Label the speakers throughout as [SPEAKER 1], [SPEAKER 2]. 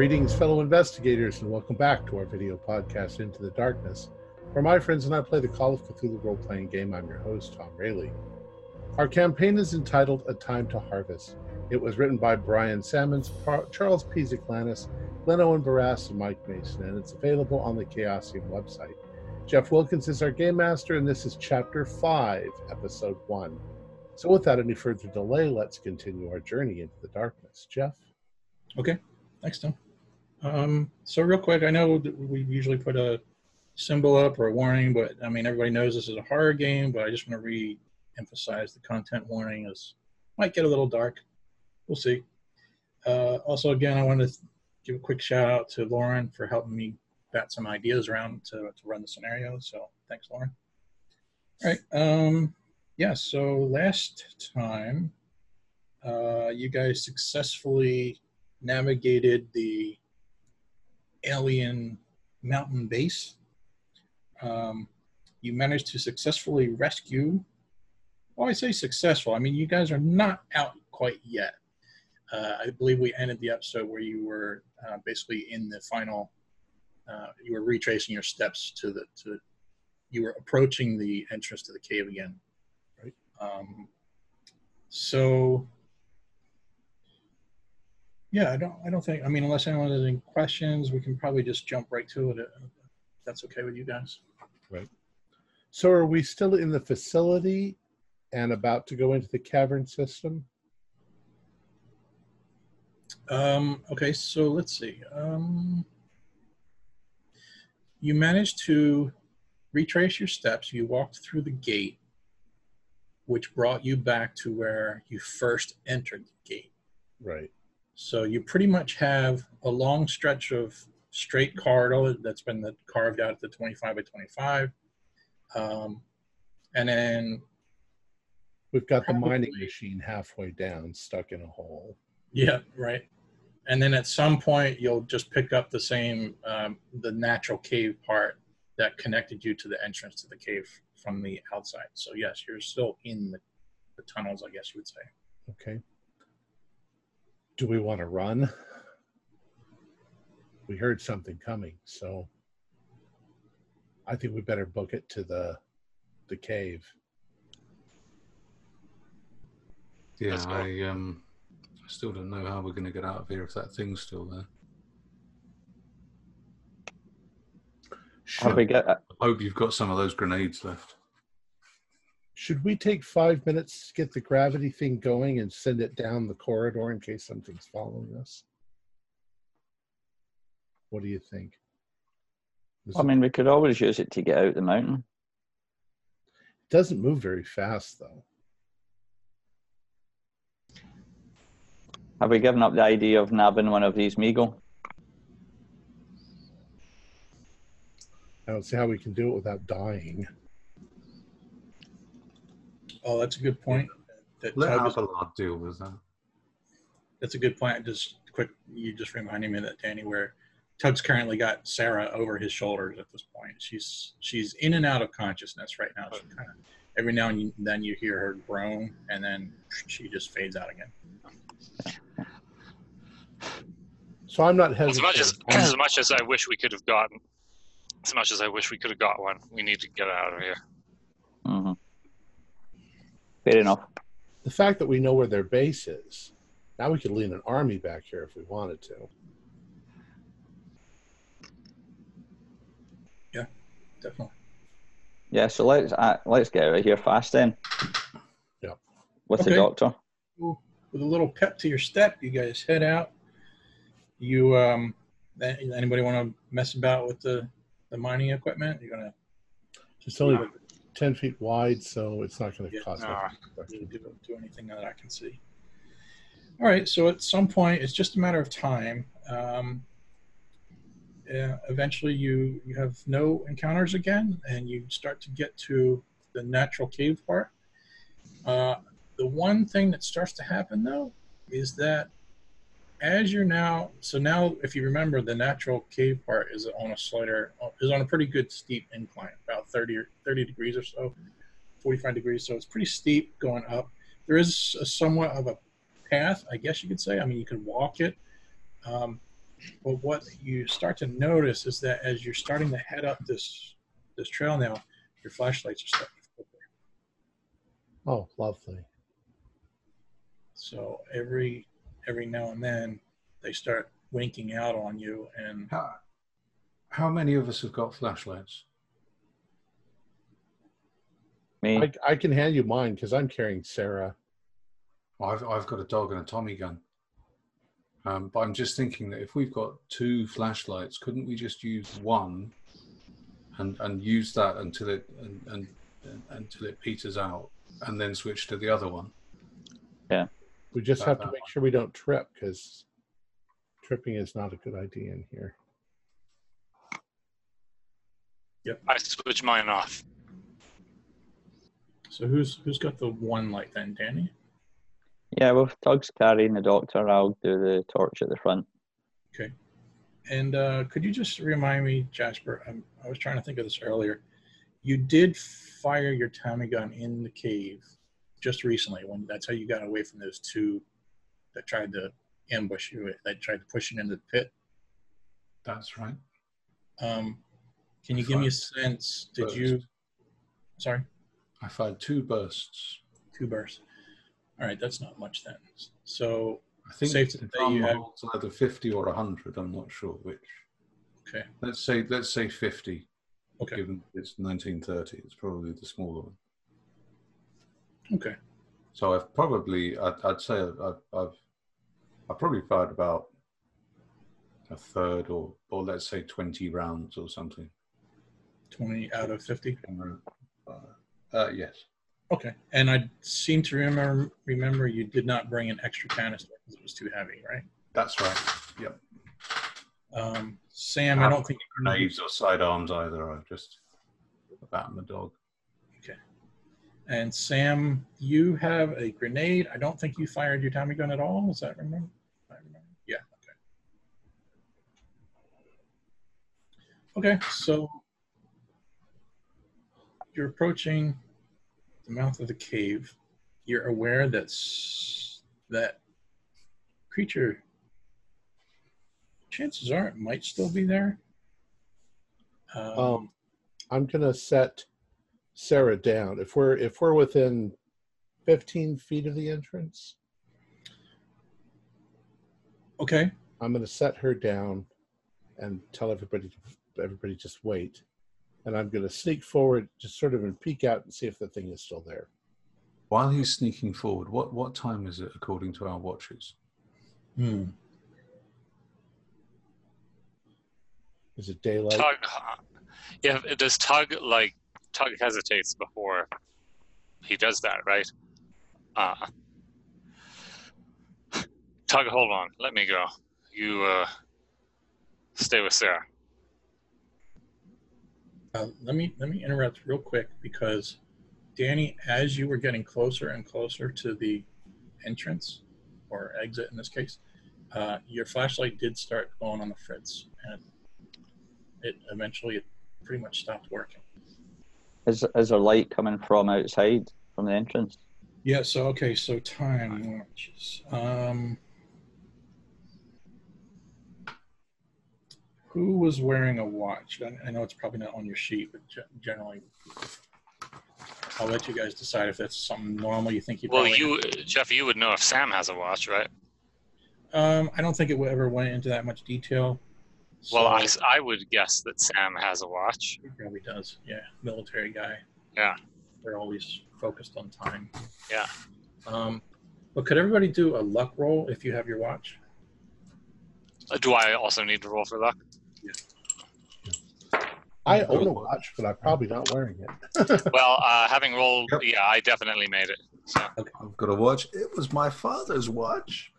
[SPEAKER 1] Greetings, fellow investigators, and welcome back to our video podcast, Into the Darkness, where my friends and I play the Call of Cthulhu role playing game. I'm your host, Tom Rayleigh. Our campaign is entitled A Time to Harvest. It was written by Brian Sammons, Charles P. Zaglanis, Glenn Owen Barrass, and Mike Mason, and it's available on the Chaosium website. Jeff Wilkins is our game master, and this is Chapter 5, Episode 1. So, without any further delay, let's continue our journey into the darkness. Jeff?
[SPEAKER 2] Okay, thanks, Tom. Um, so, real quick, I know that we usually put a symbol up or a warning, but I mean, everybody knows this is a horror game, but I just want to re emphasize the content warning is might get a little dark. We'll see. Uh, also, again, I want to give a quick shout out to Lauren for helping me bat some ideas around to, to run the scenario. So, thanks, Lauren. All right. Um, yeah, so last time uh, you guys successfully navigated the alien mountain base. Um, you managed to successfully rescue. Well, I say successful. I mean, you guys are not out quite yet. Uh, I believe we ended the episode where you were uh, basically in the final. Uh, you were retracing your steps to the to. You were approaching the entrance to the cave again. Um, so yeah, I don't, I don't think, I mean, unless anyone has any questions, we can probably just jump right to it. If that's okay with you guys.
[SPEAKER 1] Right. So are we still in the facility and about to go into the cavern system?
[SPEAKER 2] Um, okay, so let's see. Um, you managed to retrace your steps. You walked through the gate which brought you back to where you first entered the gate.
[SPEAKER 1] Right.
[SPEAKER 2] So you pretty much have a long stretch of straight corridor that's been carved out at the 25 by 25. Um, and then
[SPEAKER 1] we've got the mining machine halfway down, stuck in a hole.
[SPEAKER 2] Yeah, right. And then at some point, you'll just pick up the same, um, the natural cave part that connected you to the entrance to the cave from the outside. So yes, you're still in the, the tunnels, I guess you would say.
[SPEAKER 1] Okay. Do we want to run? We heard something coming, so I think we better book it to the the cave.
[SPEAKER 3] Yeah, I um I still don't know how we're gonna get out of here if that thing's still there.
[SPEAKER 4] Should, we get,
[SPEAKER 3] I hope you've got some of those grenades left.
[SPEAKER 1] Should we take five minutes to get the gravity thing going and send it down the corridor in case something's following us? What do you think?
[SPEAKER 4] Is I mean, we could always use it to get out the mountain.
[SPEAKER 1] It doesn't move very fast, though.
[SPEAKER 4] Have we given up the idea of nabbing one of these Mi-Go?
[SPEAKER 1] I don't see how we can do it without dying.
[SPEAKER 2] Oh, that's a good point.
[SPEAKER 3] That Let Abelard deal with that.
[SPEAKER 2] That's a good point. Just quick, you just reminded me that Danny, where Tug's currently got Sarah over his shoulders at this point. She's she's in and out of consciousness right now. She kind of every now and then you hear her groan, and then she just fades out again.
[SPEAKER 1] So I'm not hesitant.
[SPEAKER 5] As much as, as much as I wish we could have gotten as much as I wish we could have got one, we need to get out of here.
[SPEAKER 4] Fair enough.
[SPEAKER 1] The fact that we know where their base is, now we could lean an army back here if we wanted to.
[SPEAKER 2] Yeah, definitely.
[SPEAKER 4] Yeah, so let's uh, let's get out of here fast then.
[SPEAKER 1] Yeah.
[SPEAKER 4] With okay. the doctor.
[SPEAKER 2] With a little pep to your step, you guys head out. You um, anybody want to mess about with the the mining equipment? You're gonna
[SPEAKER 1] just only ten feet wide, so it's not going to
[SPEAKER 2] yeah,
[SPEAKER 1] cause
[SPEAKER 2] nah, do, do anything that I can see. All right, so at some point, it's just a matter of time. Um, yeah, eventually, you you have no encounters again, and you start to get to the natural cave part. Uh, the one thing that starts to happen though is that as you're now, so now if you remember, the natural cave part is on a slighter, is on a pretty good steep incline, about 30 or 30 degrees or so, 45 degrees. So it's pretty steep going up. There is a somewhat of a path, I guess you could say. I mean, you could walk it. Um, But what you start to notice is that as you're starting to head up this this trail now, your flashlights are starting to flicker.
[SPEAKER 1] Oh, lovely.
[SPEAKER 2] So every every now and then they start winking out on you and
[SPEAKER 3] How, how many of us have got flashlights?
[SPEAKER 4] Me.
[SPEAKER 1] I, I can hand you mine because I'm carrying Sarah.
[SPEAKER 3] I've I've got a dog and a Tommy gun. Um, but I'm just thinking that if we've got two flashlights, couldn't we just use one and and use that until it and, and, and until it peters out, and then switch to the other one?
[SPEAKER 1] We just have to make sure we don't trip because tripping is not a good idea in here. Yep.
[SPEAKER 5] I switch mine off.
[SPEAKER 2] so who's who's got the one light then, Danny?
[SPEAKER 4] Yeah, well, if Doug's carrying the doctor, I'll do the torch at the front.
[SPEAKER 2] Okay. And uh, could you just remind me, Jasper? i I was trying to think of this earlier. You did fire your Tommy gun in the cave just recently. When that's how you got away from those two that tried to ambush you. That tried to push you into the pit.
[SPEAKER 3] That's right.
[SPEAKER 2] Um, can you give me a sense? Did you? Sorry,
[SPEAKER 3] I fired two bursts.
[SPEAKER 2] two bursts. All right, that's not much then. So
[SPEAKER 3] I think
[SPEAKER 2] Safe to
[SPEAKER 3] the
[SPEAKER 2] say you have-
[SPEAKER 3] holds either fifty or hundred. I'm not sure which.
[SPEAKER 2] okay,
[SPEAKER 3] Let's say let's say fifty.
[SPEAKER 2] Okay.
[SPEAKER 3] Given it's 1930, it's probably the smaller one.
[SPEAKER 2] Okay,
[SPEAKER 3] So I've probably, I'd, I'd say I've, I've, I've probably fired about a third or, or let's say 20 rounds or something.
[SPEAKER 2] twenty out of fifty.
[SPEAKER 3] Uh, uh, yes.
[SPEAKER 2] Okay, and I seem to remember remember you did not bring an extra canister because it was too heavy, right?
[SPEAKER 3] That's right. Yep.
[SPEAKER 2] Um, Sam, I don't think
[SPEAKER 3] Grenades or sidearms either. I just bat the dog.
[SPEAKER 2] And Sam, you have a grenade. I don't think you fired your Tommy gun at all. Is that remember? Yeah. Okay. Okay. So you're approaching the mouth of the cave. You're aware that that creature. Chances are it might still be there. Um,
[SPEAKER 1] Um, I'm gonna set Sarah down. If we're if we're within 15 feet of the entrance,
[SPEAKER 2] okay.
[SPEAKER 1] I'm gonna set her down and tell everybody everybody just wait. And I'm gonna sneak forward, just sort of and peek out and see if the thing is still there.
[SPEAKER 3] While he's sneaking forward, what, what time is it according to our watches?
[SPEAKER 2] Hmm.
[SPEAKER 1] Is it daylight?
[SPEAKER 5] Tug, yeah, does Tug like Tug hesitates before he does that, right? Uh, Tug, hold on, let me go. You uh, stay with Sarah.
[SPEAKER 2] Uh, let me let me interrupt real quick because Danny, as you were getting closer and closer to the entrance or exit in this case, uh, your flashlight did start going on the fritz, and it eventually pretty much stopped working.
[SPEAKER 4] Is, is there light coming from outside, from the entrance?
[SPEAKER 2] Yeah. So okay. So time watches. Um, who was wearing a watch? I, I know it's probably not on your sheet, but generally, I'll let you guys decide if that's something normal you think you.
[SPEAKER 5] Well,
[SPEAKER 2] probably
[SPEAKER 5] you, Jeff, you would know if Sam has a watch, right?
[SPEAKER 2] Um, I don't think it ever went into that much detail.
[SPEAKER 5] Well, I,
[SPEAKER 2] so-
[SPEAKER 5] I would guess that Sam has a watch.
[SPEAKER 2] He probably does. Yeah, military guy.
[SPEAKER 5] Yeah.
[SPEAKER 2] They're always focused on time.
[SPEAKER 5] Yeah.
[SPEAKER 2] Um, but could everybody do a luck roll if you have your watch?
[SPEAKER 5] Uh, Do I also need to roll for luck? Yeah.
[SPEAKER 1] I own a watch, but I'm probably not wearing it.
[SPEAKER 5] Well, uh, having rolled,
[SPEAKER 3] Yep.
[SPEAKER 5] yeah, I definitely made it. So
[SPEAKER 3] I've got a watch. It was my father's watch.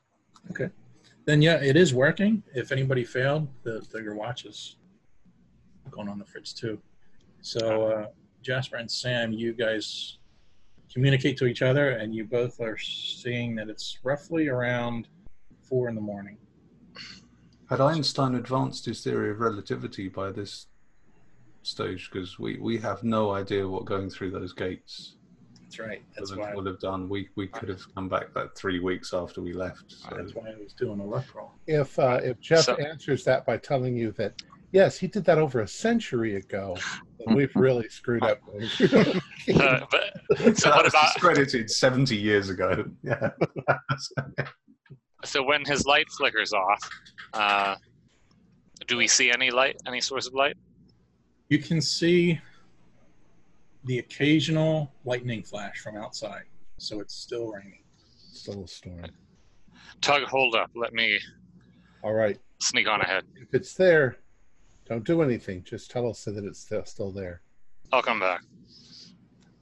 [SPEAKER 2] Then yeah, it is working. If anybody failed, the, your watch is going on the fritz too. So uh, Jasper and Sam, you guys communicate to each other, and you both are seeing that it's roughly around four in the morning.
[SPEAKER 3] Had Einstein advanced his theory of relativity by this stage? Because we, we have no idea what going through those gates
[SPEAKER 2] That's right.
[SPEAKER 3] would
[SPEAKER 2] That's
[SPEAKER 3] have,
[SPEAKER 2] why.
[SPEAKER 3] would have done. We we could have come back that three weeks after we left. So.
[SPEAKER 2] That's why I was doing a luck roll.
[SPEAKER 1] If uh, if Jeff
[SPEAKER 5] So-
[SPEAKER 1] answers that by telling you that yes, he did that over a century ago, then we've really screwed up.
[SPEAKER 5] Uh, but
[SPEAKER 3] So
[SPEAKER 5] so what about
[SPEAKER 3] discredited 70 years ago. Yeah.
[SPEAKER 5] so when his light flickers off? Uh, do we see any light? Any source of light?
[SPEAKER 2] You can see the occasional lightning flash from outside, so it's still raining.
[SPEAKER 1] Still a storm.
[SPEAKER 5] Tug, hold up. Let me
[SPEAKER 1] All right.
[SPEAKER 5] sneak on ahead.
[SPEAKER 1] If it's there, don't do anything. Just tell us so that it's still, still there.
[SPEAKER 5] I'll come back.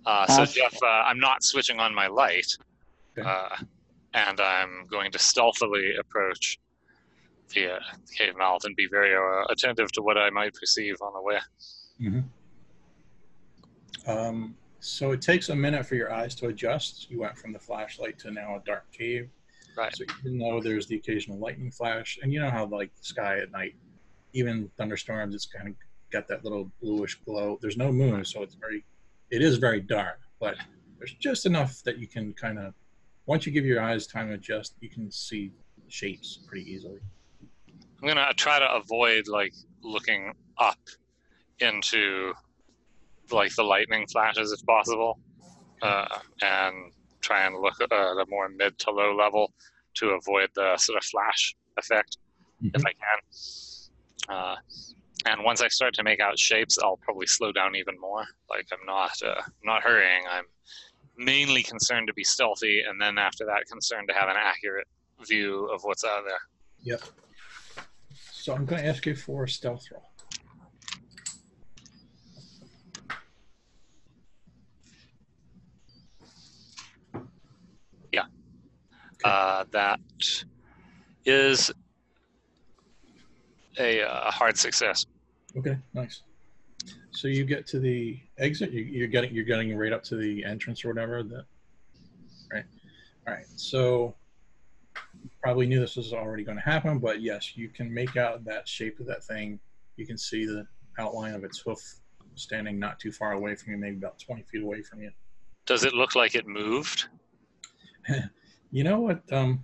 [SPEAKER 5] Uh, so Jeff, uh, I'm not switching on my light,
[SPEAKER 2] Okay.
[SPEAKER 5] uh, and I'm going to stealthily approach the uh, cave mouth and be very uh, attentive to what I might perceive on the way.
[SPEAKER 2] Um, so it takes a minute for your eyes to adjust. You went from the flashlight to now a dark cave.
[SPEAKER 5] Right.
[SPEAKER 2] So even though there's the occasional lightning flash, and you know how like the sky at night, even thunderstorms, it's kind of got that little bluish glow. There's no moon, so it's very, it is very dark, but there's just enough that you can kind of, once you give your eyes time to adjust, you can see shapes pretty easily.
[SPEAKER 5] I'm gonna try to avoid like looking up into like the lightning flashes if possible, uh, and try and look at a more mid to low level to avoid the sort of flash effect if I can. Uh, and once I start to make out shapes, I'll probably slow down even more. Like I'm not uh, not hurrying. I'm mainly concerned to be stealthy, and then after that, concerned to have an accurate view of what's out there.
[SPEAKER 2] Yep. So I'm going to ask you for a stealth roll.
[SPEAKER 5] Uh, that is a uh, hard success.
[SPEAKER 2] Okay, nice. So you get to the exit. You, you're getting you're getting right up to the entrance or whatever. That right. All right. So probably knew this was already going to happen, but yes, you can make out that shape of that thing. You can see the outline of its hoof standing not too far away from you, maybe about 20 feet away from you.
[SPEAKER 5] Does it look like it moved?
[SPEAKER 2] You know what? Um,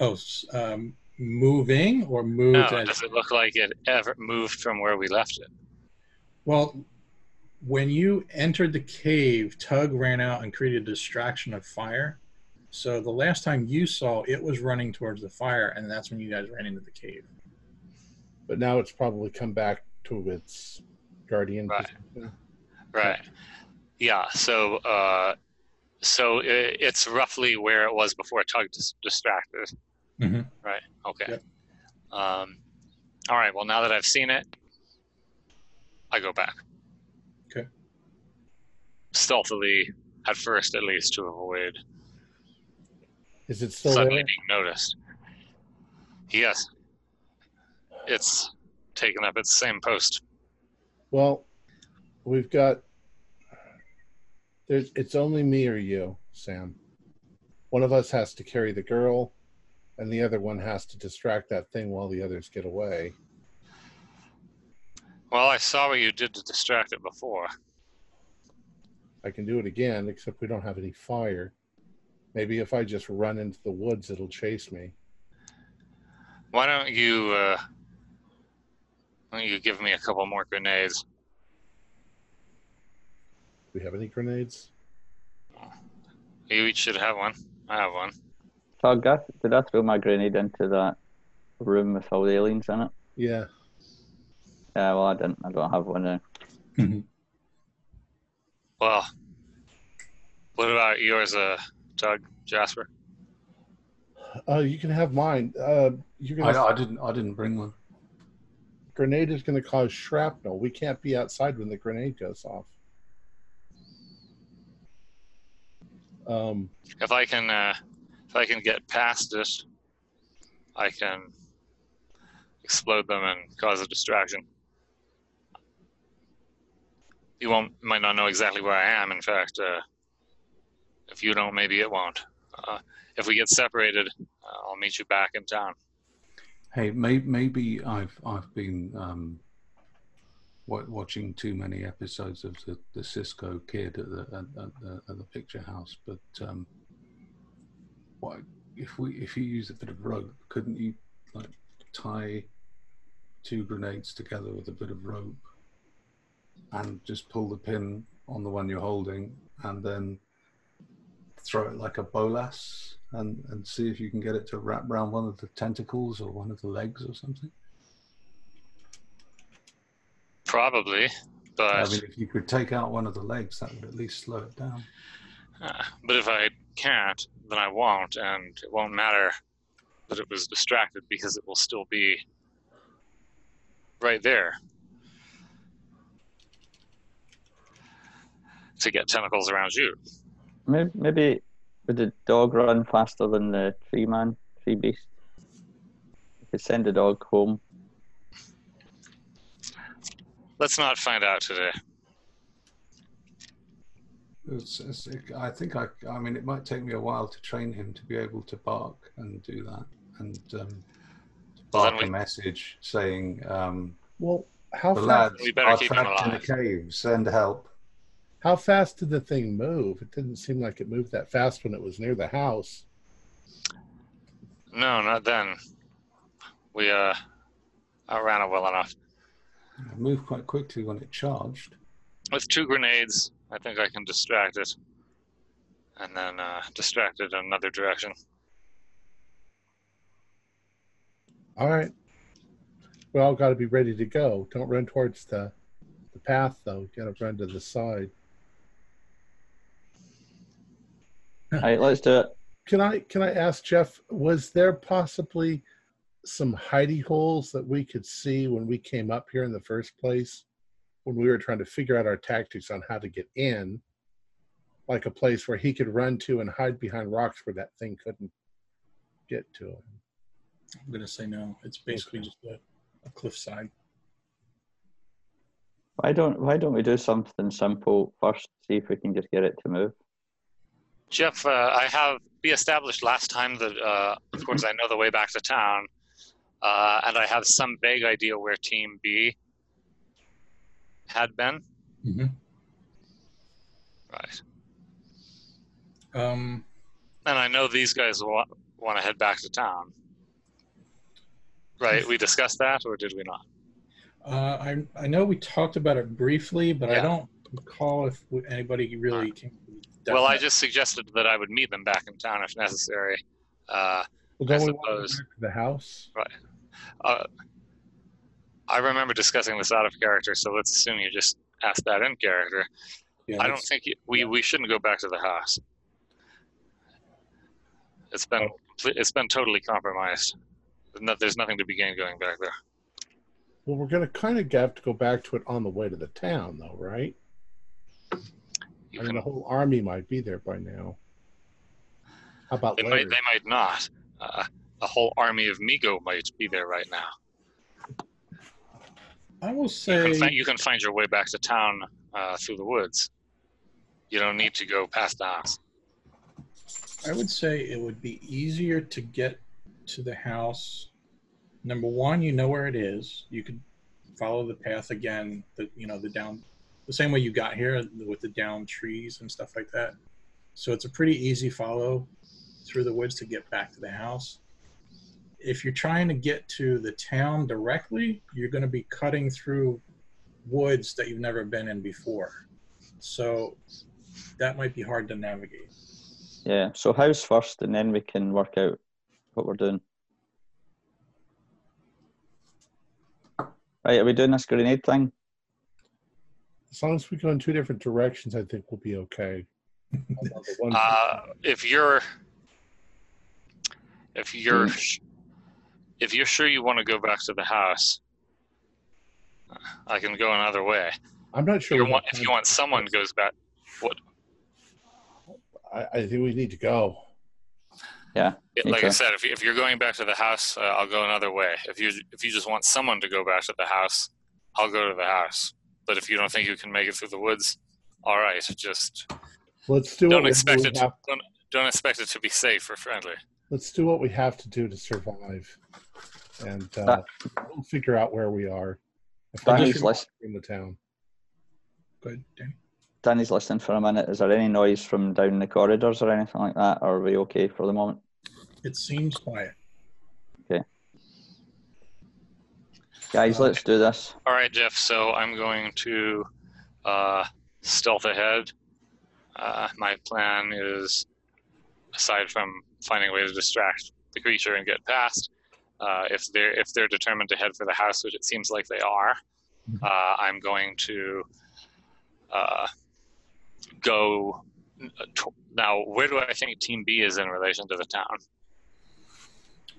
[SPEAKER 2] oh, um, moving or moved?
[SPEAKER 5] No.
[SPEAKER 2] as-
[SPEAKER 5] Does it look like it ever moved from where we left it?
[SPEAKER 2] Well, when you entered the cave, Tug ran out and created a distraction of fire. So the last time you saw it was running towards the fire, and that's when you guys ran into the cave.
[SPEAKER 1] But now it's probably come back to its guardian
[SPEAKER 5] Right.
[SPEAKER 1] position.
[SPEAKER 5] Right. Yeah. So, uh, so it's roughly where it was before Tug dis- distracted.
[SPEAKER 2] Mhm.
[SPEAKER 5] Right. Okay.
[SPEAKER 2] Yep.
[SPEAKER 5] Um, all right. Well, now that I've seen it, I go back.
[SPEAKER 2] Okay.
[SPEAKER 5] Stealthily, at first, at least, to avoid
[SPEAKER 1] Is it still
[SPEAKER 5] suddenly
[SPEAKER 1] there?
[SPEAKER 5] being noticed. Yes. It's taken up its same post.
[SPEAKER 1] Well, we've got. There's. It's only me or you, Sam. One of us has to carry the girl, and the other one has to distract that thing while the others get away.
[SPEAKER 5] Well, I saw what you did to distract it before.
[SPEAKER 1] I can do it again, except we don't have any fire. Maybe if I just run into the woods, it'll chase me.
[SPEAKER 5] Why don't you, uh, why don't you give me a couple more grenades?
[SPEAKER 1] Do we have any grenades?
[SPEAKER 5] You each should have one. I have one.
[SPEAKER 4] Tug, I, did I throw my grenade into that room with all the aliens in it?
[SPEAKER 1] Yeah.
[SPEAKER 4] Yeah, well, I didn't. I don't have one now.
[SPEAKER 5] Well, what about yours, uh, Doug, Jasper?
[SPEAKER 1] Uh, you can have mine. Uh, you can.
[SPEAKER 3] I,
[SPEAKER 1] gonna.
[SPEAKER 3] I didn't. I didn't bring one.
[SPEAKER 1] grenade is going to cause shrapnel. We can't be outside when the grenade goes off. Um,
[SPEAKER 5] If I can, uh, if I can get past it, I can explode them and cause a distraction. You won't, might not know exactly where I am. In fact, uh, if you don't, maybe it won't. Uh, if we get separated, uh, I'll meet you back in town.
[SPEAKER 3] Hey, may, maybe I've I've been um, wa- watching too many episodes of the, the Cisco kid at the at, at the, at the picture house. But um, what if we if you use a bit of rope? Couldn't you like tie two grenades together with a bit of rope and just pull the pin on the one you're holding and then throw it like a bolas and and see if you can get it to wrap around one of the tentacles or one of the legs or something?
[SPEAKER 5] Probably, but
[SPEAKER 3] I mean, if you could take out one of the legs, that would at least slow it down.
[SPEAKER 5] uh, but if I can't, then I won't, and it won't matter that it was distracted because it will still be right there to get tentacles around you.
[SPEAKER 4] Maybe, maybe would the dog run faster than the tree man, tree beast? If you could send the dog home.
[SPEAKER 5] Let's not find out today.
[SPEAKER 3] It's, it's, I think I, I mean, it might take me a while to train him to be able to bark and do that, and um, to
[SPEAKER 5] Well, then
[SPEAKER 3] bark a message saying, um,
[SPEAKER 1] Well, how
[SPEAKER 3] "The
[SPEAKER 1] fast?
[SPEAKER 3] lads
[SPEAKER 5] We better
[SPEAKER 3] are
[SPEAKER 5] keep him
[SPEAKER 3] trapped in a
[SPEAKER 5] alive."
[SPEAKER 3] cave. Send help."
[SPEAKER 1] How fast did the thing move? It didn't seem like it moved that fast when it was near the house.
[SPEAKER 5] No, not then. We uh outran it well enough.
[SPEAKER 3] It moved quite quickly when it charged.
[SPEAKER 5] With two grenades, I think I can distract it, and then uh, distract it in another direction.
[SPEAKER 1] All right. We all got to be ready to go. Don't run towards the the path though. You got to run to the side.
[SPEAKER 4] All right, let's do it.
[SPEAKER 1] Can I can I ask Jeff? Was there possibly some hidey holes that we could see when we came up here in the first place, when we were trying to figure out our tactics on how to get in, like a place where he could run to and hide behind rocks where that thing couldn't get to him?
[SPEAKER 2] I'm gonna say no. It's basically just a, a cliffside.
[SPEAKER 4] Why don't Why don't we do something simple first? See if we can just get it to move.
[SPEAKER 5] Jeff, uh, I have we established last time that, uh, of course, I know the way back to town, uh, and I have some vague idea where Team B had been.
[SPEAKER 2] Mm-hmm.
[SPEAKER 5] Right,
[SPEAKER 2] Um,
[SPEAKER 5] and I know these guys want want to head back to town. Right, we discussed that, or did we not?
[SPEAKER 2] uh, I I know we talked about it briefly, but I don't recall if anybody really came.
[SPEAKER 5] Well, I just suggested that I would meet them back in town if necessary. Uh,
[SPEAKER 1] Well,
[SPEAKER 5] I
[SPEAKER 1] don't we want to
[SPEAKER 5] suppose.
[SPEAKER 1] the house?
[SPEAKER 5] Uh, I remember discussing this out of character, so let's assume you just asked that in character.
[SPEAKER 2] Yeah,
[SPEAKER 5] I don't think you, we we shouldn't go back to the house. It's been
[SPEAKER 2] Oh.
[SPEAKER 5] it's been totally compromised. There's There's nothing to be gained going back there.
[SPEAKER 1] Well, we're going to kind of have to go back to it on the way to the town, though, right?
[SPEAKER 5] You
[SPEAKER 1] I mean,
[SPEAKER 5] can,
[SPEAKER 1] the whole army might be there by now. How about
[SPEAKER 5] they
[SPEAKER 1] later?
[SPEAKER 5] might they might not. Uh, a whole army of Mi-Go might be there right now.
[SPEAKER 2] I will
[SPEAKER 5] You
[SPEAKER 2] say
[SPEAKER 5] can, find, you can find your way back to town uh, through the woods. You don't need to go past the house.
[SPEAKER 2] I would say it would be easier to get to the house. Number one, you know where it is. You could follow the path again. The you know the down, the same way you got here with the down trees and stuff like that. So it's a pretty easy follow through the woods to get back to the house. If you're trying to get to the town directly, you're going to be cutting through woods that you've never been in before. So that might be hard to navigate.
[SPEAKER 4] Yeah. So house first, and then we can work out what we're doing. Right, are we doing this grenade thing?
[SPEAKER 1] As long as we go in two different directions, I think we'll be okay. Although the one-
[SPEAKER 5] Uh, if you're if you're
[SPEAKER 1] Hmm.
[SPEAKER 5] sh- if you're sure you want to go back to the house, I can go another way.
[SPEAKER 1] I'm not sure.
[SPEAKER 5] want if you
[SPEAKER 1] time
[SPEAKER 5] want
[SPEAKER 1] to-
[SPEAKER 5] someone goes back,
[SPEAKER 1] I, I think we need to go.
[SPEAKER 4] Yeah.
[SPEAKER 5] it-
[SPEAKER 4] Me
[SPEAKER 5] like I said, if you, if you're going back to the house, uh, I'll go another way. If you if you just want someone to go back to the house, I'll go to the house. But if you don't think you can make it through the woods, all right, just
[SPEAKER 1] Let's do
[SPEAKER 5] don't expect it.
[SPEAKER 1] have.
[SPEAKER 5] To, don't don't expect it to be safe or friendly.
[SPEAKER 1] Let's do what we have to do to survive, and uh,
[SPEAKER 4] That-
[SPEAKER 1] we'll figure out where we are. If
[SPEAKER 4] Danny's
[SPEAKER 1] just
[SPEAKER 4] list.
[SPEAKER 1] in the town.
[SPEAKER 2] Good, Danny.
[SPEAKER 4] Danny's listening for a minute. Is there any noise from down the corridors or anything like that? Or are we okay for the moment?
[SPEAKER 2] It seems quiet. Okay.
[SPEAKER 4] Guys, let's do this.
[SPEAKER 5] All right, Jeff. So I'm going to uh, stealth ahead. Uh, my plan is, aside from finding a way to distract the creature and get past, uh, if they're if they're determined to head for the house, which it seems like they are,
[SPEAKER 2] Mhm.
[SPEAKER 5] uh, I'm going to uh, go. To, now, where do I think Team B is in relation to the town?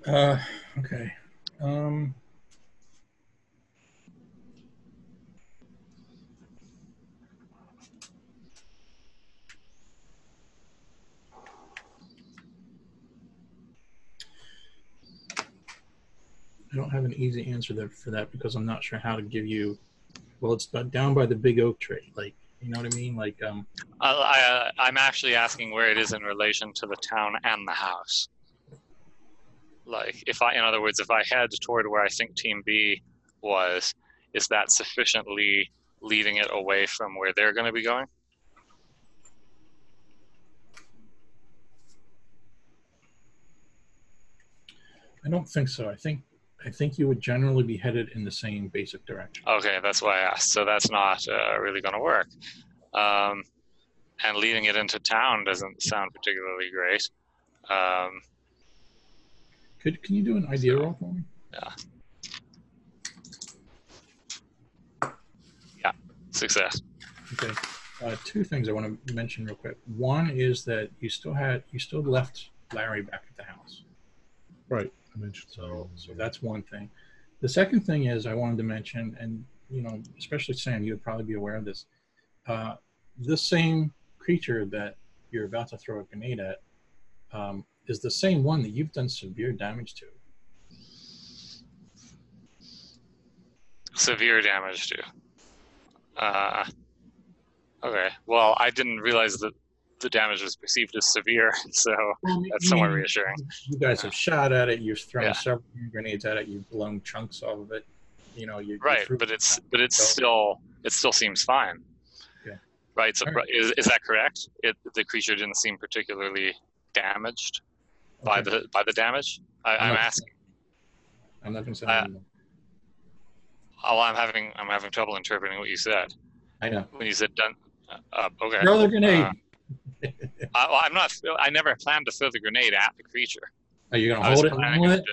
[SPEAKER 2] Uh, okay. Um, I don't have an easy answer there for that because I'm not sure how to give you. Well, it's down by the big oak tree, like you know what I mean. Like, um,
[SPEAKER 5] I, I, I'm actually asking where it is in relation to the town and the house. Like, if I, in other words, if I head toward where I think Team B was, is that sufficiently leading it away from where they're going to be going?
[SPEAKER 2] I don't think so. I think I think you would generally be headed in the same basic direction.
[SPEAKER 5] Okay, that's why I asked. So that's not uh, really going to work. Um, and leading it into town doesn't sound particularly great. Um,
[SPEAKER 2] Could can you do an idea roll for me? Yeah. Yeah.
[SPEAKER 5] Success.
[SPEAKER 2] Okay. Uh, two things I want to mention real quick. One is that you still had you still left Larry back at the house,
[SPEAKER 1] Right. I mentioned
[SPEAKER 2] so so that's one thing. The second thing is I wanted to mention, and you know, especially Sam, you would probably be aware of this. Uh, this same creature that you're about to throw a grenade at um, is the same one that you've done severe damage to.
[SPEAKER 5] severe damage to. Uh, okay. Well, I didn't realize that the damage was perceived as severe, so that's somewhat reassuring.
[SPEAKER 2] You guys have shot at it. You've thrown
[SPEAKER 5] Yeah.
[SPEAKER 2] several grenades at it. You've blown chunks off of it. You know, you
[SPEAKER 5] Right, but it's but it's
[SPEAKER 2] So-
[SPEAKER 5] still it still seems fine.
[SPEAKER 2] Yeah.
[SPEAKER 5] Right. So
[SPEAKER 2] right.
[SPEAKER 5] is is that correct? It the creature didn't seem particularly damaged by the by the damage. I, I'm
[SPEAKER 2] not-
[SPEAKER 5] asking.
[SPEAKER 2] I'm not going to say.
[SPEAKER 5] uh. Oh, I'm having I'm having trouble interpreting what you said
[SPEAKER 2] I know.
[SPEAKER 5] when you said done. Uh, okay.
[SPEAKER 2] Throw the grenade.
[SPEAKER 5] Uh, I, well, I'm not. I never planned to throw the grenade at the creature.
[SPEAKER 2] Are you going to
[SPEAKER 5] I
[SPEAKER 2] hold it? with it?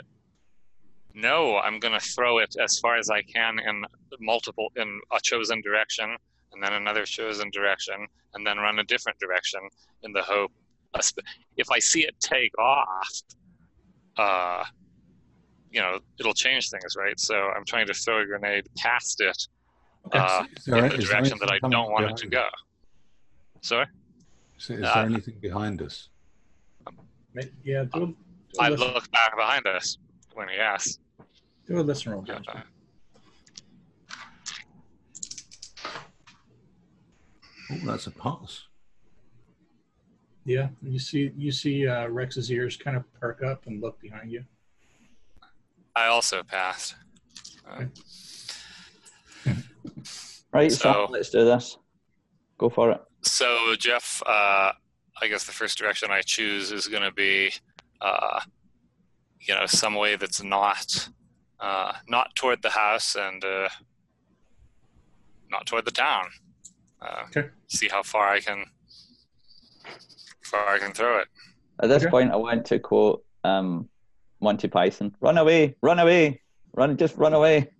[SPEAKER 5] No, I'm going to throw it as far as I can in multiple in a chosen direction, and then another chosen direction, and then run a different direction in the hope. If I see it take off, uh, you know, it'll change things, right? So I'm trying to throw a grenade past it uh, in the direction that I don't want it to go. Sorry,
[SPEAKER 3] Is, is
[SPEAKER 5] Uh,
[SPEAKER 3] there anything behind us?
[SPEAKER 2] Yeah. Do a, do a
[SPEAKER 5] I
[SPEAKER 2] listen,
[SPEAKER 5] look back behind us when he asks.
[SPEAKER 2] do a listen roll, Jasper.
[SPEAKER 3] Oh, that's a pass.
[SPEAKER 2] Yeah. You see, you see uh, Rex's ears kind of perk up and look behind you.
[SPEAKER 5] I also passed. Uh,
[SPEAKER 4] Right, so,
[SPEAKER 5] So-
[SPEAKER 4] let's do this. Go for it.
[SPEAKER 5] So, Jeff, uh, I guess the first direction I choose is going to be, uh, you know, some way that's not, uh, not toward the house and uh, not toward the town. Uh,
[SPEAKER 2] Okay.
[SPEAKER 5] See how far I can, far I can throw it.
[SPEAKER 4] At this
[SPEAKER 2] Okay.
[SPEAKER 4] point, I want to quote um, Monty Python: "Run away, run away, run, just run away."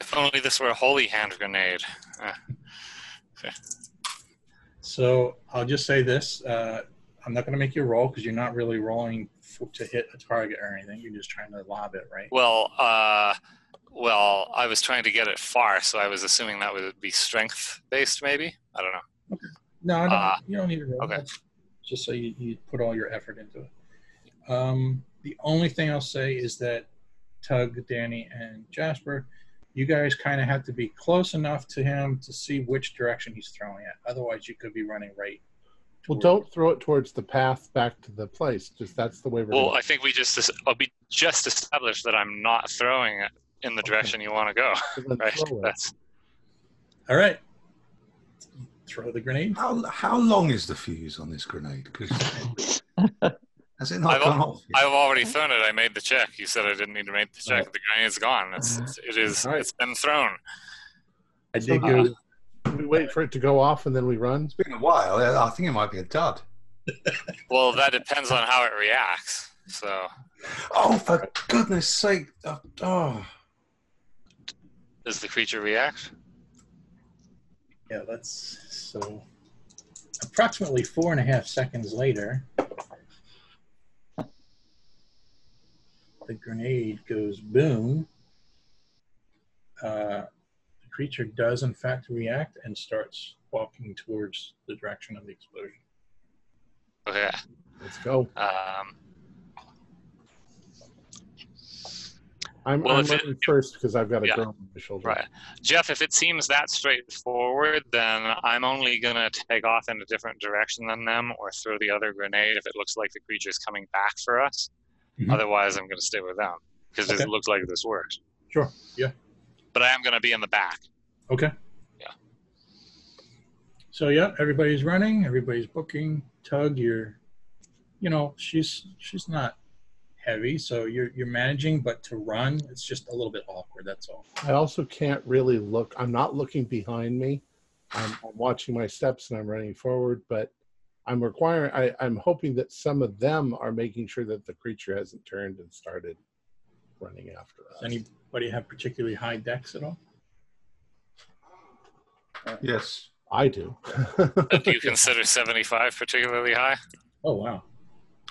[SPEAKER 5] If only this were a holy hand grenade. Uh,
[SPEAKER 2] So I'll just say this: uh, I'm not going to make you roll because you're not really rolling f to hit a target or anything. You're just trying to lob it, right?
[SPEAKER 5] well, uh, well, I was trying to get it far, so I was assuming that would be strength based, maybe. I don't know. Okay.
[SPEAKER 2] No, I don't,
[SPEAKER 5] Ah,
[SPEAKER 2] you don't need to roll.
[SPEAKER 5] okay.
[SPEAKER 2] That's Just so you, you put all your effort into it. Um, the only thing I'll say is that Tug, Danny, and Jasper, you guys kind of have to be close enough to him to see which direction he's throwing it. Otherwise, you could be running right.
[SPEAKER 1] Well, don't throw it towards the path back to the place. Just that's the way we're.
[SPEAKER 5] Well,
[SPEAKER 1] gonna-
[SPEAKER 5] I think we just I'll be uh, just established that I'm not throwing it in the direction you want to go.
[SPEAKER 1] So
[SPEAKER 5] Right. That's
[SPEAKER 2] All right. Throw the grenade.
[SPEAKER 3] How how long is the fuse on this grenade? Because has it not
[SPEAKER 5] I've
[SPEAKER 3] gone
[SPEAKER 5] al-
[SPEAKER 3] off? yet?
[SPEAKER 5] I've already thrown it. I made the check. You said I didn't need to make the check.
[SPEAKER 1] Right.
[SPEAKER 5] The grenade's gone. It's, it's it is
[SPEAKER 1] All right.
[SPEAKER 5] it's been thrown.
[SPEAKER 2] I
[SPEAKER 1] So
[SPEAKER 2] did
[SPEAKER 1] do
[SPEAKER 2] go.
[SPEAKER 1] we- we wait for it to go off and then we run.
[SPEAKER 3] It's been a while. I I think it might be a dud.
[SPEAKER 5] Well, that depends on how it reacts. So
[SPEAKER 3] Oh, for goodness sake! Uh, oh,
[SPEAKER 5] does the creature react?
[SPEAKER 2] Yeah, let's. So, approximately four and a half seconds later, the grenade goes boom. Uh, the creature does, in fact, react and starts walking towards the direction of the explosion.
[SPEAKER 5] Okay.
[SPEAKER 1] Let's go.
[SPEAKER 5] Um,
[SPEAKER 1] I'm,
[SPEAKER 5] Well,
[SPEAKER 1] I'm
[SPEAKER 5] if it-
[SPEAKER 1] first because I've got a
[SPEAKER 5] Yeah.
[SPEAKER 1] girl on my shoulder.
[SPEAKER 5] right, Jeff. If it seems that straightforward, then I'm only gonna take off in a different direction than them, or throw the other grenade if it looks like the creature's coming back for us.
[SPEAKER 2] Mhm.
[SPEAKER 5] Otherwise, I'm gonna stay with them because
[SPEAKER 2] Okay.
[SPEAKER 5] it looks like this works.
[SPEAKER 2] Sure. Yeah.
[SPEAKER 5] But I am gonna be in the back.
[SPEAKER 2] Okay.
[SPEAKER 5] Yeah.
[SPEAKER 2] So yeah, everybody's running, everybody's booking. Tug, you're, you know, she's she's not heavy, so you're you're managing, but to run, it's just a little bit awkward. That's all.
[SPEAKER 1] I also can't really look. I'm not looking behind me. I'm, I'm watching my steps and I'm running forward, but I'm requiring. I, I'm hoping that some of them are making sure that the creature hasn't turned and started running after us.
[SPEAKER 2] Does anybody have particularly high DEX at all?
[SPEAKER 3] Uh, yes.
[SPEAKER 1] I do.
[SPEAKER 5] Do you consider 75 particularly high?
[SPEAKER 2] Oh wow,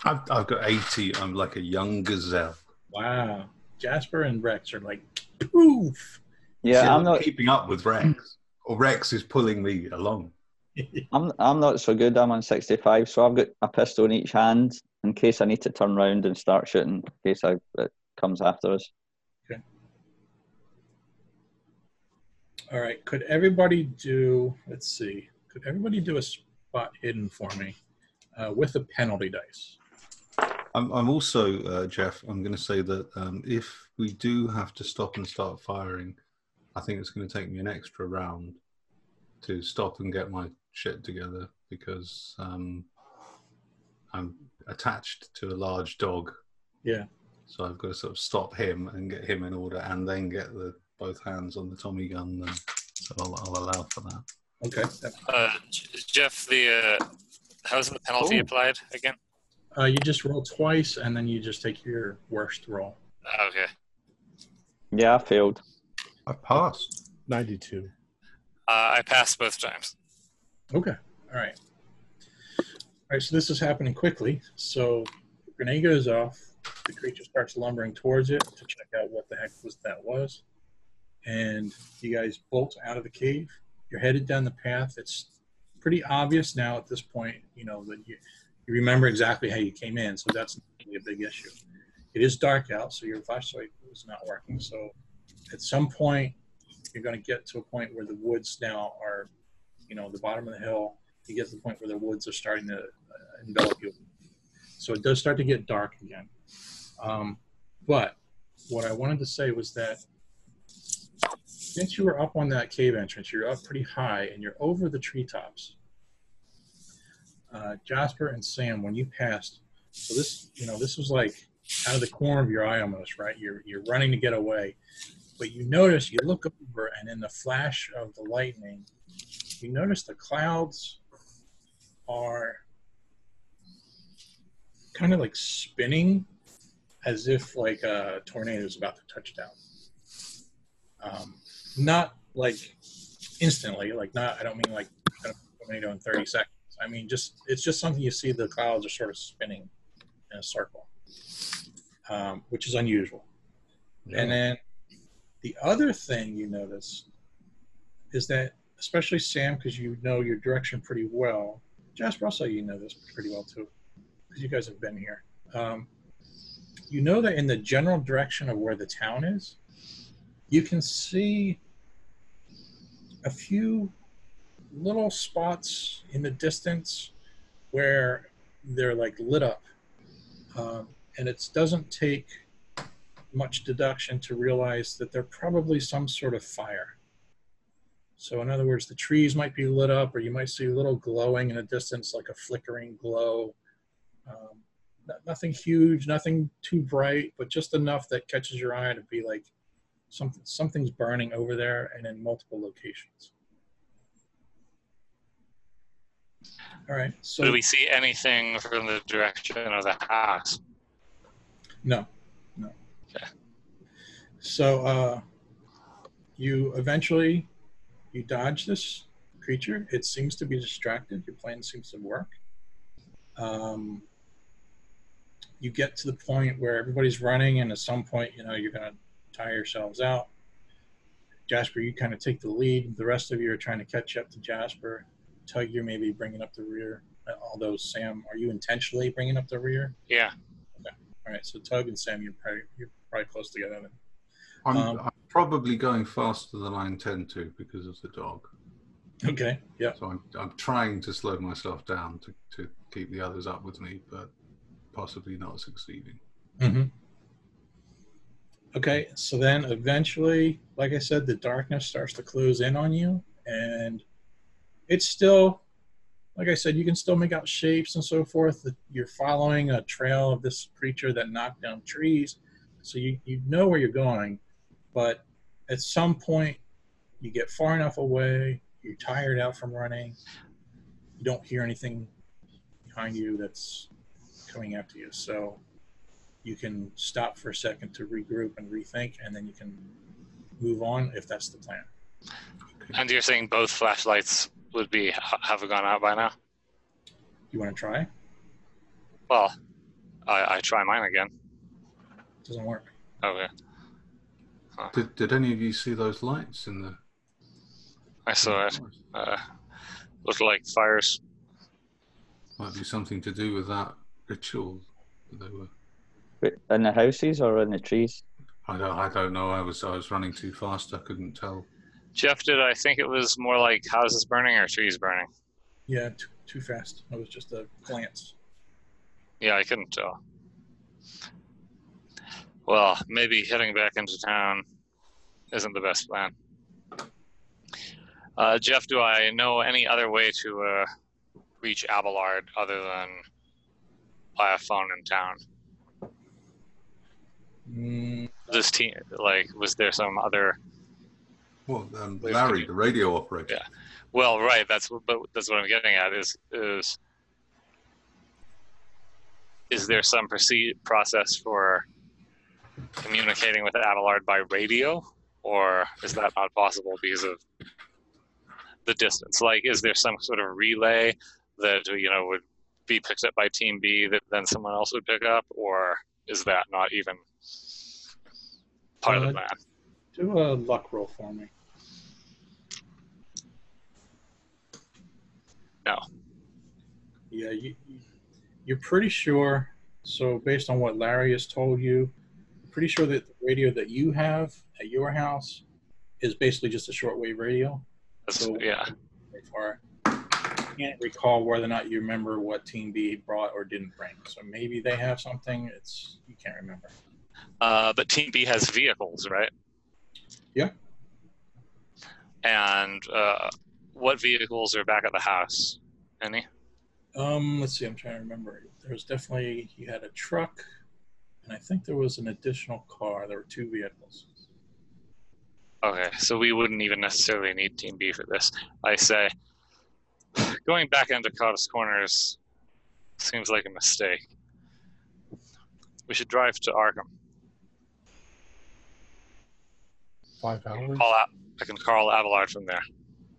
[SPEAKER 3] I've, I've got 80. I'm like a young gazelle.
[SPEAKER 2] wow. Jasper and Rex are like, poof.
[SPEAKER 4] Yeah,
[SPEAKER 3] See,
[SPEAKER 4] I'm not.
[SPEAKER 3] keeping up with Rex, or Rex is pulling me along.
[SPEAKER 4] I'm I'm not so good. I'm on 65, so I've got a pistol in each hand in case I need to turn round and start shooting. In case I, it comes after us. Okay.
[SPEAKER 2] All right. Could everybody do? Let's see. Could everybody do a spot hidden for me uh, with a penalty dice?
[SPEAKER 3] I'm, I'm also, uh, Jeff, I'm going to say that um, if we do have to stop and start firing, I think it's going to take me an extra round to stop and get my shit together because um, I'm attached to a large dog.
[SPEAKER 2] Yeah.
[SPEAKER 3] So I've got to sort of stop him and get him in order and then get the both hands on the Tommy gun. And so I'll, I'll allow for that.
[SPEAKER 2] Okay.
[SPEAKER 5] Uh, Jeff, the uh, how's the penalty
[SPEAKER 4] Oh.
[SPEAKER 5] applied again?
[SPEAKER 2] Uh, you just roll twice, and then you just take your worst roll.
[SPEAKER 5] Okay.
[SPEAKER 4] Yeah, I failed.
[SPEAKER 3] I passed.
[SPEAKER 1] 92.
[SPEAKER 5] Uh, I passed both times.
[SPEAKER 2] Okay. All right. All right. So this is happening quickly. So grenade goes off. The creature starts lumbering towards it to check out what the heck was that was, and you guys bolt out of the cave. You're headed down the path. It's pretty obvious now at this point. You know that you, you remember exactly how you came in, so that's not a big issue. It is dark out, so your flashlight is not working. So at some point, you're going to get to a point where the woods now are you know, the bottom of the hill, you get to the point where the woods are starting to uh, envelop you. So it does start to get dark again. Um, but what I wanted to say was that since you were up on that cave entrance, you're up pretty high and you're over the treetops. Uh, Jasper and Sam, when you passed, so this, you know, this was like out of the corner of your eye almost, right? You're you're running to get away, but you notice you look over and in the flash of the lightning, you notice the clouds are kind of like spinning as if like a tornado is about to touch down. Um, not like instantly, like not, I don't mean like a tornado in 30 seconds. I mean, just, it's just something you see the clouds are sort of spinning in a circle, um, which is unusual. And then the other thing you notice is that, especially Sam, because you know your direction pretty well. Jasper, also you know this pretty well too, because you guys have been here. Um, you know that in the general direction of where the town is, you can see a few little spots in the distance where they're like lit up, um, and it doesn't take much deduction to realize that they're probably some sort of fire. So, in other words, the trees might be lit up, or you might see a little glowing in the distance, like a flickering glow. Um, no- nothing huge, nothing too bright, but just enough that catches your eye to be like something something's burning over there and in multiple locations. All right. So
[SPEAKER 5] Do we see anything from the direction of the house?
[SPEAKER 2] No, no.
[SPEAKER 5] Okay.
[SPEAKER 2] So uh, you eventually you dodge this creature. It seems to be distracted. Your plan seems to work. Um, you get to the point where everybody's running, and at some point, you know, you're going to tire yourselves out. Jasper, you kind of take the lead. The rest of you are trying to catch up to Jasper. Tug, you're maybe bringing up the rear. Uh, Although Sam, are you intentionally bringing up the rear?
[SPEAKER 5] Yeah. Okay.
[SPEAKER 2] All right, so Tug and Sam, you're probably you're probably close together. Then.
[SPEAKER 3] I'm,
[SPEAKER 2] Um,
[SPEAKER 3] I'm probably going faster than I intend to because of the dog.
[SPEAKER 2] Okay. Yeah.
[SPEAKER 3] So I'm, I'm trying to slow myself down to, to keep the others up with me, but possibly not succeeding.
[SPEAKER 2] Mm-hmm. Okay. So then, eventually, like I said, the darkness starts to close in on you, and it's still, like I said, you can still make out shapes and so forth. That you're following a trail of this creature that knocked down trees, so you you know where you're going, but at some point, you get far enough away. You're tired out from running. You don't hear anything behind you that's coming after you. So you can stop for a second to regroup and rethink, and then you can move on if that's the plan.
[SPEAKER 5] And you're saying both flashlights would be have gone out by now?
[SPEAKER 2] You want to try?
[SPEAKER 5] Well, I, I try mine again.
[SPEAKER 2] Doesn't work.
[SPEAKER 5] Okay.
[SPEAKER 3] Did, did any of you see those lights in the?
[SPEAKER 5] I saw it. Uh, looked like fires.
[SPEAKER 3] Might be something to do with that ritual. that They were.
[SPEAKER 4] In the houses or in the trees?
[SPEAKER 3] I don't. I don't know. I was. I was running too fast. I couldn't tell.
[SPEAKER 5] Jeff, did I think it was more like houses burning or trees burning?
[SPEAKER 2] Yeah, too, too fast. It was just a glance.
[SPEAKER 5] Yeah, I couldn't tell. Well, maybe heading back into town isn't the best plan. Uh, Jeff, do I know any other way to uh, reach Abelard other than by a phone in town?
[SPEAKER 2] Mm,
[SPEAKER 5] This team, like, was there some other?
[SPEAKER 3] Well, um, Larry, the radio operator.
[SPEAKER 5] Yeah. Well, right. That's what, but that's what I'm getting at. Is is is there some proceed process for communicating with Abelard by radio, or is that not possible because of the distance? Like, is there some sort of relay that you know would be picked up by Team B that then someone else would pick up, or is that not even part of the
[SPEAKER 2] Uh,
[SPEAKER 5] plan?
[SPEAKER 2] do a luck roll for me.
[SPEAKER 5] No.
[SPEAKER 2] Yeah, you- you're pretty sure. So, based on what Larry has told you, pretty sure that the radio that you have at your house is basically just a shortwave radio.
[SPEAKER 5] That's,
[SPEAKER 2] So,
[SPEAKER 5] yeah.
[SPEAKER 2] far. Can't recall whether or not you remember what Team B brought or didn't bring. So maybe they have something. It's you can't remember.
[SPEAKER 5] Uh, but Team B has vehicles, right?
[SPEAKER 2] Yeah.
[SPEAKER 5] And uh, what vehicles are back at the house? Any?
[SPEAKER 2] Um, let's see. I'm trying to remember. There was definitely you had a truck, and I think there was an additional car. There were two vehicles.
[SPEAKER 5] Okay, so we wouldn't even necessarily need Team B for this. I say, going back into Cobb's Corners seems like a mistake. We should drive to Arkham.
[SPEAKER 1] Five hours.
[SPEAKER 5] Call out. I can call Abelard from there.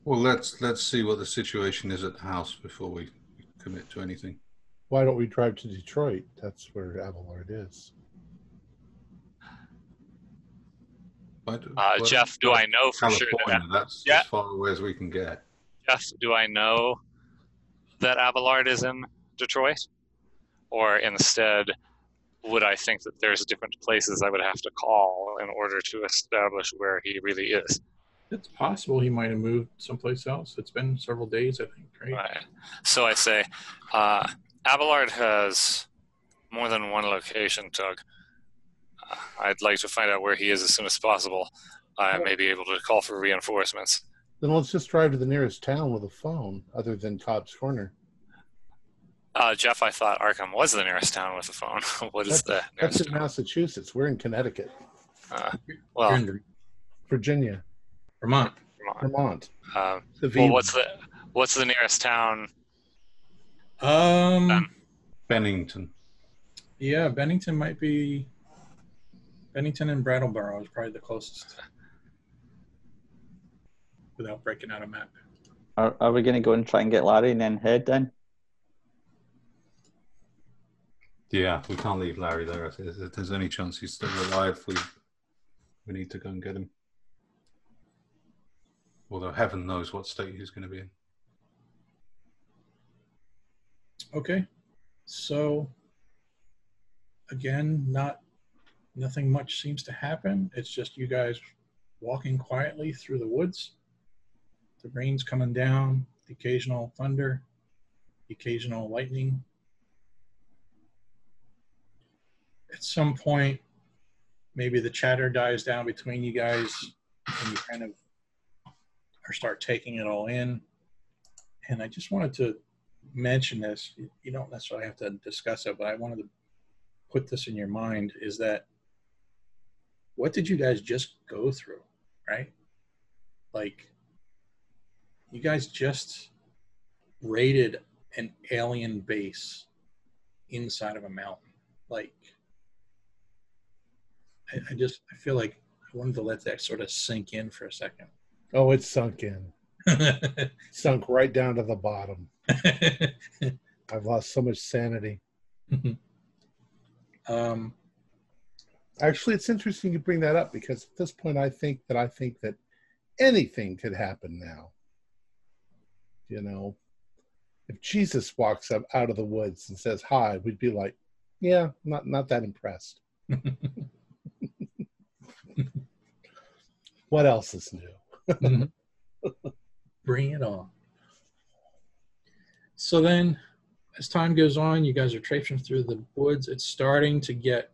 [SPEAKER 3] Well, let's let's see what the situation is at the house before we commit to anything.
[SPEAKER 1] Why don't we drive to Detroit? That's where Abelard is.
[SPEAKER 3] Why do-
[SPEAKER 5] Uh,
[SPEAKER 3] why
[SPEAKER 5] Jeff, do I know for sure that
[SPEAKER 3] California, that's
[SPEAKER 5] Yeah.
[SPEAKER 3] as far away as we can get.
[SPEAKER 5] Jeff, do I know that Abelard is in Detroit? Or instead, would I think that there's different places I would have to call in order to establish where he really is?
[SPEAKER 2] It's possible he might have moved someplace else. It's been several days, I think. Right?
[SPEAKER 5] Right. So I say, uh, Abelard has more than one location, Tug. Uh, I'd like to find out where he is as soon as possible. I may be able to call for reinforcements.
[SPEAKER 1] Then let's just drive to the nearest town with a phone, other than Cobb's Corner.
[SPEAKER 5] Uh, Jeff, I thought Arkham was the nearest town with a phone. what is the
[SPEAKER 1] That's in
[SPEAKER 5] town?
[SPEAKER 1] Massachusetts. We're in Connecticut,
[SPEAKER 5] Uh, well,
[SPEAKER 2] in
[SPEAKER 1] Virginia,
[SPEAKER 2] Vermont.
[SPEAKER 5] come on.
[SPEAKER 1] Vermont.
[SPEAKER 5] Um,
[SPEAKER 1] The
[SPEAKER 5] well, what's the what's the nearest town?
[SPEAKER 2] Um,
[SPEAKER 5] Ben.
[SPEAKER 3] Bennington.
[SPEAKER 2] yeah, Bennington might be. Bennington and Brattleboro is probably the closest. Without breaking out a map.
[SPEAKER 4] Are, are we going to go and try and get Larry and then head then?
[SPEAKER 3] Yeah, we can't leave Larry there. If if there's any chance he's still alive, we we need to go and get him. Although heaven knows what state he's going to be in.
[SPEAKER 2] Okay, so again, not nothing much seems to happen. It's just you guys walking quietly through the woods. The rain's coming down, the occasional thunder, the occasional lightning. At some point, maybe the chatter dies down between you guys and you kind of or start taking it all in. And I just wanted to mention this. You don't necessarily have to discuss it, but I wanted to put this in your mind is that what did you guys just go through, right? Like, you guys just raided an alien base inside of a mountain. Like, I, I just I feel like I wanted to let that sort of sink in for a second.
[SPEAKER 1] oh, it's sunk in, sunk right down to the bottom. I've lost so much sanity.
[SPEAKER 2] um,
[SPEAKER 1] Actually, it's interesting you bring that up because at this point, I think that I think that anything could happen now. You know, if Jesus walks up out of the woods and says hi, we'd be like, "Yeah, not not that impressed." what else is new?
[SPEAKER 2] Bring it on. So then, as time goes on, you guys are traipsing through the woods. It's starting to get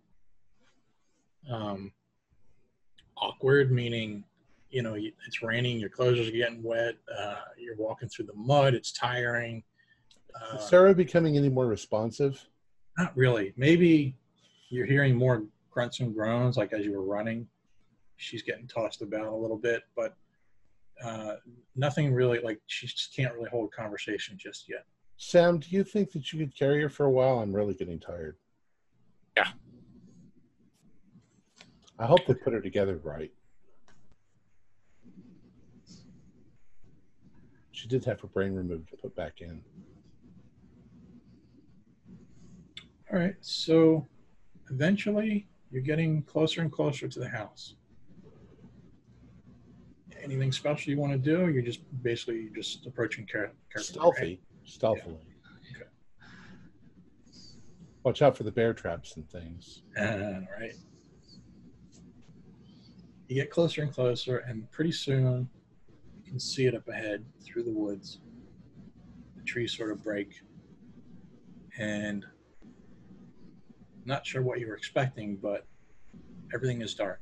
[SPEAKER 2] um, awkward, meaning, you know, it's raining, your clothes are getting wet, uh, you're walking through the mud, it's tiring. Uh,
[SPEAKER 1] Is Sarah becoming any more responsive?
[SPEAKER 2] not really. Maybe you're hearing more grunts and groans, like as you were running. She's getting tossed about a little bit, but uh, nothing really. Like she just can't really hold conversation just yet.
[SPEAKER 1] Sam, do you think that you could carry her for a while? I'm really getting tired.
[SPEAKER 5] Yeah.
[SPEAKER 1] I hope they put her together right. She did have her brain removed and put back in.
[SPEAKER 2] All right, so eventually you're getting closer and closer to the house. Anything special you want to do? Or you're just basically just approaching care- carefully. right?
[SPEAKER 1] Stealthy. Stealthily.
[SPEAKER 2] Okay.
[SPEAKER 1] Watch out for the bear traps and things.
[SPEAKER 2] Uh, right. You get closer and closer, and pretty soon you can see it up ahead through the woods. The trees sort of break, and not sure what you were expecting, but everything is dark.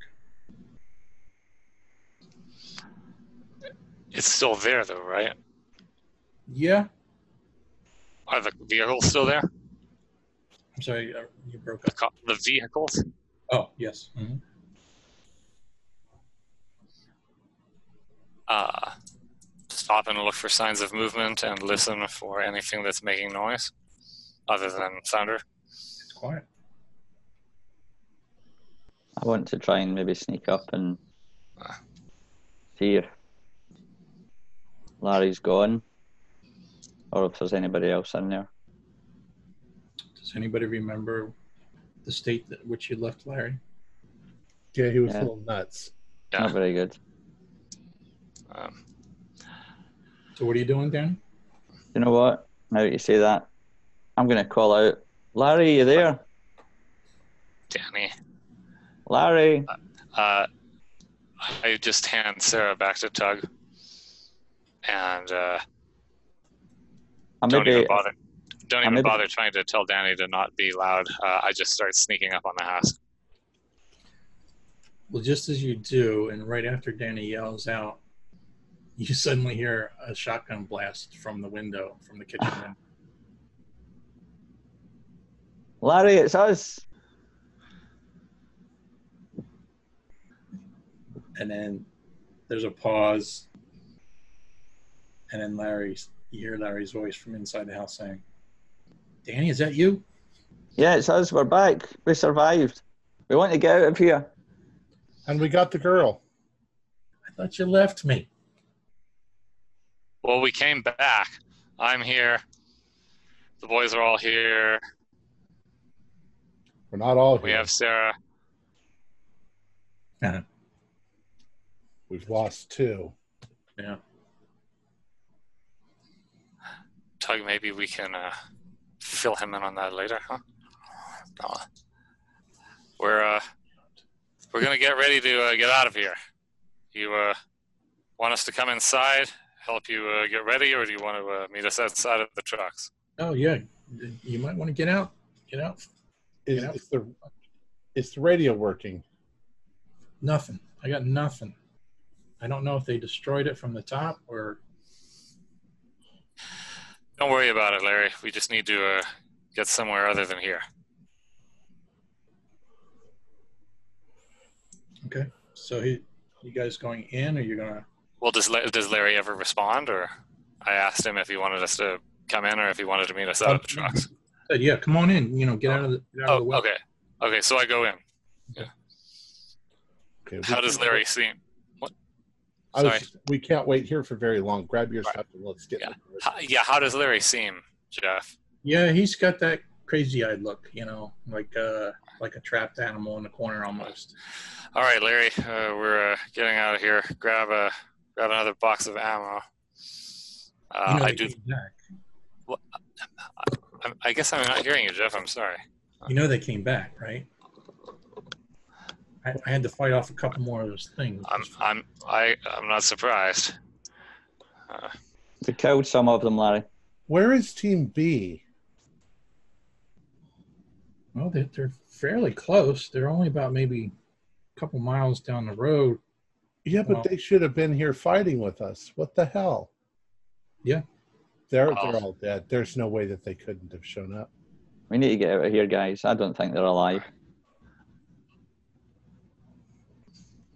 [SPEAKER 5] It's still there though, right?
[SPEAKER 2] Yeah,
[SPEAKER 5] Are the vehicles still there?
[SPEAKER 2] I'm sorry, uh, you broke
[SPEAKER 5] The,
[SPEAKER 2] up.
[SPEAKER 5] co- the vehicles?
[SPEAKER 2] Oh, yes. Mhm.
[SPEAKER 5] Uh, stop and look for signs of movement and listen for anything that's making noise, other than thunder.
[SPEAKER 2] It's quiet.
[SPEAKER 4] I want to try and maybe sneak up and
[SPEAKER 5] Ah.
[SPEAKER 4] see if Larry's gone or if there's anybody else in there.
[SPEAKER 2] Does anybody remember the state that which you left Larry?
[SPEAKER 1] Yeah, he was
[SPEAKER 4] Yeah.
[SPEAKER 1] a little nuts.
[SPEAKER 5] Yeah.
[SPEAKER 4] Not very good.
[SPEAKER 5] Um,
[SPEAKER 2] So what are you doing, Dan?
[SPEAKER 4] You know what? Now that you say that, I'm going to call out, Larry, you there?
[SPEAKER 5] Danny.
[SPEAKER 4] Larry.
[SPEAKER 5] Uh, I just hand Sarah back to Tug, and uh,
[SPEAKER 4] I
[SPEAKER 5] don't even bother. Don't even
[SPEAKER 4] maybe-
[SPEAKER 5] bother trying to tell Danny to not be loud. Uh, I just start sneaking up on the house.
[SPEAKER 2] Well, just as you do, and right after Danny yells out, you suddenly hear a shotgun blast from the window, from the kitchen window.
[SPEAKER 4] Larry, it's us.
[SPEAKER 2] And then there's a pause. And then Larry's, you hear Larry's voice from inside the house saying, Danny, is that you?
[SPEAKER 4] Yeah, it's us. We're back. We survived. We want to get out of here.
[SPEAKER 1] And we got the girl.
[SPEAKER 2] I thought you left me.
[SPEAKER 5] Well, we came back. I'm here. The boys are all here.
[SPEAKER 1] We're not all
[SPEAKER 5] We have Sarah.
[SPEAKER 2] Yeah.
[SPEAKER 1] We've lost two.
[SPEAKER 2] Yeah.
[SPEAKER 5] Tug, maybe we can uh, fill him in on that later, huh? No. We're uh, we're gonna get ready to uh, get out of here. You uh, want us to come inside, help you uh, get ready, or do you want to uh, meet us outside of the trucks?
[SPEAKER 2] Oh, yeah. You might want to get out. Get out.
[SPEAKER 1] Is,
[SPEAKER 2] Yeah.
[SPEAKER 1] is the is the radio working?
[SPEAKER 2] Nothing. I got nothing. I don't know if they destroyed it from the top or
[SPEAKER 5] Don't worry about it, Larry. We just need to uh, get somewhere other than here.
[SPEAKER 2] okay. So he, you guys going in, or you're gonna?
[SPEAKER 5] Well, does La- does Larry ever respond, or I asked him if he wanted us to come in, or if he wanted to meet us out of the trucks.
[SPEAKER 2] Said, yeah, come on in. You know, get out of the. Get out of the
[SPEAKER 5] Oh, okay, okay. So I go in.
[SPEAKER 1] Yeah. Okay.
[SPEAKER 5] How does Larry seem?
[SPEAKER 1] I was
[SPEAKER 5] Sorry.
[SPEAKER 1] just- we can't wait here for very long. Grab your
[SPEAKER 5] Right.
[SPEAKER 1] stuff and let's get.
[SPEAKER 5] Yeah. How, yeah, how does Larry seem, Jeff?
[SPEAKER 2] Yeah, he's got that crazy-eyed look. You know, like uh, like a trapped animal in the corner almost.
[SPEAKER 5] All right, Larry, uh, we're uh, getting out of here. Grab a grab another box of ammo. Uh,
[SPEAKER 2] You know
[SPEAKER 5] I do.
[SPEAKER 2] came back.
[SPEAKER 5] I, I guess I'm not hearing you, Jeff. I'm sorry.
[SPEAKER 2] You know they came back, right? I, I had to fight off a couple more of those things.
[SPEAKER 5] I'm I'm I I'm not surprised. Uh,
[SPEAKER 4] We killed some of them, Larry.
[SPEAKER 1] Where is Team B?
[SPEAKER 2] Well, they're, they're fairly close. They're only about maybe a couple miles down the road.
[SPEAKER 1] Yeah, but
[SPEAKER 2] Well-
[SPEAKER 1] they should have been here fighting with us. What the hell?
[SPEAKER 2] Yeah.
[SPEAKER 1] They're
[SPEAKER 5] Wow.
[SPEAKER 1] they're all dead. There's no way that they couldn't have shown up.
[SPEAKER 4] We need to get out of here, guys. I don't think they're alive.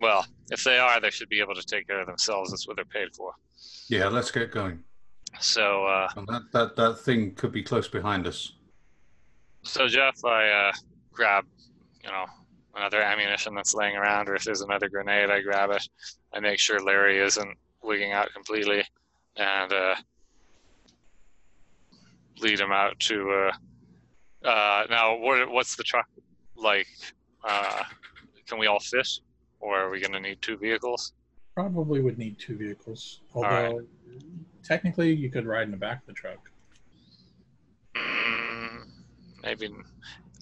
[SPEAKER 5] Well, if they are, they should be able to take care of themselves. That's what they're paid for.
[SPEAKER 3] Yeah, let's get going.
[SPEAKER 5] So uh,
[SPEAKER 3] that, that, that thing could be close behind us.
[SPEAKER 5] So Jeff, I uh, grab, you know, another ammunition that's laying around, or if there's another grenade, I grab it. I make sure Larry isn't wigging out completely, and uh, lead him out to. Uh, uh, now, what, what's the truck like? Uh, can we all fit, or are we going to need two vehicles?
[SPEAKER 2] Probably would need two vehicles. Although,
[SPEAKER 5] right.
[SPEAKER 2] technically, you could ride in the back of the truck.
[SPEAKER 5] Mm, maybe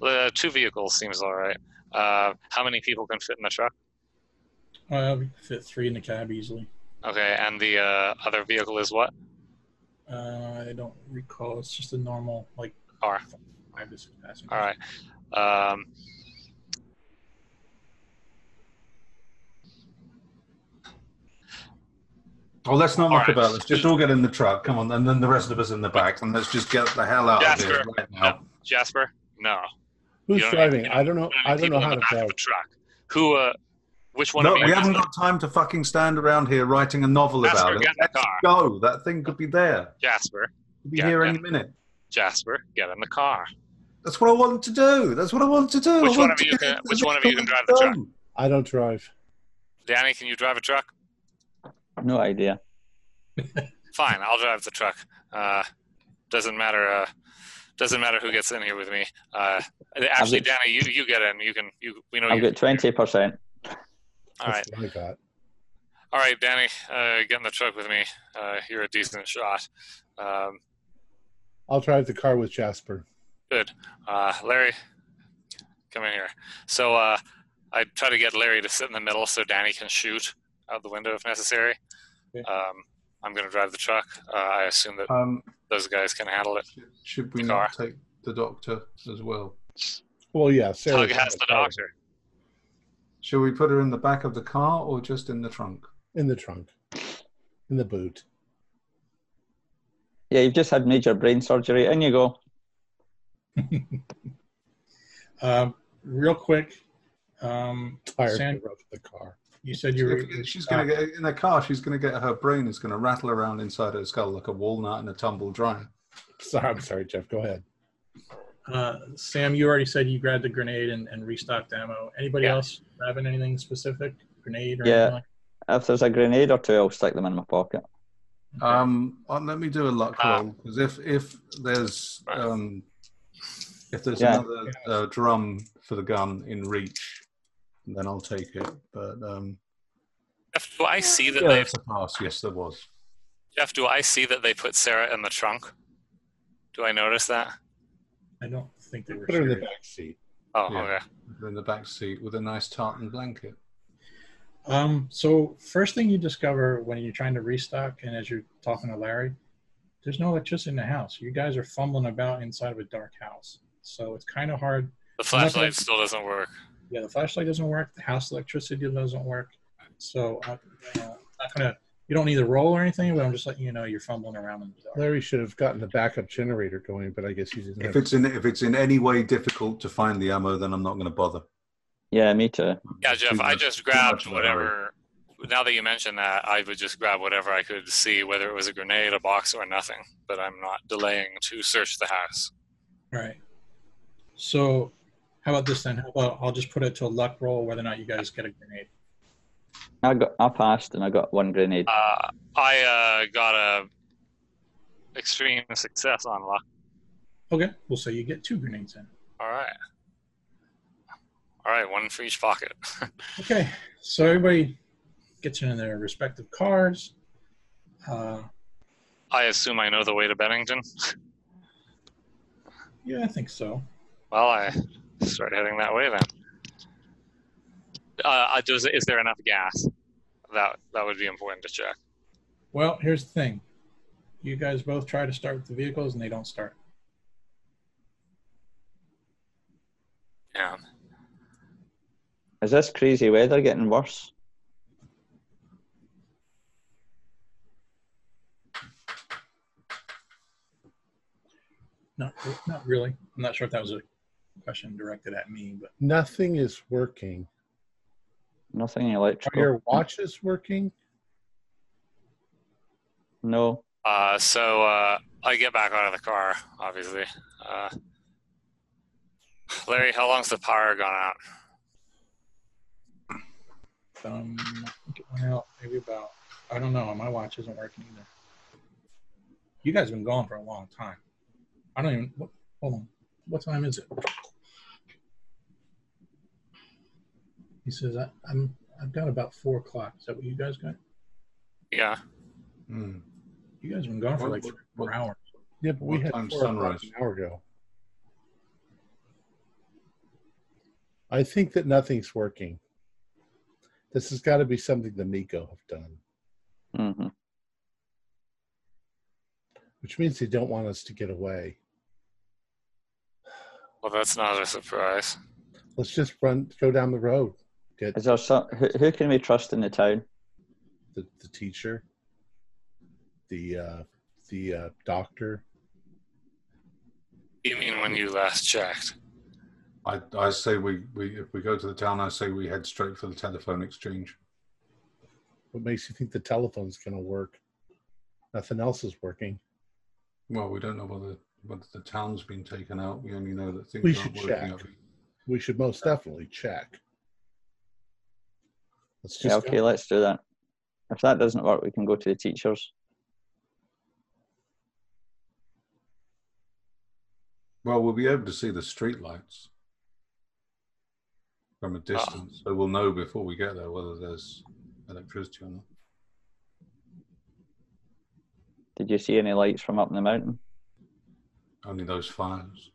[SPEAKER 5] uh, two vehicles seems all right. Uh, how many people can fit in the truck?
[SPEAKER 2] Uh, we fit three in the cab easily.
[SPEAKER 5] Okay, and the uh, other vehicle is what?
[SPEAKER 2] Uh, I don't recall. It's just a normal, like,
[SPEAKER 5] Car.
[SPEAKER 2] five to six passengers.
[SPEAKER 5] All right. Um,
[SPEAKER 3] Oh, let's not
[SPEAKER 5] All
[SPEAKER 3] muck
[SPEAKER 5] right.
[SPEAKER 3] about. Let's just all get in the truck. Come on, and then the rest of us in the back, and let's just get the hell out of here
[SPEAKER 5] Jasper.
[SPEAKER 3] right now.
[SPEAKER 5] Jasper? No.
[SPEAKER 1] Who's driving?
[SPEAKER 5] you
[SPEAKER 1] I don't know. I don't know how to drive.
[SPEAKER 5] of a truck. Who? Uh, which one
[SPEAKER 3] No,
[SPEAKER 5] of
[SPEAKER 3] we haven't got time to fucking stand around here writing a novel
[SPEAKER 5] Jasper,
[SPEAKER 3] about it.
[SPEAKER 5] get in the
[SPEAKER 3] Let's
[SPEAKER 5] car.
[SPEAKER 3] go. That thing could be there.
[SPEAKER 5] Jasper.
[SPEAKER 3] Could be
[SPEAKER 5] Yeah,
[SPEAKER 3] here
[SPEAKER 5] yeah.
[SPEAKER 3] any minute.
[SPEAKER 5] Jasper, get in the car.
[SPEAKER 3] That's what I want to do. That's what I want to do.
[SPEAKER 5] Which
[SPEAKER 3] I
[SPEAKER 5] one of you can- which one of you can drive the truck?
[SPEAKER 1] I don't drive.
[SPEAKER 5] Danny, can you drive a truck?
[SPEAKER 4] No idea.
[SPEAKER 5] Fine, I'll drive the truck. Uh, doesn't matter. Uh, doesn't matter who gets in here with me. Uh, actually,
[SPEAKER 4] got-
[SPEAKER 5] Danny, you you get in. You can. You we know
[SPEAKER 4] I've
[SPEAKER 5] you.
[SPEAKER 4] got twenty percent.
[SPEAKER 5] All
[SPEAKER 1] That's
[SPEAKER 5] right,
[SPEAKER 1] what I got.
[SPEAKER 5] all right, Danny, uh, get in the truck with me. Uh, you're a decent shot. Um,
[SPEAKER 1] I'll drive the car with Jasper. Good.
[SPEAKER 5] Uh, Larry, come in here. So uh, I try to get Larry to sit in the middle so Danny can shoot out the window if necessary.
[SPEAKER 2] Okay.
[SPEAKER 5] Um, I'm going to drive the truck. Uh, I assume that
[SPEAKER 3] Um,
[SPEAKER 5] those guys can handle it.
[SPEAKER 3] should we not take the doctor as well?
[SPEAKER 1] Well, yeah. Sarah
[SPEAKER 5] Tug has the doctor.
[SPEAKER 3] Shall we put her in the back of the car or just in the trunk?
[SPEAKER 1] In the trunk. In the boot.
[SPEAKER 4] Yeah, you've just had major brain surgery. In you go.
[SPEAKER 2] Um, real quick, um,
[SPEAKER 1] Tires
[SPEAKER 2] Sam-
[SPEAKER 1] that the car.
[SPEAKER 2] You said you were.
[SPEAKER 3] If- she's going to get in the car. She's going to get her brain is going to rattle around inside her skull like a walnut in a tumble dryer.
[SPEAKER 1] Sorry, I'm sorry, Jeff. Go ahead.
[SPEAKER 2] Uh, Sam, you already said you grabbed the grenade and, and restocked ammo. Anybody
[SPEAKER 5] Yeah.
[SPEAKER 2] else grabbing anything specific? Grenade or
[SPEAKER 4] Yeah.
[SPEAKER 2] anything like
[SPEAKER 4] If there's a grenade or two, I'll stick them in my pocket.
[SPEAKER 2] that?
[SPEAKER 3] Um, uh, let me do a luck
[SPEAKER 5] Ah.
[SPEAKER 3] roll because if if there's um, if there's
[SPEAKER 4] Yeah.
[SPEAKER 3] another uh, drum for the gun in reach, then I'll take it. But um,
[SPEAKER 5] Jeff, do I see that
[SPEAKER 3] yeah,
[SPEAKER 5] they
[SPEAKER 3] that's a pass. Yes, there was.
[SPEAKER 5] Jeff? Do I see that they put Sarah in the trunk? Do I notice that?
[SPEAKER 2] I don't think they were.
[SPEAKER 1] Put her in the back seat.
[SPEAKER 5] Oh,
[SPEAKER 3] Yeah.
[SPEAKER 5] okay.
[SPEAKER 3] In the back seat with a nice tartan blanket.
[SPEAKER 2] Um, so first thing you discover when you're trying to restock, and as you're talking to Larry, there's no electricity in the house. You guys are fumbling about inside of a dark house, so it's kind of hard.
[SPEAKER 5] The
[SPEAKER 2] I'm not gonna-
[SPEAKER 5] flashlight still doesn't work.
[SPEAKER 2] Yeah, the flashlight doesn't work. The house electricity doesn't work. So uh, you know, not gonna. You don't need to roll or anything, but I'm just letting you know you're fumbling around in the dark.
[SPEAKER 1] Larry should have gotten the backup generator going, but I guess he didn't.
[SPEAKER 3] If
[SPEAKER 1] have-
[SPEAKER 3] it's in if it's in any way difficult to find the ammo, then I'm not going to bother.
[SPEAKER 4] Yeah, me too.
[SPEAKER 5] Yeah, Jeff.
[SPEAKER 3] too
[SPEAKER 5] I
[SPEAKER 3] much-
[SPEAKER 5] just
[SPEAKER 3] too
[SPEAKER 5] grabbed
[SPEAKER 3] much of
[SPEAKER 5] whatever. Now that you mentioned that, I would just grab whatever I could see, whether it was a grenade, a box, or nothing. But I'm not delaying to search the house.
[SPEAKER 2] Right. So, how about this then? How about I'll just put it to a luck roll whether or not you guys get a grenade.
[SPEAKER 4] I got I passed and I got one grenade.
[SPEAKER 5] Uh, I uh, got a extreme success on luck.
[SPEAKER 2] Okay, we'll say you get two grenades in.
[SPEAKER 5] All right. All right, one for each pocket.
[SPEAKER 2] Okay, so everybody gets in their respective cars. Uh,
[SPEAKER 5] I assume I know the way to Bennington.
[SPEAKER 2] yeah, I think so.
[SPEAKER 5] Well, I start heading that way then. Uh, uh, does is there enough gas? That that would be important to check.
[SPEAKER 2] Well, here's the thing. You guys both try to start the vehicles and they don't start.
[SPEAKER 5] Yeah.
[SPEAKER 4] Is this crazy weather getting worse?
[SPEAKER 2] Not, not really. I'm not sure if that was a question directed at me, but
[SPEAKER 1] Nothing is working.
[SPEAKER 4] Nothing electrical.
[SPEAKER 1] Are
[SPEAKER 4] electrical.
[SPEAKER 1] your watches working?
[SPEAKER 4] No.
[SPEAKER 5] Uh, so uh, I get back out of the car, obviously. Uh, Larry, how long's the power gone out?
[SPEAKER 2] um, I think it went out maybe about, I don't know. My watch isn't working either. You guys have been gone for a long time. I don't even, what, hold on. What time is it? He says, I, I'm, I've got about four o'clock. Is that what you guys got?
[SPEAKER 5] Yeah.
[SPEAKER 3] Hmm.
[SPEAKER 2] You guys have been gone for like
[SPEAKER 3] what-
[SPEAKER 2] three, four
[SPEAKER 3] what-
[SPEAKER 2] hours.
[SPEAKER 1] Yeah, but we
[SPEAKER 3] What
[SPEAKER 1] had
[SPEAKER 3] time's
[SPEAKER 1] four
[SPEAKER 3] sunrise?
[SPEAKER 1] an hour ago. I think that nothing's working. This has got to be something the Mi-Go have done,
[SPEAKER 4] hmm
[SPEAKER 1] which means they don't want us to get away.
[SPEAKER 5] Well, that's not a surprise.
[SPEAKER 1] Let's just run, go down the road, get
[SPEAKER 4] Is there some, who, who can we trust in the town?
[SPEAKER 1] the, the teacher, the uh, the uh, doctor.
[SPEAKER 5] You mean when you last checked?
[SPEAKER 3] I I say we, we if we go to the town, I say we head straight for the telephone exchange.
[SPEAKER 1] What makes you think the telephone's going to work? Nothing else is working.
[SPEAKER 3] Well, we don't know whether whether the town's been taken out. We only know that things
[SPEAKER 1] We
[SPEAKER 3] aren't
[SPEAKER 1] should
[SPEAKER 3] working.
[SPEAKER 1] check.
[SPEAKER 3] out.
[SPEAKER 1] We should most definitely check. Let's just
[SPEAKER 4] Yeah, okay,
[SPEAKER 1] go.
[SPEAKER 4] let's do that. If that doesn't work, we can go to the teachers.
[SPEAKER 3] Well, we'll be able to see the street lights from a ah. distance, so we'll know before we get there whether there's electricity or not.
[SPEAKER 4] Did you see any lights from up in the mountain?
[SPEAKER 3] Only those fires.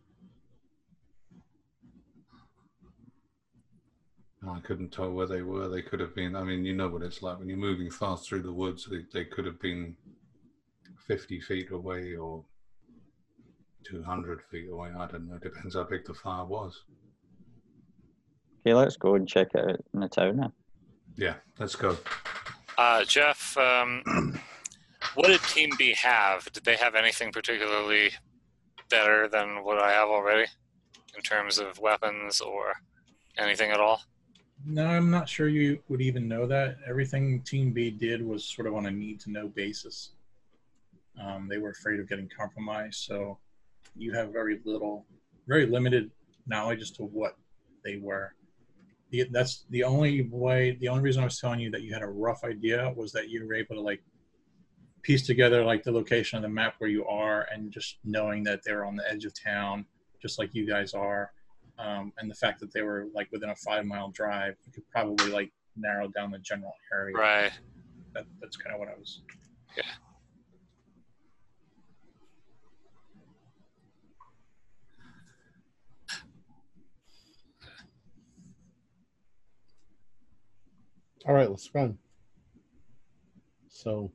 [SPEAKER 3] I couldn't tell where they were. They could have been. I mean, you know what it's like when you're moving fast through the woods. They, they could have been 50 feet away or 200 feet away. I don't know. Depends how big the fire was.
[SPEAKER 4] Okay, let's go and check it out in the town now.
[SPEAKER 3] Yeah, let's go.
[SPEAKER 5] Uh, Jeff, um, what did Team B have? Did they have anything particularly better than what I have already in terms of weapons or anything at all?
[SPEAKER 2] No, I'm not sure you would even know that. Everything Team B did was sort of on a need to know basis. Um, they were afraid of getting compromised, so you have very little, very limited knowledge as to what they were. The, that's the only way, the only reason I was telling you that you had a rough idea was that you were able to like piece together like the location of the map where you are and just knowing that they're on the edge of town, just like you guys are um, and the fact that they were like within a five mile drive, you could probably like narrow down the general area.
[SPEAKER 5] Right.
[SPEAKER 2] That, that's kind of what I was.
[SPEAKER 5] Yeah.
[SPEAKER 1] All right, let's run. So,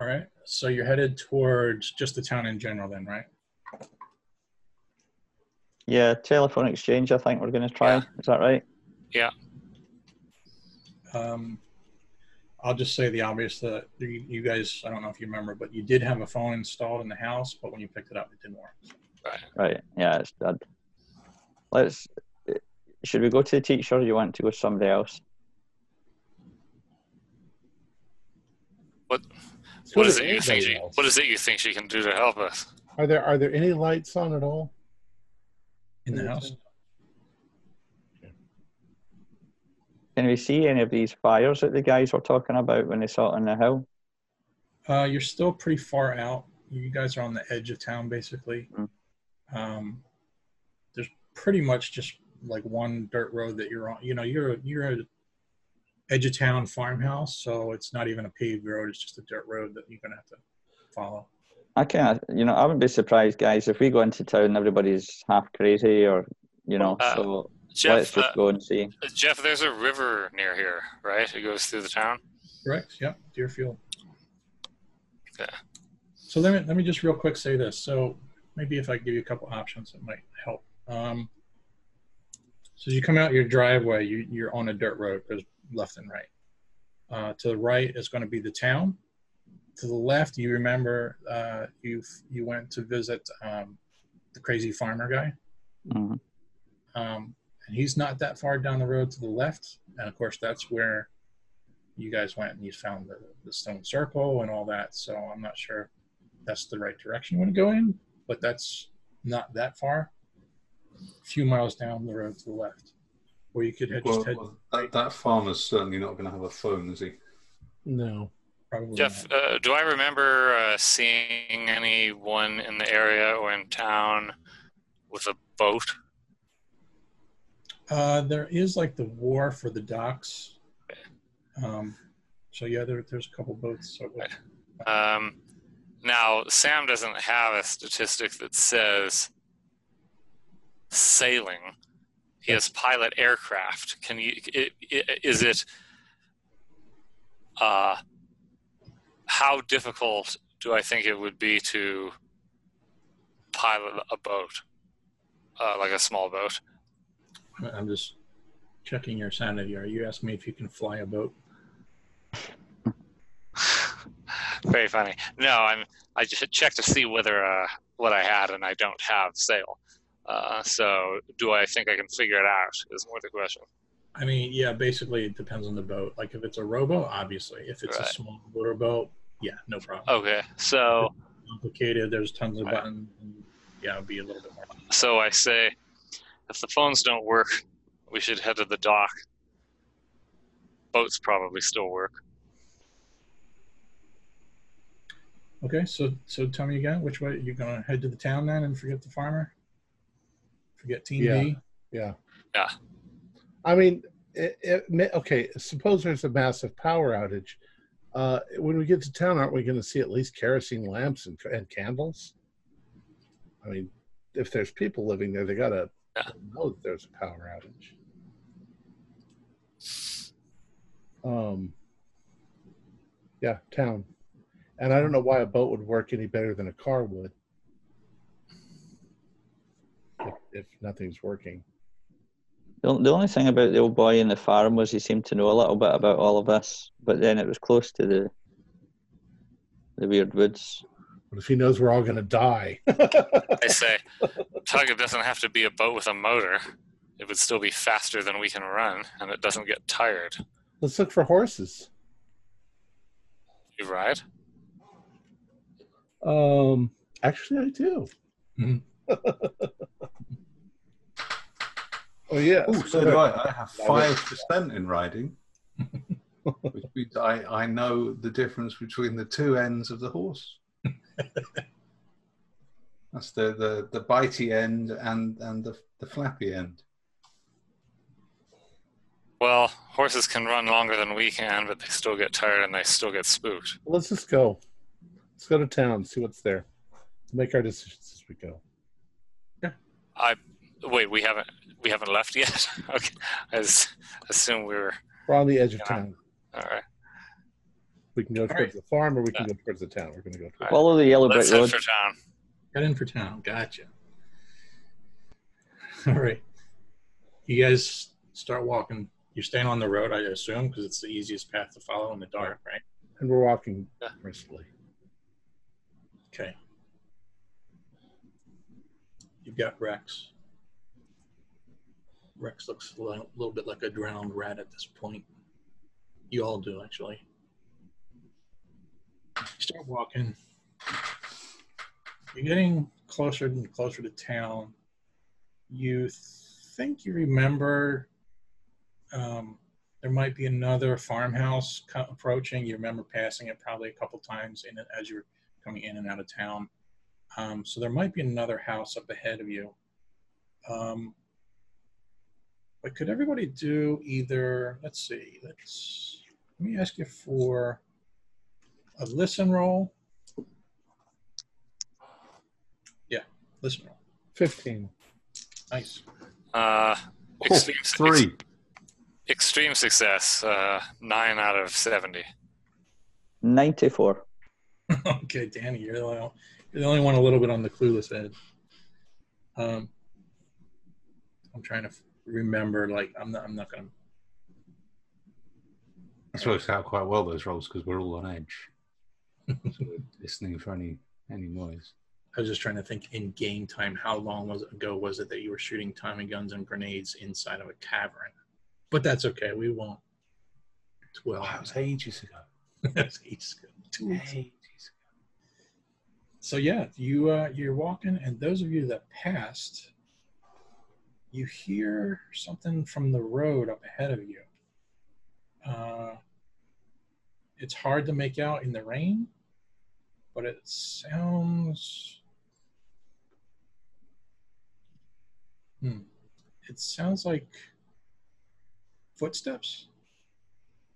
[SPEAKER 2] All right. So you're headed towards just the town in general, then, right?
[SPEAKER 4] Yeah, telephone exchange. I think we're going to try.
[SPEAKER 5] Yeah.
[SPEAKER 4] Is that right? Yeah.
[SPEAKER 2] Um, I'll just say the obvious that you, you guys, I don't know if you remember, but you did have a phone installed in the house, but when you picked it up, it didn't work.
[SPEAKER 4] Right. Right. Yeah, it's dead. Let's. Should we go to the teacher? Or Do you want to go with somebody else?
[SPEAKER 5] What
[SPEAKER 1] so
[SPEAKER 5] what
[SPEAKER 1] is
[SPEAKER 5] is it you think? She, what is it you think she can do to help us?
[SPEAKER 1] Are there are there any lights on at all?
[SPEAKER 2] In the house?
[SPEAKER 4] Can we see any of these fires that the guys were talking about when they saw it on the hill?
[SPEAKER 2] Uh, you're still pretty far out. You guys are on the edge of town, basically.
[SPEAKER 4] Mm.
[SPEAKER 2] Um, there's pretty much just like one dirt road that you're on. You know, you're you're at edge of town farmhouse, so it's not even a paved road. It's just a dirt road that you're gonna have to follow.
[SPEAKER 4] I can't. You know, I wouldn't be surprised, guys, if we go into town, everybody's half crazy, or you know.
[SPEAKER 5] Uh,
[SPEAKER 4] so let's just
[SPEAKER 5] uh,
[SPEAKER 4] go and see.
[SPEAKER 5] Jeff, there's a river near here, right? It goes through the town.
[SPEAKER 2] Correct. Yep. Deerfield.
[SPEAKER 5] Yeah.
[SPEAKER 2] So let me let me just real quick say this. So maybe if I give you a couple options, it might help. Um, so as you come out your driveway, you, you're on a dirt road. There's left and right. Uh, to the right is going to be the town. To the left, you remember uh, you you went to visit um, the crazy farmer guy.
[SPEAKER 4] Mhm.
[SPEAKER 2] Um, and he's not that far down the road to the left. And of course, that's where you guys went and you found the, the stone circle and all that. So I'm not sure that's the right direction you want to go in, but that's not that far. A few miles down the road to the left. Or you could head,
[SPEAKER 3] Well,
[SPEAKER 2] just head
[SPEAKER 3] well, that, that farmer's certainly not going to have a phone, is he?
[SPEAKER 1] No.
[SPEAKER 2] Probably.
[SPEAKER 5] Jeff, uh, do I remember uh, seeing anyone in the area or in town with a boat?
[SPEAKER 2] Uh, there is like the war for the docks. Um, so yeah, there, there's a couple boats. So
[SPEAKER 5] Um, now, Sam doesn't have a statistic that says sailing. He has pilot aircraft. Can you? i- i- Is it? Uh, how difficult do I think it would be to pilot a boat, uh, like a small boat?
[SPEAKER 2] I'm just checking your sanity. Are you asking me if you can fly a boat?
[SPEAKER 5] Very funny. No, I'm. I just checked to see whether uh, what I had, and I don't have sail. Uh, so, do I think I can figure it out? Is more the question.
[SPEAKER 2] I mean, yeah, basically it depends on the boat. Like if it's a rowboat, obviously. If it's a
[SPEAKER 5] Right.
[SPEAKER 2] small motorboat, yeah, no problem.
[SPEAKER 5] Okay, so
[SPEAKER 2] Complicated. There's tons of
[SPEAKER 5] Right.
[SPEAKER 2] buttons. And, yeah, it'd be a little bit more.
[SPEAKER 5] so I say, if the phones don't work, we should head to the dock. Boats probably still work.
[SPEAKER 2] Okay, so so tell me again, which way you're gonna head to the town then and forget the farmer? Forget Team
[SPEAKER 1] Yeah.
[SPEAKER 2] B?
[SPEAKER 1] Yeah.
[SPEAKER 5] Yeah.
[SPEAKER 1] I mean, it, it, okay. Suppose there's a massive power outage. Uh, when we get to town, aren't we going to see at least kerosene lamps and, and candles? I mean, if there's people living there, they got to
[SPEAKER 5] Yeah.
[SPEAKER 1] know that there's a power outage. Um, yeah, town. And I don't know why a boat would work any better than a car would. If, if nothing's working.
[SPEAKER 4] The, the only thing about the old boy in the farm was he seemed to know a little bit about all of us, but then it was close to the the weird woods.
[SPEAKER 1] But if he knows we're all going to die?
[SPEAKER 5] I say, Tug, it doesn't have to be a boat with a motor. It would still be faster than we can run, and it doesn't get tired.
[SPEAKER 1] Let's look for horses.
[SPEAKER 5] You ride?
[SPEAKER 1] Um, actually, I do.
[SPEAKER 2] Mhm.
[SPEAKER 1] oh yeah.
[SPEAKER 3] Oh, so do I. I have five percent in riding, which means I, I know the difference between the two ends of the horse. That's the, the, the bitey end and, and the, the flappy end.
[SPEAKER 5] Well, horses can run longer than we can, but they still get tired and they still get spooked.
[SPEAKER 1] Let's just go. Let's go to town. See what's there. Make our decisions as we go. Yeah.
[SPEAKER 5] I wait. We haven't we haven't left yet. okay, I s- assume we were
[SPEAKER 1] We're on the edge of
[SPEAKER 5] Yeah.
[SPEAKER 1] town.
[SPEAKER 5] all right.
[SPEAKER 1] We can go
[SPEAKER 5] All
[SPEAKER 1] towards
[SPEAKER 5] right.
[SPEAKER 1] the farm, or we can go towards the town. We're going to go. Towards
[SPEAKER 4] Follow the yellow brick road.
[SPEAKER 5] for town.
[SPEAKER 2] Head in for town. Gotcha. All right. You guys start walking. You're staying on the road, I assume, because it's the easiest path to follow in the dark, right?
[SPEAKER 1] and we're walking
[SPEAKER 5] Yeah.
[SPEAKER 1] briskly.
[SPEAKER 2] Okay. You've got Rex. Rex looks a little, bit like a drowned rat at this point. You all do, actually. Start walking. You're getting closer and closer to town. You think you remember um, there might be another farmhouse co- approaching. You remember passing it probably a couple times in as you're coming in and out of town. Um, so there might be another house up ahead of you. Um, but could everybody do either? Let's see. Let's let me ask you for a listen roll. Yeah, listen roll.
[SPEAKER 1] Fifteen.
[SPEAKER 2] Nice.
[SPEAKER 5] Uh, extreme,
[SPEAKER 3] Oh, three.
[SPEAKER 5] extreme success. Uh, nine out of seventy.
[SPEAKER 4] 94.
[SPEAKER 2] okay, Danny, you're the, only, you're the only one a little bit on the clueless edge. Um, I'm trying to f- remember. Like, I'm not. I'm not gonna.
[SPEAKER 3] That's works out quite well, those rolls because we're all on edge. So we're listening for any any noise.
[SPEAKER 2] I was just trying to think in game time. How long was ago was it that you were shooting Tommy guns and grenades inside of a cavern? But that's okay. We won't. Twelve.
[SPEAKER 3] Wow, that was ages ago.
[SPEAKER 2] That's ages ago. Two.
[SPEAKER 3] Ages
[SPEAKER 2] So yeah, you uh, you're walking, and those of you that passed, you hear something from the road up ahead of you. Uh, it's hard to make out in the rain, but it sounds. Hmm. It sounds like footsteps.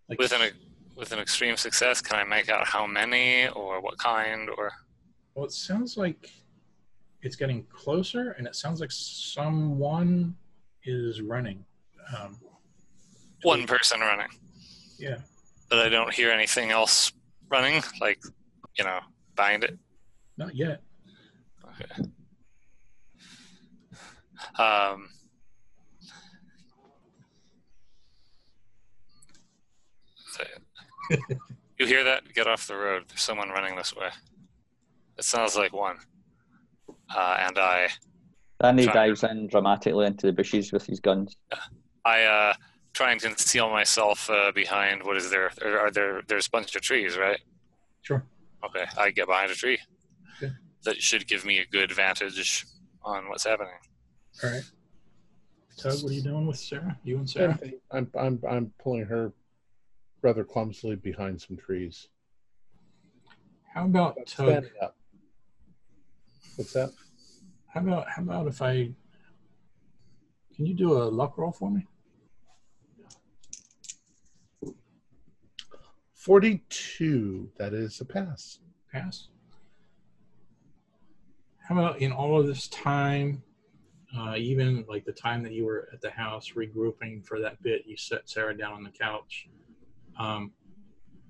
[SPEAKER 2] Like
[SPEAKER 5] With an with an extreme success, can I make out how many or what kind or?
[SPEAKER 2] Well, it sounds like it's getting closer, and it sounds like someone is running. Um,
[SPEAKER 5] One person running,
[SPEAKER 2] yeah.
[SPEAKER 5] but I don't hear anything else running, like you know, behind it.
[SPEAKER 2] Not yet.
[SPEAKER 5] Okay. Um, you hear that? Get off the road. There's someone running this way. It sounds like one. Uh, and I,
[SPEAKER 4] Danny
[SPEAKER 5] Try.
[SPEAKER 4] dives in dramatically into the bushes with his guns.
[SPEAKER 5] I uh, try and conceal myself uh, behind. What is there? Are, are there? There's a bunch of trees, right?
[SPEAKER 2] Sure.
[SPEAKER 5] Okay, I get behind a tree.
[SPEAKER 2] Okay.
[SPEAKER 5] That should give me a good vantage on what's happening.
[SPEAKER 2] All right. Tug, what are you doing with Sarah? You and Sarah?
[SPEAKER 1] I'm I'm I'm pulling her rather clumsily behind some trees.
[SPEAKER 2] How about
[SPEAKER 1] I'm
[SPEAKER 2] Tug?
[SPEAKER 1] standing up. What's that?
[SPEAKER 2] How about how about if I? Can you do a luck roll for me?
[SPEAKER 1] Forty-two. That is a pass.
[SPEAKER 2] Pass. How about in all of this time, uh, even like the time that you were at the house regrouping for that bit, you set Sarah down on the couch. Um,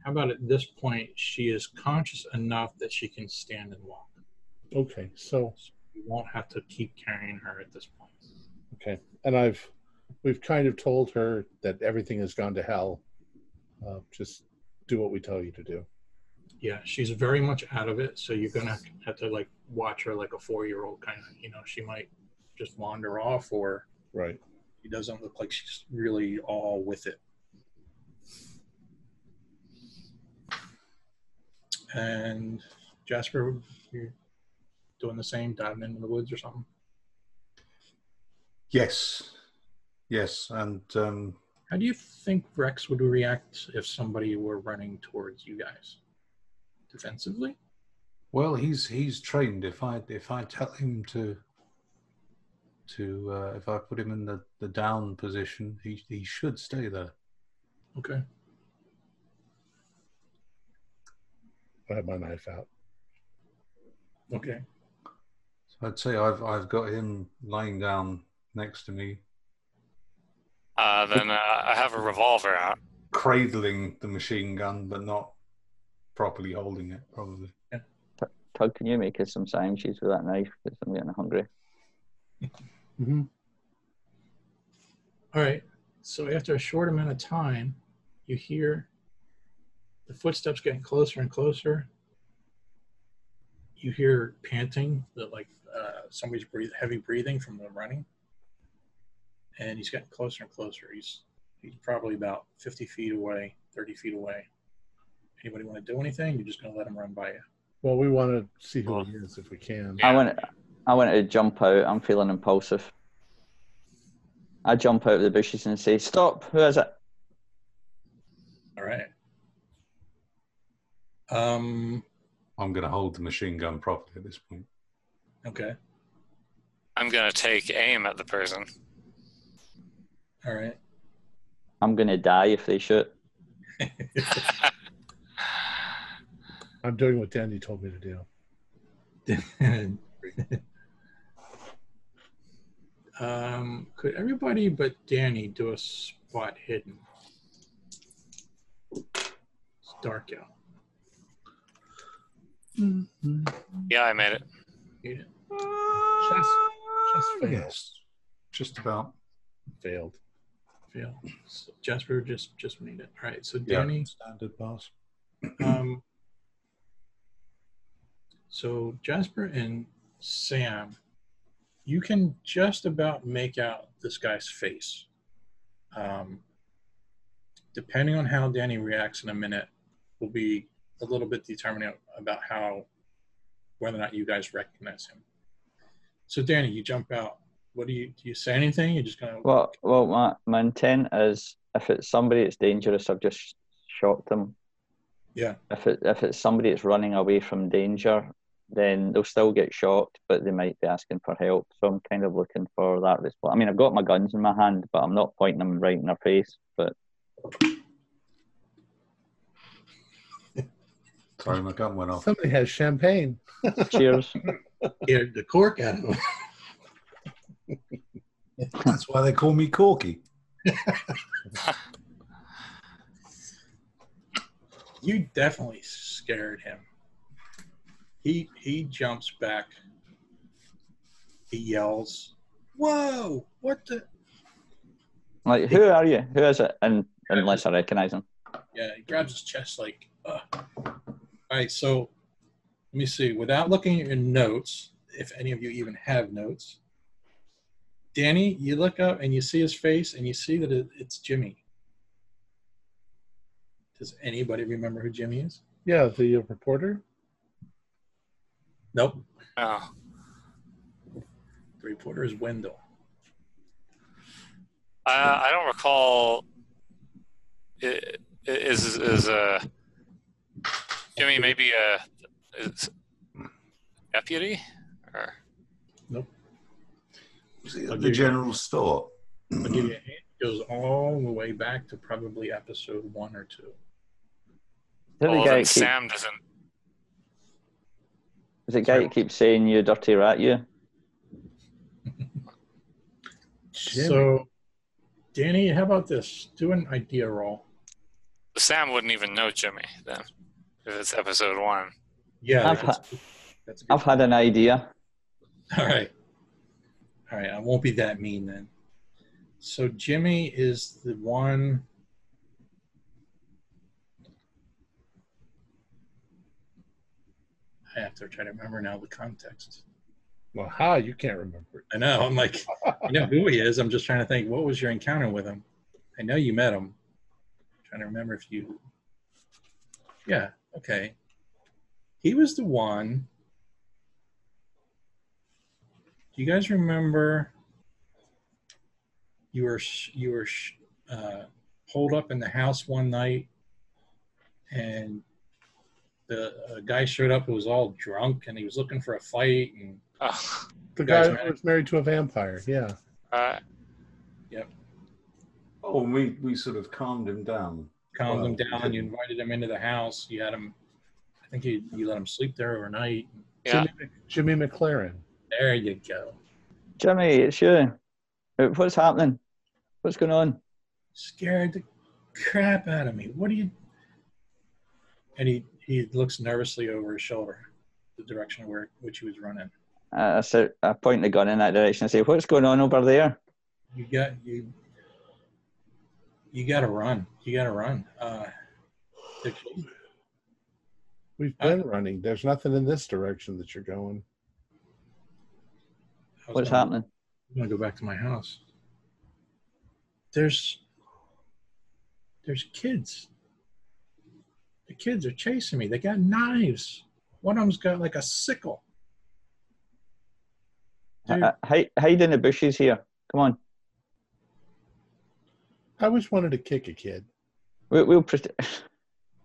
[SPEAKER 2] how about at this point, she is conscious enough that she can stand and walk.
[SPEAKER 1] Okay, so
[SPEAKER 2] You won't have to keep carrying her at this point.
[SPEAKER 1] okay, and I've we've kind of told her that everything has gone to hell. Uh, just do what we tell you to do.
[SPEAKER 2] Yeah, she's very much out of it. So you're gonna have to like watch her like a four year old kind of. You know, she might just wander off, or
[SPEAKER 1] Right.
[SPEAKER 2] she doesn't look like she's really all with it. And Jasper, doing the same, diving into the woods or something.
[SPEAKER 3] Yes, yes, and um,
[SPEAKER 2] How do you think Rex would react if somebody were running towards you guys? Defensively?
[SPEAKER 3] well, he's he's trained. If I if I tell him to to uh, if I put him in the, the down position, he he should stay there.
[SPEAKER 2] Okay.
[SPEAKER 1] I have my knife out.
[SPEAKER 2] Okay.
[SPEAKER 3] So I'd say I've I've got him lying down next to me,
[SPEAKER 5] Uh, then uh, I have a revolver out.
[SPEAKER 3] cradling the machine gun, but not properly holding it. Probably. Yeah.
[SPEAKER 4] Tug, can you make us some sandwiches with that knife? Because I'm getting hungry.
[SPEAKER 1] Mm-hmm.
[SPEAKER 2] All right. So after a short amount of time, you hear the footsteps getting closer and closer. You hear panting, that like uh, somebody's breathe, heavy breathing from the running, and he's getting closer and closer. He's he's probably about 50 feet away, 30 feet away. Anybody want to do anything? You're just going to let him run by you.
[SPEAKER 1] Well, we want to see who he is if we can.
[SPEAKER 5] Yeah.
[SPEAKER 4] I want I want to jump out. I'm feeling impulsive. I jump out of the bushes and say, "Stop! Who is it?"
[SPEAKER 2] All right. Um.
[SPEAKER 3] I'm going to hold the machine gun properly at this point.
[SPEAKER 2] Okay.
[SPEAKER 5] I'm gonna take aim at the person.
[SPEAKER 2] All right.
[SPEAKER 4] I'm gonna die if they shoot.
[SPEAKER 1] I'm doing what Danny told me to do.
[SPEAKER 2] um, could everybody but Danny do a spot hidden? It's dark out.
[SPEAKER 5] Yeah, I made it.
[SPEAKER 2] Yeah.
[SPEAKER 1] Just, just failed.
[SPEAKER 3] Yes, just about.
[SPEAKER 1] Failed.
[SPEAKER 2] Failed. So Jasper just just made it. All right. So
[SPEAKER 3] Yeah,
[SPEAKER 2] Danny.
[SPEAKER 3] standard pass.
[SPEAKER 2] Um. So Jasper and Sam, you can just about make out this guy's face. Um, depending on how Danny reacts in a minute, will be a little bit determining about how whether or not you guys recognize him. So Danny, you jump out. What do you do? You say anything? You're just gonna.
[SPEAKER 4] Well, well, my my intent is if it's somebody that's dangerous, I've just shot them.
[SPEAKER 2] Yeah.
[SPEAKER 4] If it if it's somebody that's running away from danger, then they'll still get shot, but they might be asking for help. So I'm kind of looking for that response. I mean, I've got my guns in my hand, but I'm not pointing them right in their face. But
[SPEAKER 3] Sorry, my gun went off.
[SPEAKER 1] Somebody has champagne.
[SPEAKER 4] cheers.
[SPEAKER 2] Scared the cork out of him.
[SPEAKER 3] That's why they call me Corky.
[SPEAKER 2] you definitely scared him. He he jumps back. He yells, "Whoa! What the?"
[SPEAKER 4] Like, who are you? Who is it? And unless I recognise him.
[SPEAKER 2] Yeah, he grabs his chest like. Uh. All right, so let me see. Without looking at your notes, if any of you even have notes, Danny, you look up and you see his face, and you see that it, it's Jimmy. Does anybody remember who Jimmy is?
[SPEAKER 1] Yeah, the uh, reporter.
[SPEAKER 2] Nope.
[SPEAKER 5] Oh,
[SPEAKER 2] The reporter is Wendell.
[SPEAKER 5] I, I don't recall. i- i- Is is uh, Jimmy maybe a is deputy or
[SPEAKER 3] Was it
[SPEAKER 2] I'll
[SPEAKER 3] at the
[SPEAKER 2] you-
[SPEAKER 3] general store?
[SPEAKER 2] I'll give you a hint. It goes all the way back to probably episode one or two.
[SPEAKER 4] Is it the guy keep,
[SPEAKER 5] Sam doesn't.
[SPEAKER 4] is it the guy that keeps saying you dirty rat you?
[SPEAKER 1] Jimmy.
[SPEAKER 2] So, Danny, how about this? Do an idea roll.
[SPEAKER 5] Sam wouldn't even know Jimmy then if it's episode one.
[SPEAKER 2] Yeah,
[SPEAKER 4] I've
[SPEAKER 2] that's, that's a good.
[SPEAKER 4] I've had an idea.
[SPEAKER 2] All right. All right. I won't be that mean then. So Jimmy is the one. I have to try to remember now the context.
[SPEAKER 1] Well, how you can't remember it.
[SPEAKER 2] I know. I'm like, you know who he is. I'm just trying to think. What was your encounter with him? I know you met him. trying to remember if you. Yeah. Okay. He was the one. Do you guys remember? You were you were sh- uh, holed up in the house one night, and the a guy showed up who was all drunk, and he was looking for a fight, and
[SPEAKER 5] Oh,
[SPEAKER 1] The guy
[SPEAKER 2] met?
[SPEAKER 1] was married to a vampire. Yeah.
[SPEAKER 5] uh,
[SPEAKER 3] Oh, and we we sort of calmed him down.
[SPEAKER 2] calmed him down. You invited him into the house. You had him. I think you you let him sleep there overnight.
[SPEAKER 5] yeah.
[SPEAKER 1] Jimmy, Jimmy McLaren.
[SPEAKER 2] There you go.
[SPEAKER 4] Jimmy, it's you. What's happening? What's going on?
[SPEAKER 2] Scared the crap out of me. What are you? And he he looks nervously over his shoulder, the direction where which he was running.
[SPEAKER 4] Uh, I, said, I point the gun in that direction and say, What's going on over there?
[SPEAKER 2] You got you. You got to run. You got to run. Uh, the-
[SPEAKER 1] We've
[SPEAKER 2] Uh,
[SPEAKER 1] been running. There's nothing in this direction that you're going.
[SPEAKER 2] I was
[SPEAKER 4] What's
[SPEAKER 2] gonna-
[SPEAKER 4] happening?
[SPEAKER 2] I'm gonna go back to my house. There's there's kids. The kids are chasing me. They got knives. One of them's got like a sickle. Dude,
[SPEAKER 4] Uh, hide, hide in the bushes here. Come on.
[SPEAKER 1] I always wanted to kick a kid.
[SPEAKER 4] We'll, we'll protect.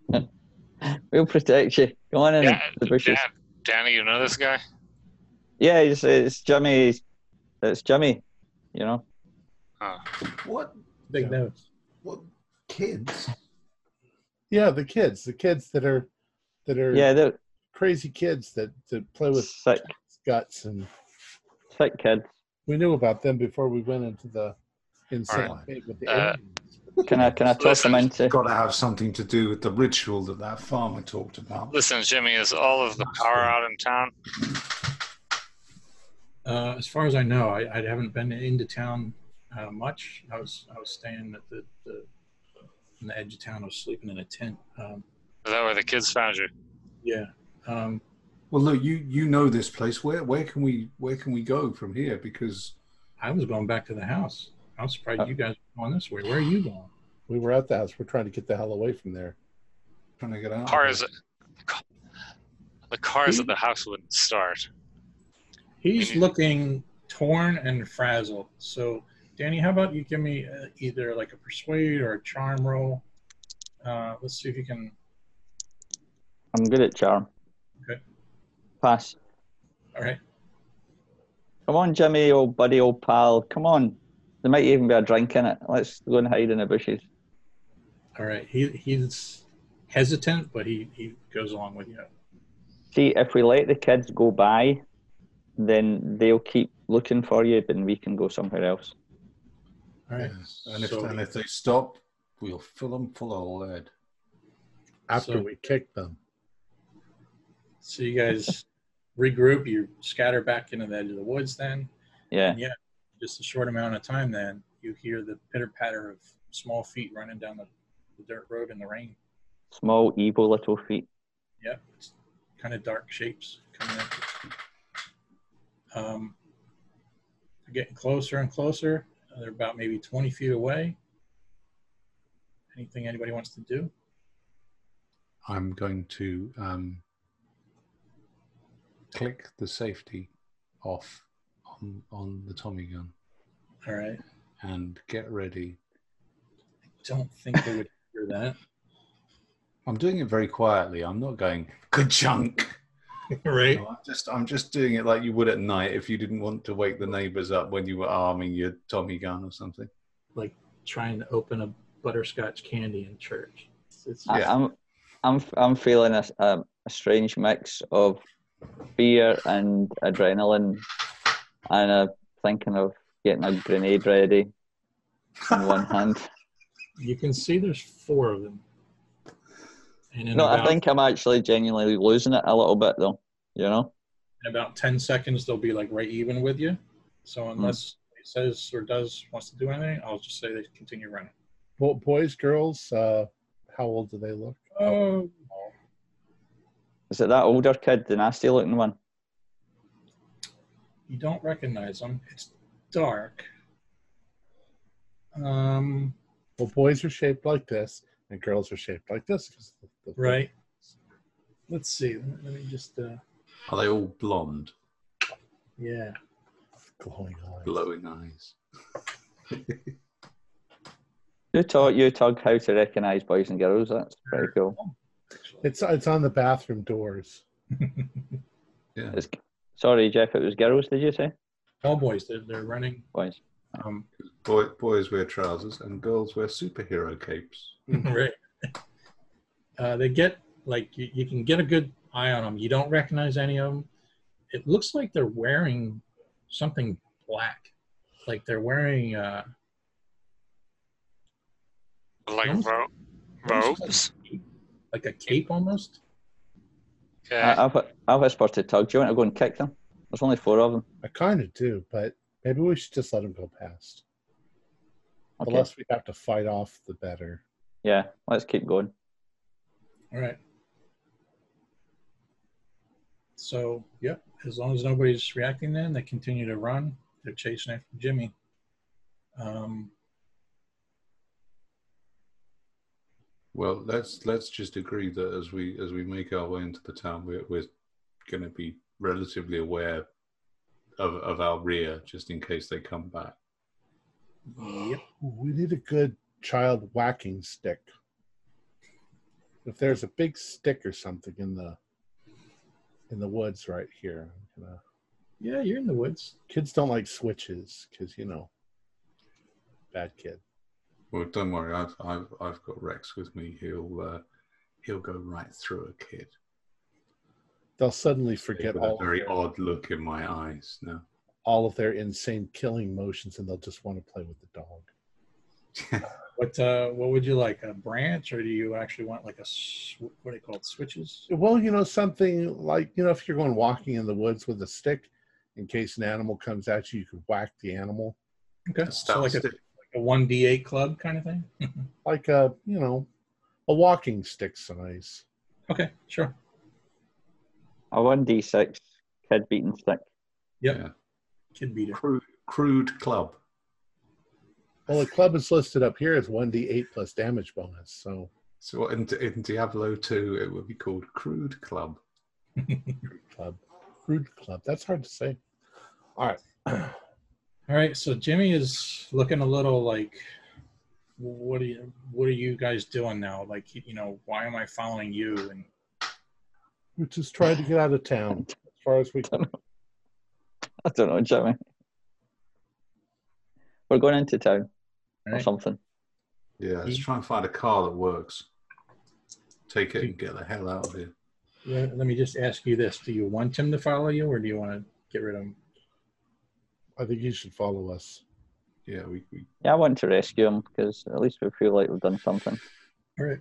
[SPEAKER 4] we'll protect you. Go on in
[SPEAKER 5] Yeah,
[SPEAKER 4] the bushes.
[SPEAKER 5] Dan, Danny, you know this guy?
[SPEAKER 4] Yeah, it's, it's Jimmy. It's Jimmy. You know.
[SPEAKER 5] Oh.
[SPEAKER 3] What
[SPEAKER 2] big
[SPEAKER 1] Yeah.
[SPEAKER 2] nose.
[SPEAKER 3] what kids?
[SPEAKER 1] Yeah, the kids, the kids that are that are
[SPEAKER 4] Yeah, they're
[SPEAKER 1] crazy kids that that play with
[SPEAKER 4] sick,
[SPEAKER 1] guts, and
[SPEAKER 4] sick kids.
[SPEAKER 1] we knew about them before we went into the insane
[SPEAKER 5] Alright.
[SPEAKER 1] cave with the
[SPEAKER 5] Uh,
[SPEAKER 1] aliens.
[SPEAKER 4] Can I can I talk
[SPEAKER 5] Listen.
[SPEAKER 4] them into?
[SPEAKER 3] Got to have something to do with the ritual that that farmer talked about.
[SPEAKER 5] Listen, Jimmy, is all of the power out in town?
[SPEAKER 2] Uh, as far as I know, I, I haven't been into town uh, much. I was I was staying at the, the on the edge of town. I was sleeping in a tent. Um,
[SPEAKER 5] Is that where the kids found you?
[SPEAKER 2] yeah. Um,
[SPEAKER 3] Well, look, you you know this place. Where where can we where can we go from here? Because
[SPEAKER 2] I was going back to the house. I'm surprised you guys are going this way. Where are you going?
[SPEAKER 1] We were at the house. We're trying to get the hell away from there.
[SPEAKER 3] trying to get out. of
[SPEAKER 5] Cars, the cars at the house wouldn't start.
[SPEAKER 2] He's looking torn and frazzled. So, Danny, how about you give me uh, either like a persuade or a charm roll? Uh, let's see if you can.
[SPEAKER 4] I'm good at charm.
[SPEAKER 2] Okay.
[SPEAKER 4] Pass.
[SPEAKER 2] All right.
[SPEAKER 4] Come on, Jimmy, old buddy, old pal. Come on. There might even be a drink in it. Let's go and hide in the bushes.
[SPEAKER 2] All right. He he's hesitant, but he he goes along with you.
[SPEAKER 4] See, if we let the kids go by, then they'll keep looking for you, and we can go somewhere else.
[SPEAKER 2] All right.
[SPEAKER 3] Yes. And if
[SPEAKER 2] So-
[SPEAKER 3] and if they stop, we'll fill them full of lead.
[SPEAKER 1] After
[SPEAKER 2] So-
[SPEAKER 1] we kick them,
[SPEAKER 2] So you guys regroup. You scatter back into the edge of the woods. Then,
[SPEAKER 4] Yeah.
[SPEAKER 2] and yeah, just a short amount of time. Then you hear the pitter patter of small feet running down the, the dirt road in the rain.
[SPEAKER 4] Small, evil little feet.
[SPEAKER 2] Yep, it's kind of dark shapes coming in. Um, they're getting closer and closer. They're about maybe 20 feet away. Anything anybody wants to do?
[SPEAKER 3] I'm going to um, click the safety off on on the Tommy gun
[SPEAKER 2] All right.
[SPEAKER 3] and get ready.
[SPEAKER 2] I don't think they would hear that.
[SPEAKER 3] I'm doing it very quietly. I'm not going good chunk.
[SPEAKER 2] right.
[SPEAKER 3] No, I'm just I'm just doing it like you would at night if you didn't want to wake the neighbors up when you were arming your Tommy gun or something.
[SPEAKER 2] Like trying to open a butterscotch candy in church. It's, it's
[SPEAKER 4] I,
[SPEAKER 3] Yeah.
[SPEAKER 4] I'm, I'm, I'm feeling a, a, a strange mix of fear and adrenaline, and uh, thinking of getting a grenade ready in one hand.
[SPEAKER 2] you can see there's four of them. And
[SPEAKER 4] No,
[SPEAKER 2] about,
[SPEAKER 4] I think I'm actually genuinely losing it a little bit, though. You know.
[SPEAKER 2] in about 10 seconds, they'll be like right even with you. So unless they says or does wants to do anything, I'll just say they continue running.
[SPEAKER 1] Bo- boys, girls, uh, how old do they look?
[SPEAKER 2] Oh,
[SPEAKER 4] Is it that older kid, the nasty looking one?
[SPEAKER 2] You don't recognize them. It's dark. Um,
[SPEAKER 1] Well, boys are shaped like this, and girls are shaped like this. 'cause the- the-
[SPEAKER 2] right. Let's see. Let me just. Uh,
[SPEAKER 3] Are they all blonde,
[SPEAKER 2] yeah.
[SPEAKER 1] glowing eyes.
[SPEAKER 3] glowing eyes?
[SPEAKER 4] Who taught you, Tug, how to recognise boys and girls? That's pretty cool.
[SPEAKER 1] It's it's on the bathroom doors.
[SPEAKER 3] Yeah.
[SPEAKER 4] It's, sorry, Jeff, it was girls, did you say?
[SPEAKER 2] All boys. They're, they're running.
[SPEAKER 4] Boys.
[SPEAKER 2] Um,
[SPEAKER 3] Boy, boys wear trousers and girls wear superhero capes.
[SPEAKER 2] right. Uh, they get like you, you can get a good eye on them. You don't recognize any of them. It looks like they're wearing something black, like they're wearing uh,
[SPEAKER 5] Like
[SPEAKER 2] Almost-
[SPEAKER 5] robes.
[SPEAKER 2] like, like a cape almost.
[SPEAKER 5] Okay.
[SPEAKER 4] I, I'll, I'll whisper to Tug, do you want to go and kick them? There's only four of them.
[SPEAKER 1] I kind of do, but maybe we should just let them go past. The less we have to fight off, the better.
[SPEAKER 4] Yeah, let's keep going.
[SPEAKER 2] All right. So, yep, as long as nobody's reacting, then they continue to run. They're chasing after Jimmy. Um,
[SPEAKER 3] Well, let's let's just agree that as we as we make our way into the town, we're we're going to be relatively aware of of our rear, just in case they come back.
[SPEAKER 2] yep.
[SPEAKER 1] We need a good child whacking stick. If there's a big stick or something in the in the woods right here, I'm gonna,
[SPEAKER 2] Yeah, you're in the woods.
[SPEAKER 1] kids don't like switches because you know, bad kid.
[SPEAKER 3] Well, don't worry, I've I've I've got Rex with me. He'll uh, he'll go right through a kid.
[SPEAKER 1] They'll suddenly forget
[SPEAKER 3] with
[SPEAKER 1] all
[SPEAKER 3] a very
[SPEAKER 1] their,
[SPEAKER 3] odd look in my eyes now.
[SPEAKER 1] all of their insane killing motions, and they'll just want to play with the dog.
[SPEAKER 2] What uh, what would you like? A branch, or do you actually want like a sw- what do you call it? Switches?
[SPEAKER 1] Well, you know, something like you know, if you're going walking in the woods with a stick, in case an animal comes at you, you could whack the animal
[SPEAKER 2] Okay,
[SPEAKER 3] A
[SPEAKER 2] so
[SPEAKER 3] stout
[SPEAKER 2] like a
[SPEAKER 3] stick.
[SPEAKER 2] A one d eight club kind of thing.
[SPEAKER 1] like a you know, a walking stick size.
[SPEAKER 2] okay, sure.
[SPEAKER 4] A 1d6 kid beating stick.
[SPEAKER 2] Yep.
[SPEAKER 3] Yeah.
[SPEAKER 2] Kid beater.
[SPEAKER 3] Crude, crude club.
[SPEAKER 1] Well, the club is listed up here as one d eight plus damage bonus. So
[SPEAKER 3] So in, in Diablo 2, it would be called Crude Club.
[SPEAKER 1] club, Crude club. That's hard to say. All right.
[SPEAKER 2] All right, so Jimmy is looking a little like, what are you, what are you guys doing now? Like, you know, why am I following you? And
[SPEAKER 1] We're just trying to get out of town as far as we can.
[SPEAKER 4] I don't know, Jimmy. We're going into town or something.
[SPEAKER 3] Yeah, let's try and find a car that works. Take it and get the hell out of here.
[SPEAKER 2] let, let me just ask you this: Do you want him to follow you, or do you want to get rid of him?
[SPEAKER 1] I think he should follow us.
[SPEAKER 3] Yeah, we, we
[SPEAKER 4] Yeah, I want to rescue him because at least we feel like we've done something.
[SPEAKER 2] All right.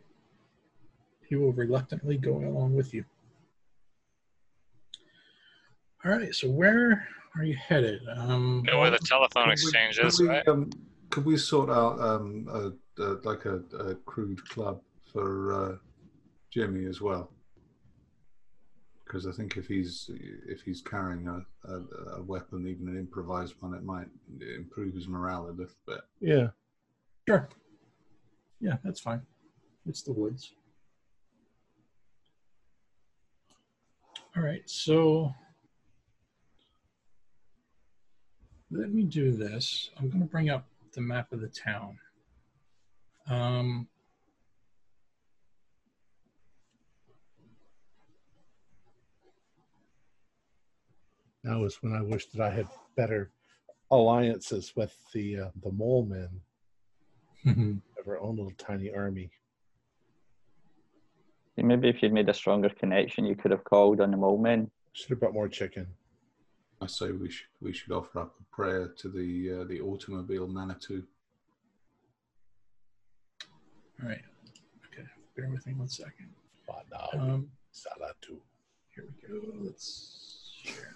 [SPEAKER 2] He will reluctantly go along with you. All right. So where are you headed? Um,
[SPEAKER 5] know where the telephone
[SPEAKER 3] Could we-
[SPEAKER 5] exchange is, right?
[SPEAKER 3] Um, could we sort out um, a, a, like a, a crude club for uh, Jimmy as well? Because I think if he's if he's carrying a, a, a weapon, even an improvised one, it might improve his morale a little bit.
[SPEAKER 1] Yeah.
[SPEAKER 2] Sure. Yeah, that's fine. It's the woods. All right, so let me do this. I'm going to bring up the map of the town. Um,
[SPEAKER 1] That was when I wished that I had better alliances with the uh, the mole men of our own little tiny army.
[SPEAKER 4] Maybe if you'd made a stronger connection, you could have called on the mole men.
[SPEAKER 1] Should have brought more chicken.
[SPEAKER 3] I say we should we should offer up a prayer to the uh, the automobile Manitou.
[SPEAKER 2] all right. Okay, bear with me one second.
[SPEAKER 1] Fada
[SPEAKER 2] Um,
[SPEAKER 1] salatu.
[SPEAKER 2] here we go. Let's share.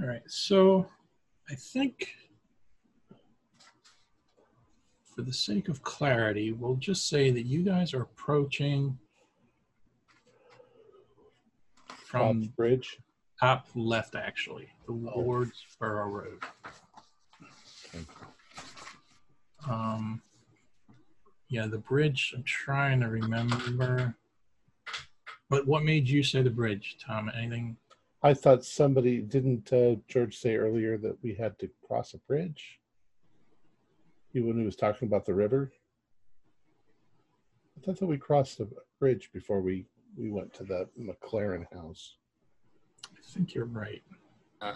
[SPEAKER 2] All right, so I think for the sake of clarity, we'll just say that you guys are approaching
[SPEAKER 1] From
[SPEAKER 2] from
[SPEAKER 1] bridge.
[SPEAKER 2] top left, actually, the
[SPEAKER 1] Oh.
[SPEAKER 2] Wardsboro Road.
[SPEAKER 1] Okay.
[SPEAKER 2] Um, yeah, the bridge. I'm trying to remember. But what made you say the bridge, Tom? Anything?
[SPEAKER 1] I thought somebody didn't uh, George say earlier that we had to cross a bridge. You when he was talking about the river. I thought that we crossed a bridge before we we went to the McLaren house.
[SPEAKER 2] I think you're right.
[SPEAKER 5] Uh.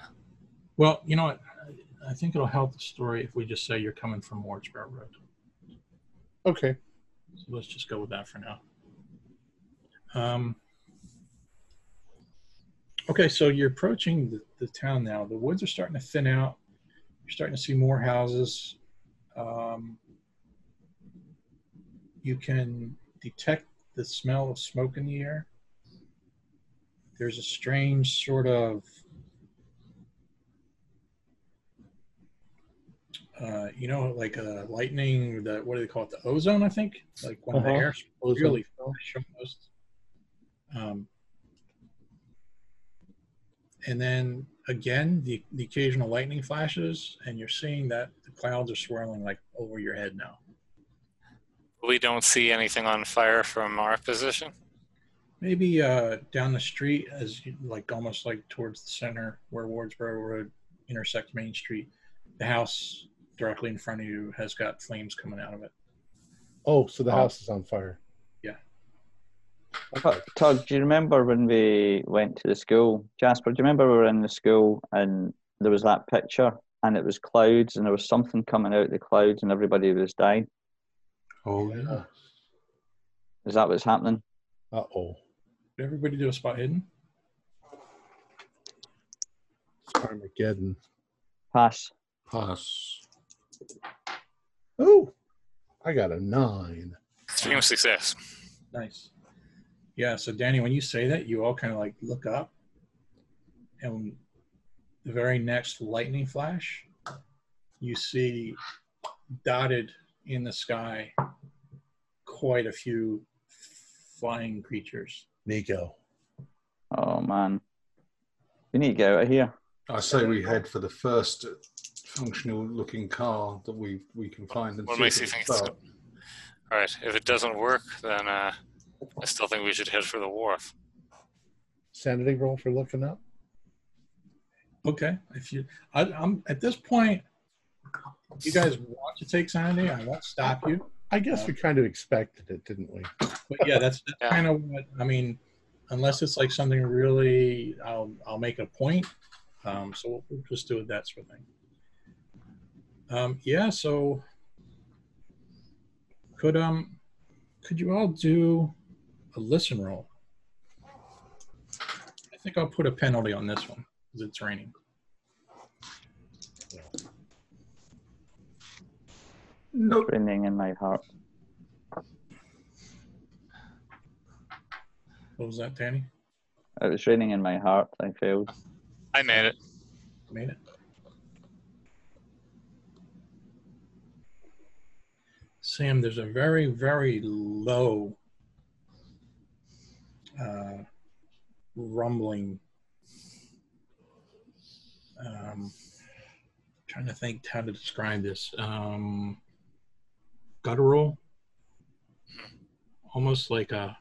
[SPEAKER 2] Well, you know what? I- I think it'll help the story if we just say you're coming from Wardsboro Road.
[SPEAKER 1] Okay.
[SPEAKER 2] So let's just go with that for now. Um, okay, so you're approaching the, the town now. The woods are starting to thin out. You're starting to see more houses. Um, you can detect the smell of smoke in the air. There's a strange sort of uh, you know, like a lightning, the what do they call it? The ozone, I think. Like when the
[SPEAKER 1] Uh-huh.
[SPEAKER 2] air's
[SPEAKER 1] Ozone.
[SPEAKER 2] really almost. Um, and then again, the, the occasional lightning flashes, and you're seeing that the clouds are swirling like over your head now.
[SPEAKER 5] We don't see anything on fire from our position.
[SPEAKER 2] Maybe uh, down the street, as you, like almost like towards the center where Wardsboro Road intersects Main Street, the house directly in front of you has got flames coming out of it.
[SPEAKER 1] Oh, so the
[SPEAKER 4] Oh.
[SPEAKER 1] house is on fire.
[SPEAKER 2] Yeah.
[SPEAKER 4] Tug, Tug, do you remember when we went to the school? Jasper, do you remember we were in the school and there was that picture and it was clouds and there was something coming out of the clouds and everybody was dying?
[SPEAKER 3] Oh,
[SPEAKER 1] Yeah.
[SPEAKER 3] yeah.
[SPEAKER 4] Is that what's happening?
[SPEAKER 1] Uh oh.
[SPEAKER 2] Did everybody do a spot hidden?
[SPEAKER 1] It's Armageddon.
[SPEAKER 4] Pass.
[SPEAKER 3] Pass.
[SPEAKER 1] Oh, I got a nine.
[SPEAKER 5] Extreme success.
[SPEAKER 2] Nice. Yeah. So Danny, when you say that, you all kind of like look up, and the very next lightning flash, you see dotted in the sky quite a few flying creatures.
[SPEAKER 1] Mi-Go.
[SPEAKER 4] Oh man. We need to get out of here.
[SPEAKER 3] I say we head for the first functional looking car that we we can find. And
[SPEAKER 5] What
[SPEAKER 3] see
[SPEAKER 5] makes
[SPEAKER 3] if
[SPEAKER 5] you
[SPEAKER 3] it's
[SPEAKER 5] think it's. All right. If it doesn't work, then uh, I still think we should head for the wharf.
[SPEAKER 1] Sanity roll for looking up.
[SPEAKER 2] Okay. If you, I, I'm at this point, if you guys want to take sanity, I won't stop you.
[SPEAKER 1] I guess we kind of expected it, didn't we?
[SPEAKER 2] But yeah, that's, that's
[SPEAKER 5] Yeah.
[SPEAKER 2] kind of what I mean. Unless it's like something really, I'll I'll make a point. Um, so we'll, we'll just do it that sort of thing. Um, yeah. So could um could you all do a listen roll? I think I'll put a penalty on this one because it's raining.
[SPEAKER 3] No.
[SPEAKER 4] It's raining in my heart.
[SPEAKER 2] What was that, Danny?
[SPEAKER 4] It was raining in my heart. I failed.
[SPEAKER 5] I made it.
[SPEAKER 2] Made it. Sam, there's a very, very low uh, rumbling. Um, trying to think how to describe this. Um, guttural, almost like a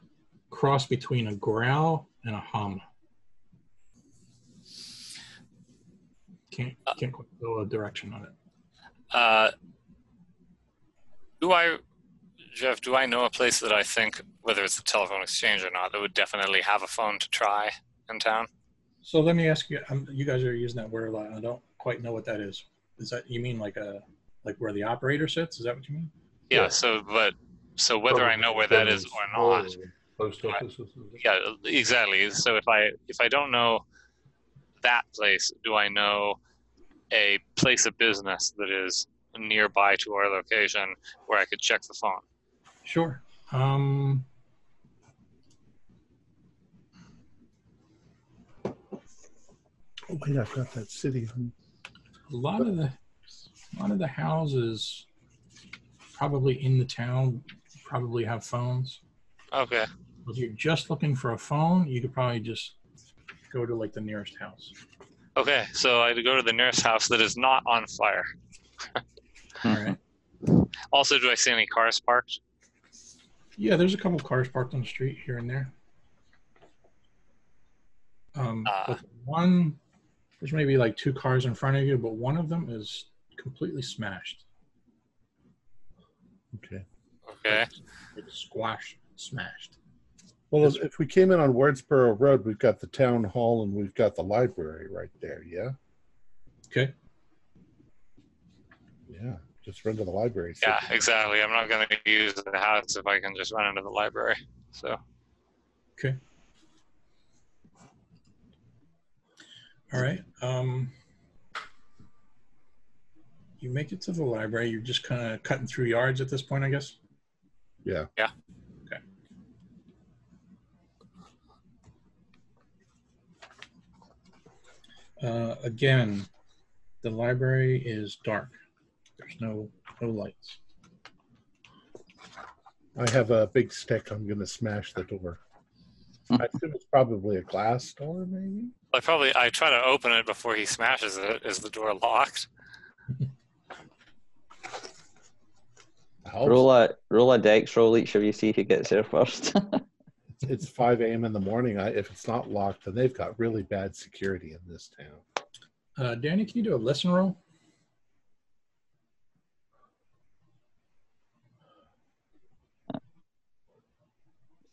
[SPEAKER 2] cross between a growl and a hum. Can't can't quite go a direction on it.
[SPEAKER 5] Uh, do I, Jeff? Do I know a place that I think, whether it's a telephone exchange or not, that would definitely have a phone to try in town?
[SPEAKER 2] So let me ask you. Um, you guys are using that word a lot. I don't quite know what that is. Is that you mean like a like where the operator sits? Is that what you mean?
[SPEAKER 5] Yeah.
[SPEAKER 3] Yeah.
[SPEAKER 5] So, but so whether I know where that is or not,
[SPEAKER 3] Post office or
[SPEAKER 5] yeah, exactly. So if I if I don't know that place, do I know a place of business that is nearby to our location where I could check the phone?
[SPEAKER 2] Sure. Um,
[SPEAKER 1] Oh wait, I've got that city.
[SPEAKER 2] A lot of the a lot of the houses probably in the town probably have phones.
[SPEAKER 5] Okay.
[SPEAKER 2] If you're just looking for a phone, you could probably just go to like the nearest house.
[SPEAKER 5] Okay. So I go to the nearest house that is not on fire.
[SPEAKER 2] All right.
[SPEAKER 5] Also, do I see any cars parked?
[SPEAKER 2] Yeah, there's a couple cars parked on the street here and there. Um, but one, there's maybe like two cars in front of you, but one of them is completely smashed,
[SPEAKER 1] Okay.
[SPEAKER 5] Okay.
[SPEAKER 2] like squash smashed.
[SPEAKER 1] Well, if- if we came in on Wardsboro Road, we've got the town hall and we've got the library right there. Yeah.
[SPEAKER 2] Okay.
[SPEAKER 1] Yeah. Just run to the library.
[SPEAKER 5] Yeah, exactly. I'm not going to use the house if I can just run into the library. So
[SPEAKER 2] Okay. All right. Um, you make it to the library. You're just kind of cutting through yards at this point, I guess.
[SPEAKER 1] Yeah.
[SPEAKER 5] Yeah.
[SPEAKER 2] Okay. Uh, again, the library is dark. There's no no lights.
[SPEAKER 1] I have a big stick. I'm going to smash the door. I assume it's probably a glass door, maybe.
[SPEAKER 5] I probably I try to open it before he smashes it. Is the door locked?
[SPEAKER 4] Roll a roll a DEX roll each of you see who gets there first.
[SPEAKER 1] It's 5 a.m. in the morning. I, if it's not locked, then they've got really bad security in this town.
[SPEAKER 2] Uh, Danny, can you do a listen roll?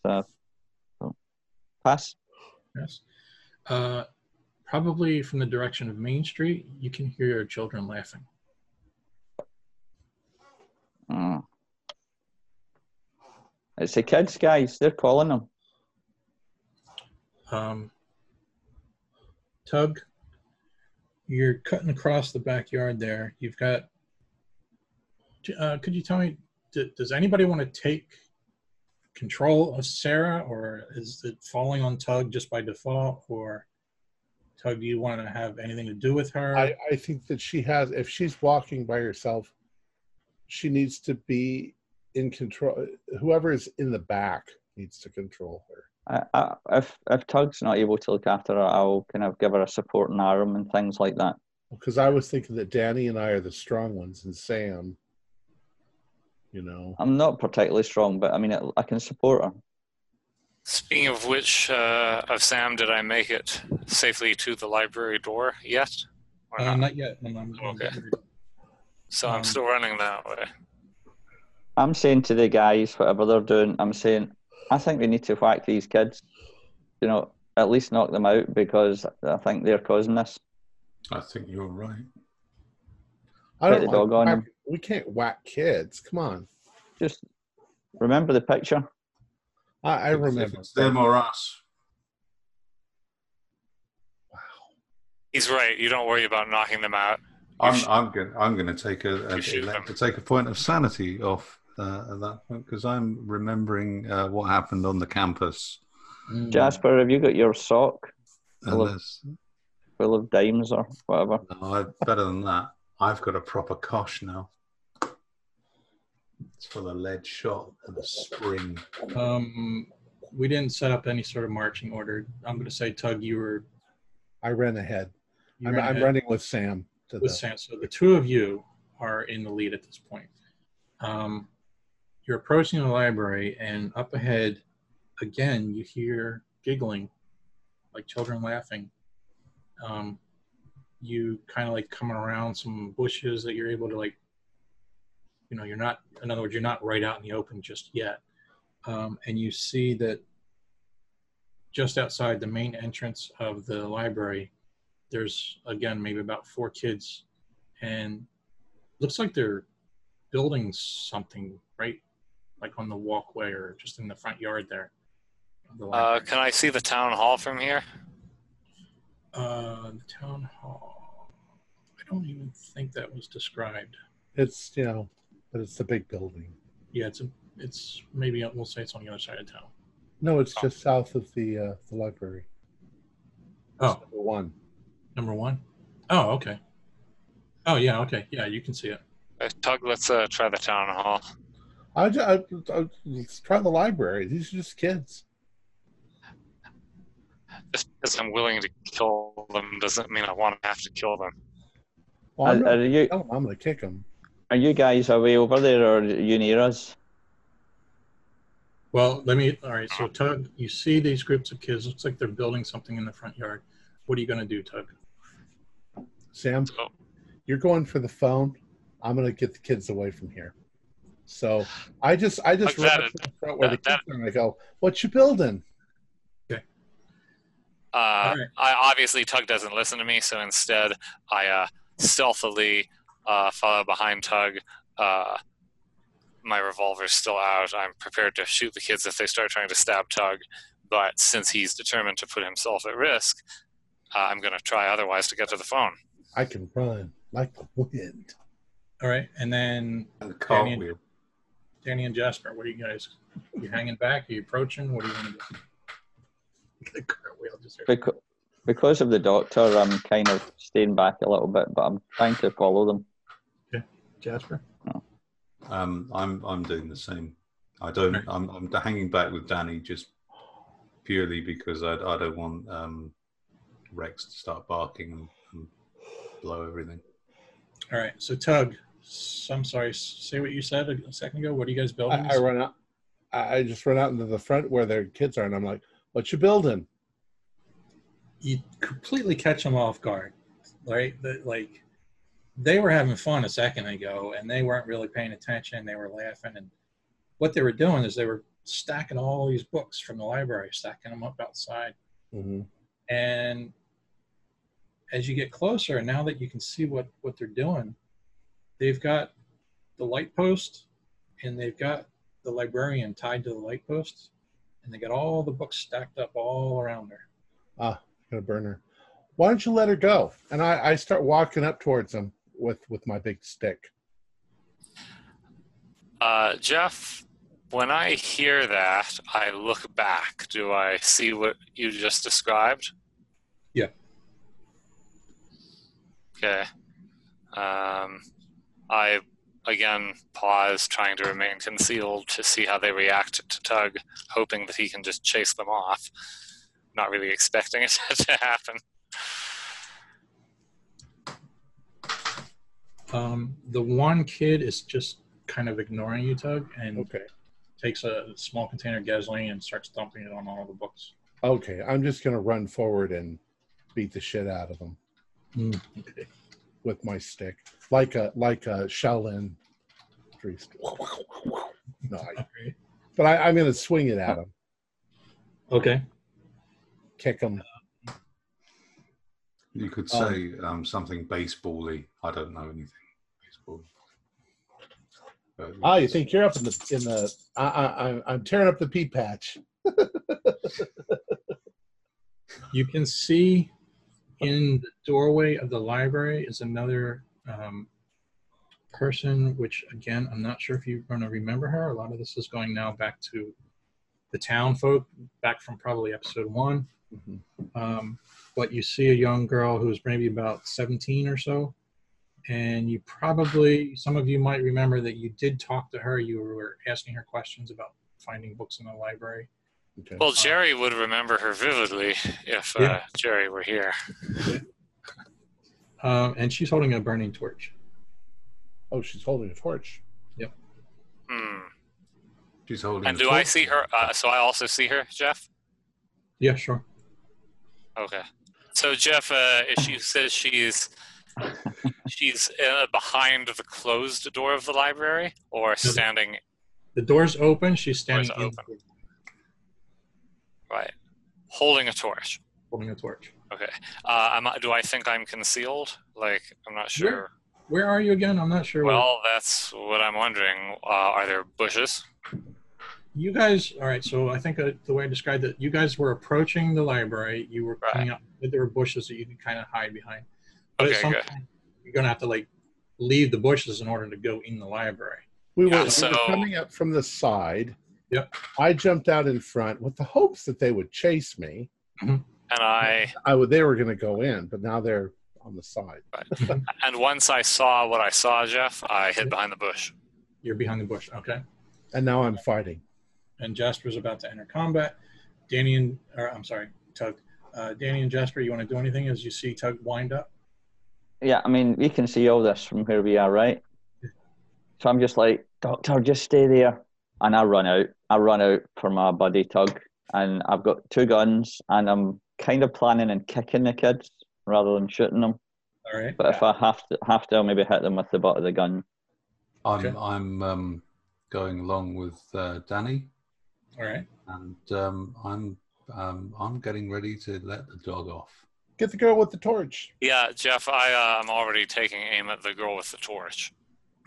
[SPEAKER 4] So, oh. pass.
[SPEAKER 2] Yes. Uh, probably from the direction of Main Street, you can hear your children laughing.
[SPEAKER 4] Mm. It's the kids, guys. They're calling them.
[SPEAKER 2] Um, Tug, you're cutting across the backyard there. You've got. Uh, could you tell me, d- does anybody want to take control of Sarah, or is it falling on Tug just by default? Or Tug, do you want to have anything to do with her?
[SPEAKER 1] I, I think that she has, if she's walking by herself, she needs to be in control. Whoever is in the back needs to control her.
[SPEAKER 4] I, I, if if Tug's not able to look after her, I'll kind of give her a supporting arm and things like that.
[SPEAKER 1] Because I was thinking that Danny and I are the strong ones, and Sam, you know,
[SPEAKER 4] I'm not particularly strong, but I mean, I can support her.
[SPEAKER 5] Speaking of which, uh, of Sam, did I make it safely to the library door yet? Or
[SPEAKER 2] uh,
[SPEAKER 5] not?
[SPEAKER 2] not yet. No, no, I'm- I'm
[SPEAKER 5] Okay. So
[SPEAKER 2] um,
[SPEAKER 5] I'm still running that way.
[SPEAKER 4] I'm saying to the guys, whatever they're doing, I'm saying, I think we need to whack these kids. You know, at least knock them out because I think they're causing this.
[SPEAKER 3] I think you're right.
[SPEAKER 1] I don't
[SPEAKER 4] the dog on
[SPEAKER 1] whack- We can't whack kids. Come on.
[SPEAKER 4] Just remember the picture.
[SPEAKER 1] I, I remember.
[SPEAKER 3] it's them or us.
[SPEAKER 1] Wow.
[SPEAKER 5] He's right. You don't worry about knocking them out.
[SPEAKER 3] I'm
[SPEAKER 5] sh-
[SPEAKER 3] I'm going I'm going to take a, a
[SPEAKER 5] You shoot them.
[SPEAKER 3] to take a point of sanity off uh, at that point because I'm remembering uh, what happened on the campus.
[SPEAKER 2] Mm.
[SPEAKER 4] Jasper, have you got your sock Full of- full of dimes or whatever?
[SPEAKER 3] no, I, better than that. I've got a proper cosh now. It's for the lead shot and the spring.
[SPEAKER 2] Um, we didn't set up any sort of marching order. I'm going to say, Tug, you were.
[SPEAKER 1] I ran ahead.
[SPEAKER 2] You
[SPEAKER 1] I'm,
[SPEAKER 2] ran
[SPEAKER 1] I'm
[SPEAKER 2] ahead
[SPEAKER 1] running with Sam to
[SPEAKER 2] with
[SPEAKER 1] the.
[SPEAKER 2] Sam. So the two of you are in the lead at this point. Um, you're approaching the library, and up ahead, again, you hear giggling, like children laughing. Um, you kind of like coming around some bushes that you're able to like. You know, you're not. In other words, you're not right out in the open just yet, um, and you see that just outside the main entrance of the library, there's again maybe about four kids, and looks like they're building something right, like on the walkway or just in the front yard there. the
[SPEAKER 5] Uh, can I see the town hall from here?
[SPEAKER 2] Uh, the town hall. I don't even think that was described.
[SPEAKER 1] It's you know, but it's the big building.
[SPEAKER 2] Yeah, it's a, it's maybe we'll say it's on the other side of town.
[SPEAKER 1] No, it's just south of the uh, the library.
[SPEAKER 2] Oh,
[SPEAKER 1] Number one.
[SPEAKER 2] Number one. Oh, okay. Oh yeah, okay. Yeah, you can see it.
[SPEAKER 5] Uh, Tug, let's uh, try the town hall.
[SPEAKER 1] I, ju- I, I, let's try the library. These are just kids.
[SPEAKER 5] Just because I'm willing to kill them doesn't mean I want to have to kill them.
[SPEAKER 1] Well, I'm,
[SPEAKER 4] Are,
[SPEAKER 1] not
[SPEAKER 4] are you
[SPEAKER 1] gonna I'm going to kick them.
[SPEAKER 4] are you guys away over there, or are you near us?
[SPEAKER 2] Well, let me. All right. So Tug, you see these groups of kids. Looks like they're building something in the front yard. What are you going to do, Tug?
[SPEAKER 1] Sam,
[SPEAKER 5] So
[SPEAKER 1] you're going for the phone. I'm going to get the kids away from here. So I just, I just
[SPEAKER 5] Like
[SPEAKER 1] run
[SPEAKER 5] that-
[SPEAKER 1] up to the front where the
[SPEAKER 5] that-
[SPEAKER 1] kids are, and I go, "What you building?"
[SPEAKER 5] Uh,
[SPEAKER 2] right.
[SPEAKER 5] I obviously Tug doesn't listen to me, so instead I uh, stealthily uh, follow behind Tug. Uh, my revolver's still out. I'm prepared to shoot the kids if they start trying to stab Tug, but since he's determined to put himself at risk, uh, I'm going to try otherwise to get to the phone.
[SPEAKER 1] I can run like the wind.
[SPEAKER 2] All right. And then
[SPEAKER 3] And
[SPEAKER 2] Danny-
[SPEAKER 3] cartwheel.
[SPEAKER 2] Danny and Jasper, what are you guys? You hanging back? Are you approaching? What are you going to do? The cartwheel just.
[SPEAKER 4] Because, because of the doctor, I'm kind of staying back a little bit, but I'm trying to follow them.
[SPEAKER 2] Yeah, Jasper.
[SPEAKER 3] Um, I'm I'm doing the same. I don't. I'm I'm hanging back with Danny just purely because I I don't want um, Rex to start barking and, and blow everything.
[SPEAKER 2] All right. So Tug, I'm sorry. Say what you said a second ago. What are you guys building?
[SPEAKER 1] I, I run out. I I just run out into the front where their kids are, and I'm like, "What you building?"
[SPEAKER 2] you completely catch them off guard, right? The, like they were having fun a second ago, and they weren't really paying attention. They were laughing, and what they were doing is they were stacking all these books from the library, stacking them up outside.
[SPEAKER 1] hmm
[SPEAKER 2] And as you get closer, and now that you can see what what they're doing, they've got the light post, and they've got the librarian tied to the light post, and they got all the books stacked up all around her.
[SPEAKER 1] Ah, gonna burn her. Why don't you let her go? And I, I start walking up towards them with with my big stick.
[SPEAKER 5] Uh, Jeff, when I hear that, I look back. Do I see what you just described?
[SPEAKER 2] Yeah.
[SPEAKER 5] Okay. Um, I again pause, trying to remain concealed to see how they react to Tug, hoping that he can just chase them off. Not really expecting it to happen.
[SPEAKER 2] Um, the one kid is just kind of ignoring you, Tug, and
[SPEAKER 1] Okay.
[SPEAKER 2] takes a small container of gasoline and starts dumping it on all the books.
[SPEAKER 1] Okay. I'm just gonna run forward and beat the shit out of them
[SPEAKER 2] Okay.
[SPEAKER 1] With my stick, like a like a Shaolin priest. No, I, but I, I'm gonna swing it at him.
[SPEAKER 2] Okay.
[SPEAKER 1] kick him.
[SPEAKER 3] You could
[SPEAKER 1] Um,
[SPEAKER 3] say um, something baseball-y. I don't know anything baseball. But
[SPEAKER 1] Ah, you think you're up in the in the? I, I, I'm- I'm tearing up the pea patch.
[SPEAKER 2] You can see in the doorway of the library is another um, person, which again, I'm not sure if you're going to remember her. A lot of this is going now back to the town folk, back from probably episode one.
[SPEAKER 1] Mhm.
[SPEAKER 2] Um, but you see a young girl who's maybe about 17 or so. And you probably, some of you might remember that you did talk to her. You were asking her questions about finding books in the library.
[SPEAKER 1] Okay.
[SPEAKER 5] Well, Jerry would remember her vividly if uh, Jerry were here.
[SPEAKER 2] Um, and she's holding a burning torch.
[SPEAKER 1] Oh, she's holding a torch. Yep.
[SPEAKER 5] Hmm.
[SPEAKER 3] she's holding.
[SPEAKER 5] And
[SPEAKER 3] a
[SPEAKER 5] do I see her? Uh, so I also see her, Jeff.
[SPEAKER 2] Yeah, sure.
[SPEAKER 5] Okay. So Jeff, uh, she says she's she's uh, behind the closed door of the library, or standing
[SPEAKER 2] The door's open. She's standing
[SPEAKER 5] Door's
[SPEAKER 2] in
[SPEAKER 5] open. Right, holding a torch.
[SPEAKER 2] holding a torch.
[SPEAKER 5] Okay. Uh, am do I think I'm concealed? Like I'm not sure.
[SPEAKER 2] Where- Where are you again? I'm not sure. where-
[SPEAKER 5] Well, that's what I'm wondering. Uh, are there bushes?
[SPEAKER 2] you guys, all right. So I think uh, the way I described it, you guys were approaching the library. You were
[SPEAKER 5] Right.
[SPEAKER 2] coming up. There were bushes that you could kind of hide behind. But at
[SPEAKER 5] Okay,
[SPEAKER 2] some
[SPEAKER 5] good.
[SPEAKER 2] point, you're gonna have to like leave the bushes in order to go in the library.
[SPEAKER 1] We were,
[SPEAKER 5] Yeah,
[SPEAKER 1] we were coming up from the side.
[SPEAKER 2] Yep.
[SPEAKER 1] I jumped out in front with the hopes that they would chase me.
[SPEAKER 5] And and I
[SPEAKER 1] I would. They were going to go in, but now they're on the side.
[SPEAKER 5] and once I saw what I saw, Jeff, I hid behind the bush.
[SPEAKER 2] You're behind the bush. Okay.
[SPEAKER 1] And now I'm fighting.
[SPEAKER 2] And Jasper's about to enter combat. Danny and, or I'm sorry, Tug. Uh, Danny and Jasper, you want to do anything as you see Tug wind up?
[SPEAKER 4] Yeah, I mean, we can see all this from where we are, right? So I'm just like, Doctor, just stay there. And I run out. I run out for my buddy Tug. And I've got two guns, and I'm kind of planning on kicking the kids rather than shooting them.
[SPEAKER 2] All right.
[SPEAKER 4] But if I have to, have to, I'll maybe hit them with the butt of the gun.
[SPEAKER 3] I'm
[SPEAKER 2] Okay.
[SPEAKER 3] I'm um, going along with uh, Danny,
[SPEAKER 2] All right.
[SPEAKER 3] and um, I'm um, I'm getting ready to let the dog off.
[SPEAKER 1] Get the girl with the torch.
[SPEAKER 5] Yeah, Jeff, I uh, am already taking aim at the girl with the torch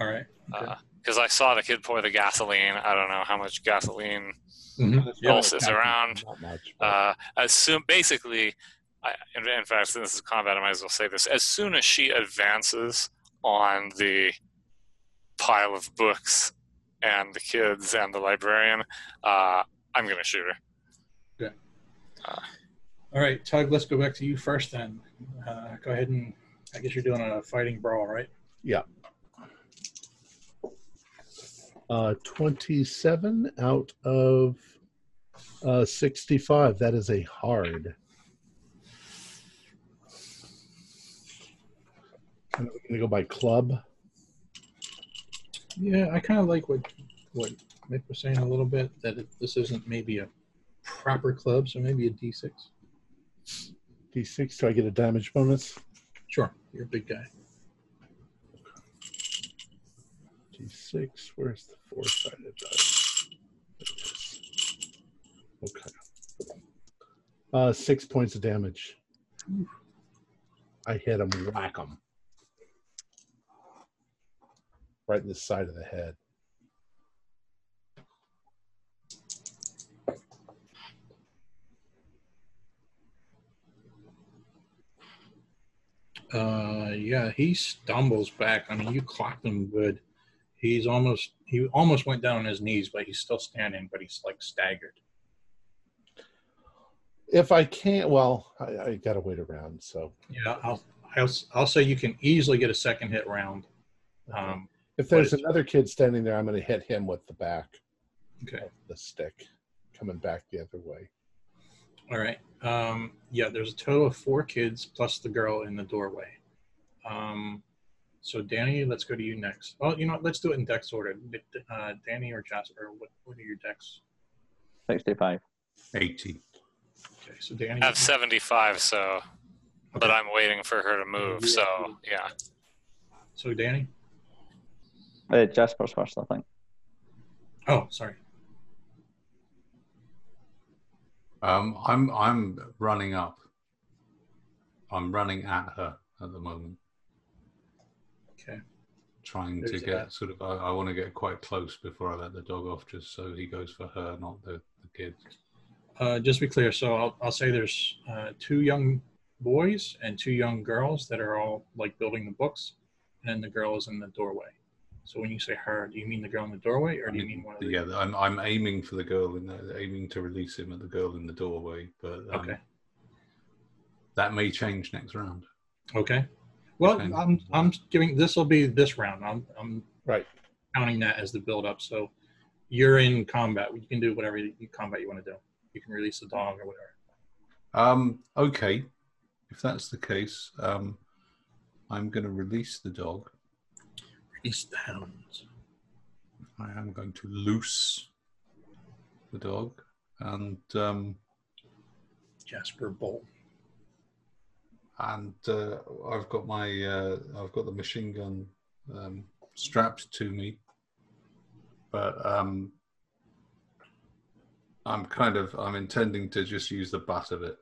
[SPEAKER 2] All right. Okay.
[SPEAKER 5] Because I saw the kid pour the gasoline. I don't know how much gasoline
[SPEAKER 2] Mhm. Yeah.
[SPEAKER 5] pulses around.
[SPEAKER 1] Much. but-
[SPEAKER 5] Uh, as soon, basically, I, in, in fact, since this is combat, I might as well say this. As soon as she advances on the pile of books and the kids and the librarian, uh, I'm going to shoot her. Yeah.
[SPEAKER 2] All right, Tug, let's go back to you first then. Uh, go ahead and, I guess you're doing a fighting brawl, right?
[SPEAKER 1] Uh, 27 out of uh, 65. That is a hard. I'm going to go by club.
[SPEAKER 2] Yeah, I kind of like what what Mick was saying a little bit that it, this isn't maybe a proper club, so maybe a D6.
[SPEAKER 1] D6. Do I get a damage bonus?
[SPEAKER 2] Sure, you're a big guy.
[SPEAKER 1] D6. Where's the four sided dice? Okay. Uh, six points of damage. I hit him, whack him. Right in the side of the head.
[SPEAKER 2] Uh, yeah, he stumbles back. I mean, you clocked him good. He's almost he almost went down on his knees, but he's still standing, but he's like staggered.
[SPEAKER 1] If I can't, well, I, I got to wait around. So
[SPEAKER 2] Yeah, I'll, I'll I'll say you can easily get a second hit round. Um,
[SPEAKER 1] if there's another kid standing there, I'm going to hit him with the back
[SPEAKER 2] okay.
[SPEAKER 1] of the stick, coming back the other way.
[SPEAKER 2] All right. Um, yeah, there's a total of four kids plus the girl in the doorway. Um, so Danny, let's go to you next. Well, you know, what, let's do it in dex order. Uh, Danny or Jasper, what, what are your dex?
[SPEAKER 4] 65.
[SPEAKER 3] Eighty.
[SPEAKER 2] Okay, so Danny.
[SPEAKER 5] I have 75, so, but I'm waiting for her to move. So, yeah.
[SPEAKER 2] So Danny.
[SPEAKER 4] Uh, Jasper's first, I think.
[SPEAKER 2] Oh, sorry.
[SPEAKER 3] Um, I'm I'm running up. I'm running at her at the moment,
[SPEAKER 2] Okay.
[SPEAKER 3] Trying to get
[SPEAKER 2] that?
[SPEAKER 3] sort of. I, I want to get quite close before I let the dog off, just so he goes for her, not the, the kid.
[SPEAKER 2] Uh, just to be clear, so I'll, I'll say there's uh, two young boys and two young girls that are all like building the books, and then the girl is in the doorway. So when you say her, do you mean the girl in the doorway, or do you mean one of the?
[SPEAKER 3] Yeah, I'm I'm aiming for the girl in the aiming to release him at the girl in the doorway, but um,
[SPEAKER 2] Okay.
[SPEAKER 3] that may change next round.
[SPEAKER 2] Okay. Well,
[SPEAKER 3] Okay.
[SPEAKER 2] I'm I'm giving this will be this round. I'm I'm
[SPEAKER 1] Right.
[SPEAKER 2] counting that as the build up. So you're in combat. You can do whatever you, combat you want to do. You can release the dog or whatever.
[SPEAKER 3] Um, okay, if that's the case, um, I'm going to release the dog.
[SPEAKER 2] Release the hounds.
[SPEAKER 3] I am going to loose the dog, and um,
[SPEAKER 2] Jasper Bolt.
[SPEAKER 3] And uh, I've got my uh, I've got the machine gun um, strapped to me, but um, I'm kind of I'm intending to just use the butt of it.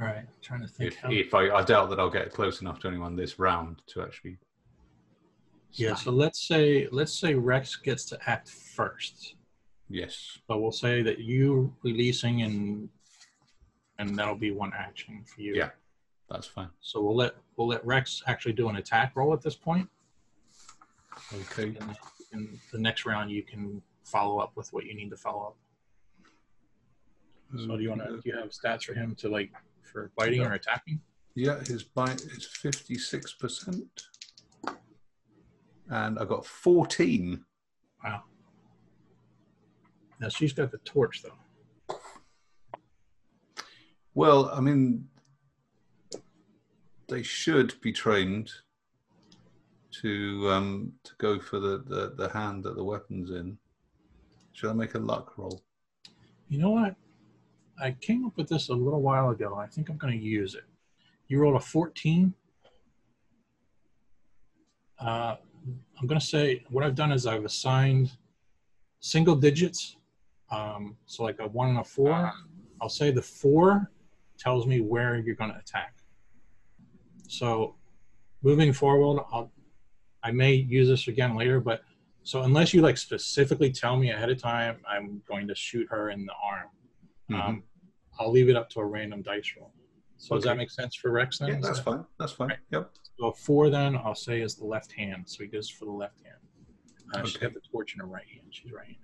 [SPEAKER 2] All right. I'm trying to think.
[SPEAKER 3] If,
[SPEAKER 2] how-
[SPEAKER 3] if I, I doubt that I'll get close enough to anyone this round to actually.
[SPEAKER 2] yeah. So let's say let's say Rex gets to act first.
[SPEAKER 3] Yes.
[SPEAKER 2] But we'll say that you releasing and and that'll be one action for you.
[SPEAKER 3] Yeah. That's fine.
[SPEAKER 2] So we'll let we'll let Rex actually do an attack roll at this point.
[SPEAKER 3] Okay.
[SPEAKER 2] And in the next round, you can follow up with what you need to follow up. So do you want to? Do you have stats for him to like for biting or attacking?
[SPEAKER 3] Yeah, his bite is fifty-six percent, and I got fourteen.
[SPEAKER 2] Wow. Now she's got the torch though.
[SPEAKER 3] Well, I mean, they should be trained to um, to go for the, the, the hand that the weapon's in. Should I make a luck roll?
[SPEAKER 2] You know what? I came up with this a little while ago. I think I'm going to use it. You rolled a 14. Uh, I'm going to say what I've done is I've assigned single digits. Um, so like a one and a four. I'll say the four tells me where you're going to attack. So moving forward, I'll, I may use this again later, but so unless you like specifically tell me ahead of time, I'm going to shoot her in the arm. Um, I'll leave it up to a random dice roll. So does that make sense for Rex then?
[SPEAKER 3] Yeah, that's
[SPEAKER 2] that-
[SPEAKER 3] fine. That's fine.
[SPEAKER 2] Right.
[SPEAKER 3] Yep.
[SPEAKER 2] So four then I'll say is the left hand. So he goes for the left hand. Uh, She's
[SPEAKER 3] Okay.
[SPEAKER 2] got the torch in her right hand. She's right handed.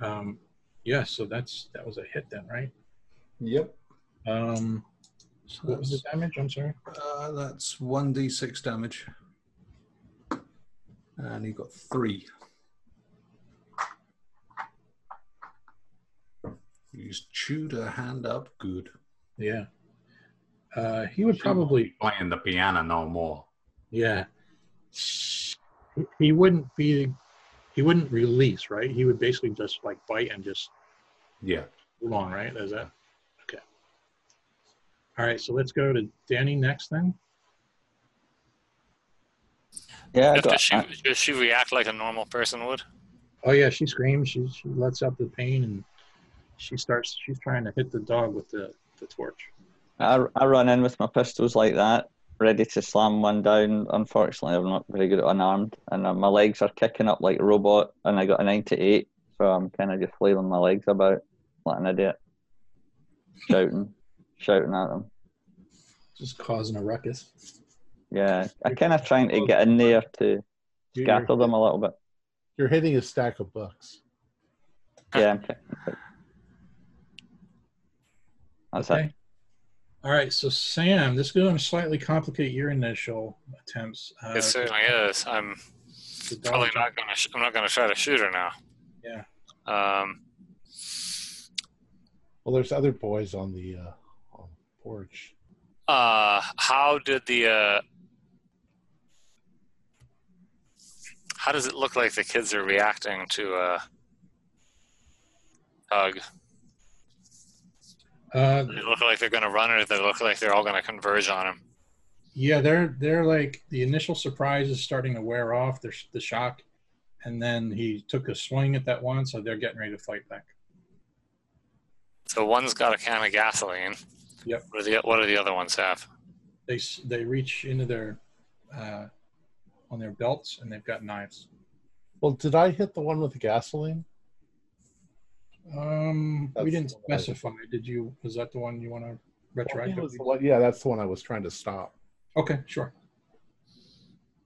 [SPEAKER 2] Um, yeah, so that's that was a hit then, right?
[SPEAKER 3] Yep.
[SPEAKER 2] Um,
[SPEAKER 3] So
[SPEAKER 2] what was the
[SPEAKER 3] that's,
[SPEAKER 2] damage? I'm sorry.
[SPEAKER 3] uh, that's one d six damage, and he got three. He's chewed her hand up good.
[SPEAKER 2] Yeah. Uh, he would probably
[SPEAKER 3] playing the piano no more.
[SPEAKER 2] Yeah. He- He wouldn't be, he wouldn't release, right? He would basically just like bite and just
[SPEAKER 3] Yeah.
[SPEAKER 2] move on, right? Is that okay? All right, so let's go to Danny next then.
[SPEAKER 4] Yeah, I
[SPEAKER 5] does she, does she react like a normal person would?
[SPEAKER 2] Oh yeah, she screams. She she lets out the pain and she starts. She's trying to hit the dog with the the torch.
[SPEAKER 4] I, I run in with my pistols like that, ready to slam one down. Unfortunately, I'm not very good at unarmed, and uh, my legs are kicking up like a robot, and I got a 98, so I'm kind of just flailing my legs about like an idiot, shouting, shouting at them.
[SPEAKER 2] Just causing a ruckus.
[SPEAKER 4] Yeah, I kind of trying to get in there to
[SPEAKER 1] You're,
[SPEAKER 4] scatter them a little bit.
[SPEAKER 1] you're hitting a stack of books.
[SPEAKER 4] Yeah, I'm ki- that's it.
[SPEAKER 2] Okay. All right, so Sam, this is going to slightly complicate your initial attempts. Uh,
[SPEAKER 5] It certainly is. I'm probably not gonna. Sh- I'm not gonna try to shoot her now.
[SPEAKER 2] Yeah.
[SPEAKER 5] Um.
[SPEAKER 1] Well, there's other boys on the uh, on the porch.
[SPEAKER 5] Uh. How did the? Uh, how does it look like the kids are reacting to uh, Hug?
[SPEAKER 2] Uh,
[SPEAKER 5] they look like they're gonna run, or they look like they're all gonna converge on him?
[SPEAKER 2] Yeah, they're they're like the initial surprise is starting to wear off. There's the shock, and then he took a swing at that one, so they're getting ready to fight back.
[SPEAKER 5] So one's got a can of gasoline.
[SPEAKER 2] Yep.
[SPEAKER 5] What do the What do the other ones have?
[SPEAKER 2] They they reach into their uh, on their belts, and they've got knives.
[SPEAKER 1] Well, did I hit the one with the gasoline?
[SPEAKER 2] Um,
[SPEAKER 1] That's
[SPEAKER 2] we didn't
[SPEAKER 1] the I-
[SPEAKER 2] specify. Did you? Was that the one you want to
[SPEAKER 1] Well, I think it was
[SPEAKER 2] retroactively?
[SPEAKER 1] one- yeah, that's the one I was trying to stop.
[SPEAKER 2] Okay, sure.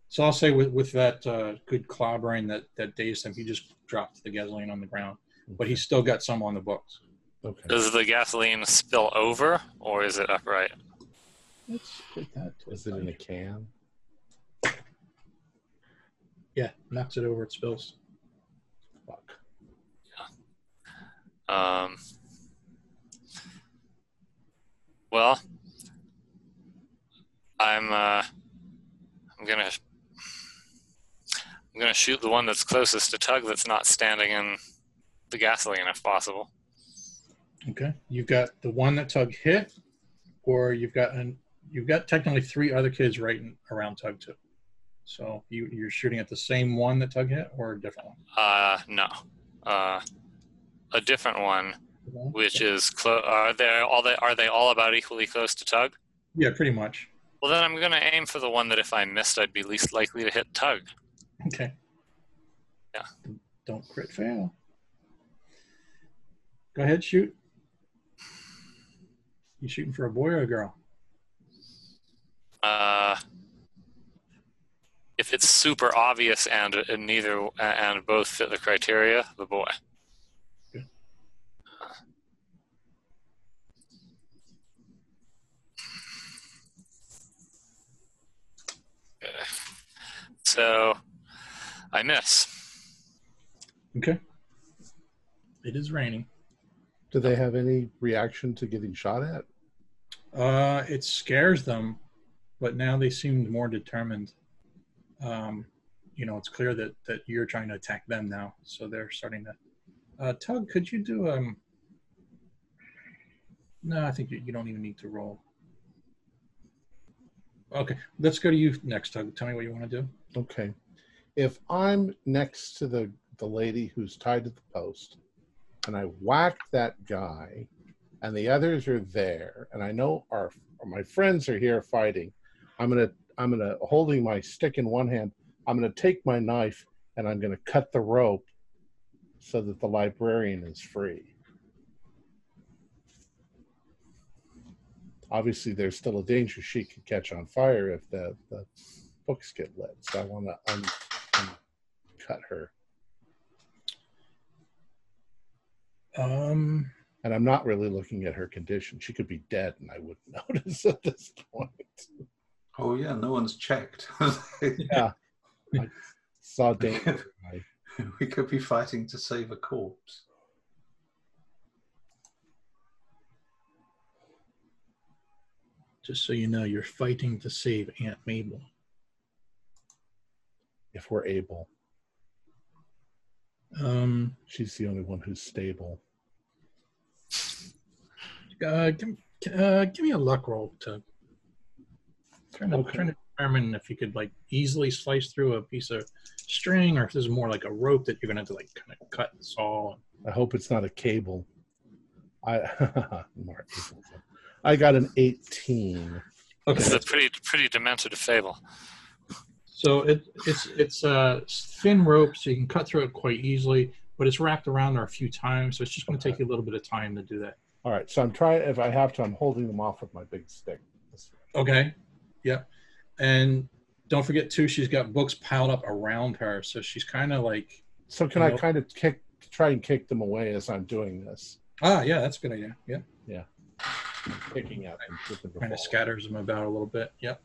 [SPEAKER 2] So I'll say with with that uh, good clobbering that that dazed him, he just dropped the gasoline on the ground, but he's still got some on the books.
[SPEAKER 1] Okay.
[SPEAKER 5] Does the gasoline spill over, or is it upright?
[SPEAKER 2] Let's put that. to
[SPEAKER 1] Is it in a can?
[SPEAKER 2] Yeah, knocks it over, it spills.
[SPEAKER 1] Fuck. Yeah.
[SPEAKER 5] Um, well, I'm uh, I'm gonna I'm gonna shoot the one that's closest to Tug that's not standing in the gasoline if possible.
[SPEAKER 2] Okay, you've got the one that Tug hit, or you've got an you've got technically three other kids right in, around Tug too. So you you're shooting at the same one that Tug hit, or a different one?
[SPEAKER 5] Uh, no, uh, a different one, which is close. Are they all they are they all about equally close to Tug?
[SPEAKER 2] Yeah, pretty much.
[SPEAKER 5] Well, then I'm gonna aim for the one that if I missed, I'd be least likely to hit Tug.
[SPEAKER 2] Okay.
[SPEAKER 5] Yeah.
[SPEAKER 2] Don't crit fail. Go ahead, shoot. You shooting for a boy or a girl?
[SPEAKER 5] Uh, if it's super obvious and, and neither and both fit the criteria, the boy.
[SPEAKER 2] Okay.
[SPEAKER 5] So I miss.
[SPEAKER 2] Okay. It is raining.
[SPEAKER 1] Do they have any reaction to getting shot at?
[SPEAKER 2] Uh, it scares them, but now they seem more determined. Um, you know, it's clear that that you're trying to attack them now, so they're starting to. Uh, Tug, could you do um? No, I think you, you don't even need to roll. Okay, let's go to you next, Tug. Tell me what you want to do.
[SPEAKER 1] Okay. If I'm next to the, the lady who's tied to the post and I whack that guy and the others are there and I know our my friends are here fighting, I'm gonna I'm gonna holding my stick in one hand, I'm gonna take my knife and I'm gonna cut the rope so that the librarian is free. Obviously, there's still a danger she could catch on fire if the, the books get lit. So I want to un, un, cut her.
[SPEAKER 2] Um,
[SPEAKER 1] And I'm not really looking at her condition. She could be dead, and I wouldn't notice at this point.
[SPEAKER 3] Oh yeah, no one's checked.
[SPEAKER 1] Yeah, I saw danger.
[SPEAKER 3] We could be fighting to save a corpse.
[SPEAKER 2] just so you know, you're fighting to save Aunt Mabel.
[SPEAKER 1] if we're able,
[SPEAKER 2] Um,
[SPEAKER 1] she's the only one who's stable.
[SPEAKER 2] Uh, give, uh, give me a luck roll to trying to,
[SPEAKER 1] Okay.
[SPEAKER 2] trying to determine if you could like easily slice through a piece of string or if this is more like a rope that you're gonna have to like kind of cut and saw.
[SPEAKER 1] I hope it's not a cable. I Mark, I got an 18.
[SPEAKER 5] Okay, It's a pretty pretty demented fable.
[SPEAKER 2] So it, it's it's a thin rope, so you can cut through it quite easily, but it's wrapped around there a few times, so it's just going to take you a little bit of time to do that.
[SPEAKER 1] All right, so I'm trying. If I have to, I'm holding them off with my big stick.
[SPEAKER 2] Okay. Yep. And don't forget too, she's got books piled up around her, so she's kind of like,
[SPEAKER 1] So can I kind of kick, try and kick them away as I'm doing this,
[SPEAKER 2] ah, yeah, that's a good idea. Yeah.
[SPEAKER 1] kicking at them, with
[SPEAKER 2] Kind of scatters them about a little bit. Yep.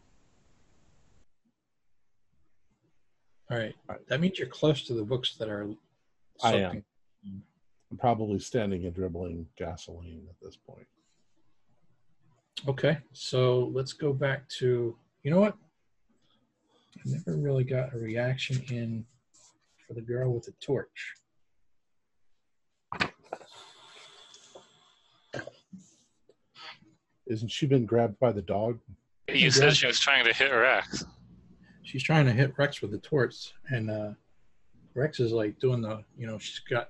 [SPEAKER 2] All right.
[SPEAKER 1] Right.
[SPEAKER 2] That means you're close to the books that are.
[SPEAKER 1] I am.
[SPEAKER 2] Soaking.
[SPEAKER 1] I'm probably standing and dribbling gasoline at this point.
[SPEAKER 2] Okay, so let's go back to you know what? I never really got a reaction in for the girl with the torch.
[SPEAKER 1] Isn't she been grabbed by the dog?
[SPEAKER 5] You said she was trying to hit Rex.
[SPEAKER 2] She's trying to hit Rex with the torch, and uh, Rex is like doing the you know she's got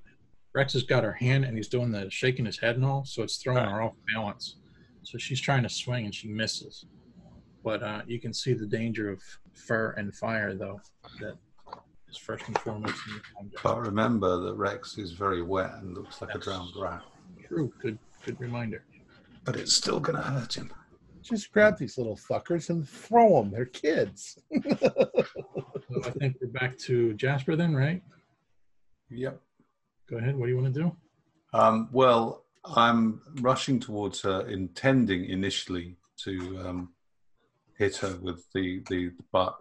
[SPEAKER 2] Rex has got her hand and he's doing the shaking his head and all, so it's throwing her off balance. So she's trying to swing and she misses. But uh, you can see the danger of fur and fire, though. That is first and foremost. in the.
[SPEAKER 3] But remember that Rex is very wet and looks like a drowned rat.
[SPEAKER 2] True. Good. Good reminder.
[SPEAKER 3] But it's still going to hurt him.
[SPEAKER 1] Just grab these little fuckers and throw them. They're kids.
[SPEAKER 2] So I think we're back to Jasper then, right?
[SPEAKER 3] Yep.
[SPEAKER 2] Go ahead. What do you want to do?
[SPEAKER 3] Um, well, I'm rushing towards her, intending initially to um, hit her with the, the butt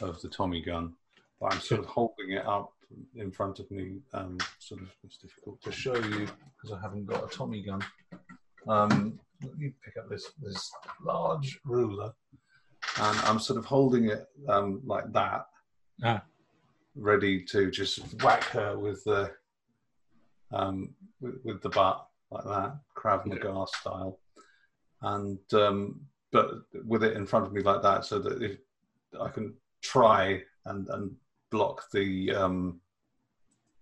[SPEAKER 3] of the Tommy gun. But I'm sort of holding it up in front of me. Um, sort of, it's difficult to show you because I haven't got a Tommy gun. Um, let me pick up this this large ruler, and I'm sort of holding it um, like that,
[SPEAKER 2] Ah.
[SPEAKER 3] ready to just whack her with the um, with, with the butt like that, Krav Maga style, and um, but with it in front of me like that, so that if I can try and and block the um,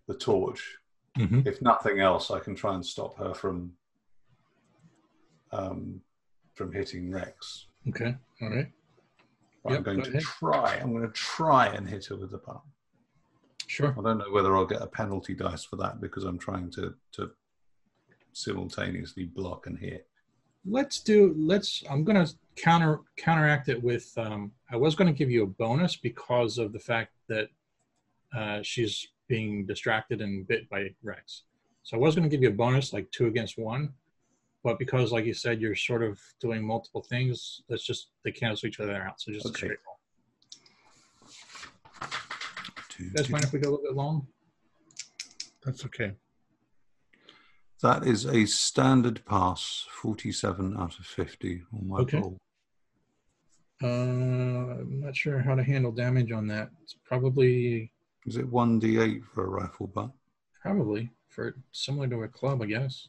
[SPEAKER 3] the torch.
[SPEAKER 2] Mm-hmm.
[SPEAKER 3] If nothing else, I can try and stop her from um, from hitting Rex.
[SPEAKER 2] Okay. All right. Yep,
[SPEAKER 3] I'm going
[SPEAKER 2] go
[SPEAKER 3] to
[SPEAKER 2] ahead.
[SPEAKER 3] try. I'm going to try and hit her with the butt.
[SPEAKER 2] Sure.
[SPEAKER 3] I don't know whether I'll get a penalty dice for that because I'm trying to to simultaneously block and hit.
[SPEAKER 2] Let's do. Let's. I'm gonna counter counteract it with. Um, I was gonna give you a bonus because of the fact that uh, she's being distracted and bit by Rex. So I was gonna give you a bonus, like two against one, but because, like you said, you're sort of doing multiple things. Let's just they cancel each other out. So just a
[SPEAKER 3] Okay.
[SPEAKER 2] straight roll.
[SPEAKER 3] Two.
[SPEAKER 2] That's fine if we go a little bit long.
[SPEAKER 1] That's okay.
[SPEAKER 3] That is a standard pass, 47 out of 50 on my
[SPEAKER 2] Okay.
[SPEAKER 3] roll.
[SPEAKER 2] Uh, I'm not sure how to handle damage on that. It's probably
[SPEAKER 3] Is it 1d8 for a rifle butt?
[SPEAKER 2] probably for similar to a club, I guess.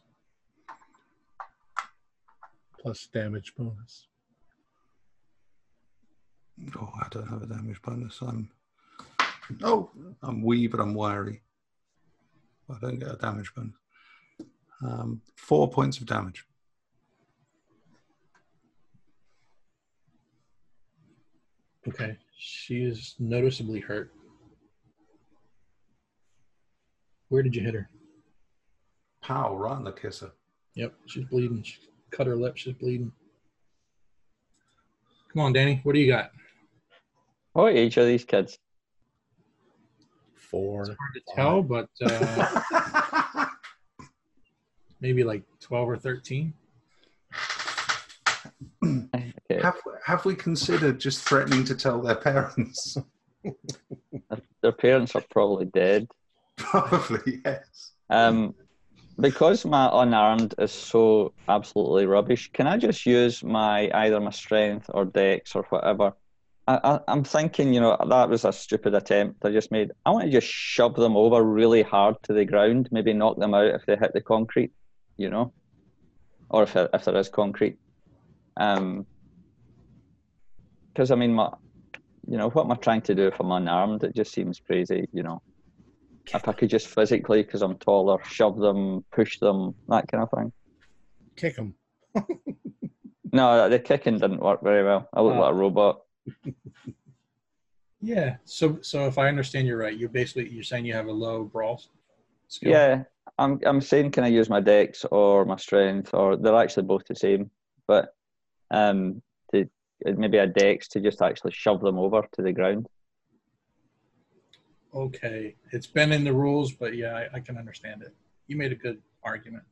[SPEAKER 1] Plus damage bonus.
[SPEAKER 3] Oh, I don't have a damage bonus. I'm oh, I'm wee, but I'm wiry. I don't get a damage bonus. Um, four points of damage.
[SPEAKER 2] Okay, she is noticeably hurt. Where did you hit her?
[SPEAKER 3] Pow, right in the kisser.
[SPEAKER 2] Yep, she's bleeding. She cut her lip. She's bleeding. Come on, Danny. What do you got?
[SPEAKER 4] What each of these kids?
[SPEAKER 1] Four.
[SPEAKER 2] It's hard to tell, but uh, maybe like 12 or 13.
[SPEAKER 4] Okay.
[SPEAKER 3] have, have we considered just threatening to tell their parents?
[SPEAKER 4] Their parents are probably dead.
[SPEAKER 3] Probably, yes.
[SPEAKER 4] Um, because my unarmed is so absolutely rubbish, can I just use my either my strength or dex or whatever? I, I'm thinking, you know, that was a stupid attempt I just made. I want to just shove them over really hard to the ground, maybe knock them out if they hit the concrete, you know, or if if there is concrete. Um, because I mean, my, you know, what am I trying to do if I'm unarmed? It just seems crazy, you know if I could just physically, because I'm taller, shove them, push them, that kind of thing.
[SPEAKER 1] Kick them.
[SPEAKER 4] No, the kicking didn't work very well. I look
[SPEAKER 2] Oh.
[SPEAKER 4] like a robot.
[SPEAKER 2] Yeah. So, so if I understand you right, you're basically you're saying you have a low brawl skill.
[SPEAKER 4] Yeah, I'm. I'm saying, can I use my dex or my strength, or they're actually both the same, but um, to maybe a dex to just actually shove them over to the ground.
[SPEAKER 2] Okay. It's been in the rules, but yeah, I, I can understand it. You made a good argument.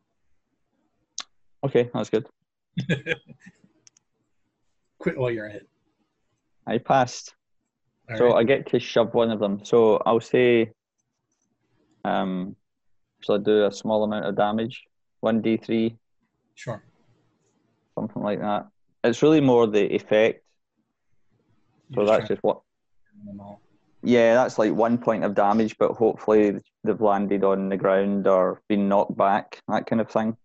[SPEAKER 4] Okay, that's good.
[SPEAKER 2] Quit while you're ahead.
[SPEAKER 4] I passed.
[SPEAKER 2] All
[SPEAKER 4] so
[SPEAKER 2] right.
[SPEAKER 4] I get to shove one of them. So I'll say, um, so I do a small amount of damage? One d three,
[SPEAKER 2] sure.
[SPEAKER 4] something like that. It's really more the effect. So
[SPEAKER 2] You're
[SPEAKER 4] that's just what.
[SPEAKER 2] to them all.
[SPEAKER 4] Yeah, that's like one point of damage, but hopefully they've landed on the ground or been knocked back, that kind of thing.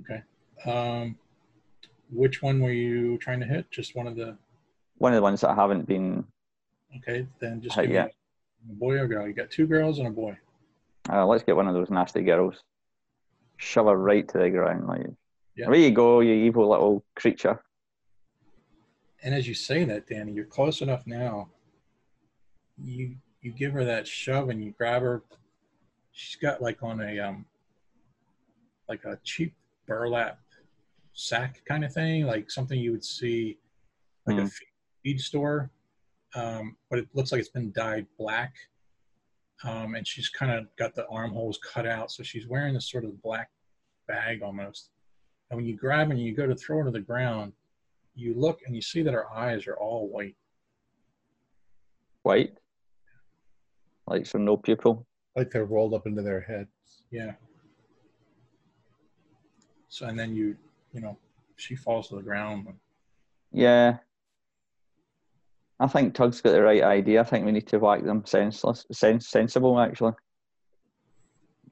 [SPEAKER 4] Okay.
[SPEAKER 2] Um, which one were you trying to hit? Just one of the.
[SPEAKER 4] One of the ones that haven't been.
[SPEAKER 2] Okay, then just
[SPEAKER 4] yeah.
[SPEAKER 2] a boy or girl. You got two girls and a boy.
[SPEAKER 4] Uh, let's get one of those nasty girls. Shove her right to the ground. Like,
[SPEAKER 2] Yeah.
[SPEAKER 4] there you go, you evil little creature.
[SPEAKER 2] And as you say that, Danny, you're close enough now. You you give her that shove and you grab her. She's got like on a um like a cheap burlap sack kind of thing, like something you would see like a
[SPEAKER 4] Mhm.
[SPEAKER 2] Feed- feed store. Um, but it looks like it's been dyed black. Um, and she's kind of got the armholes cut out, so she's wearing this sort of black bag almost. And when you grab her and you go to throw her to the ground, you look and you see that her eyes are all white.
[SPEAKER 4] White. Like, so no pupil.
[SPEAKER 1] Like they're rolled up into their heads.
[SPEAKER 2] Yeah. So and then you, you know, she falls to the ground.
[SPEAKER 4] Yeah. I think Tug's got the right idea. I think we need to whack them senseless, sens- sensible, actually.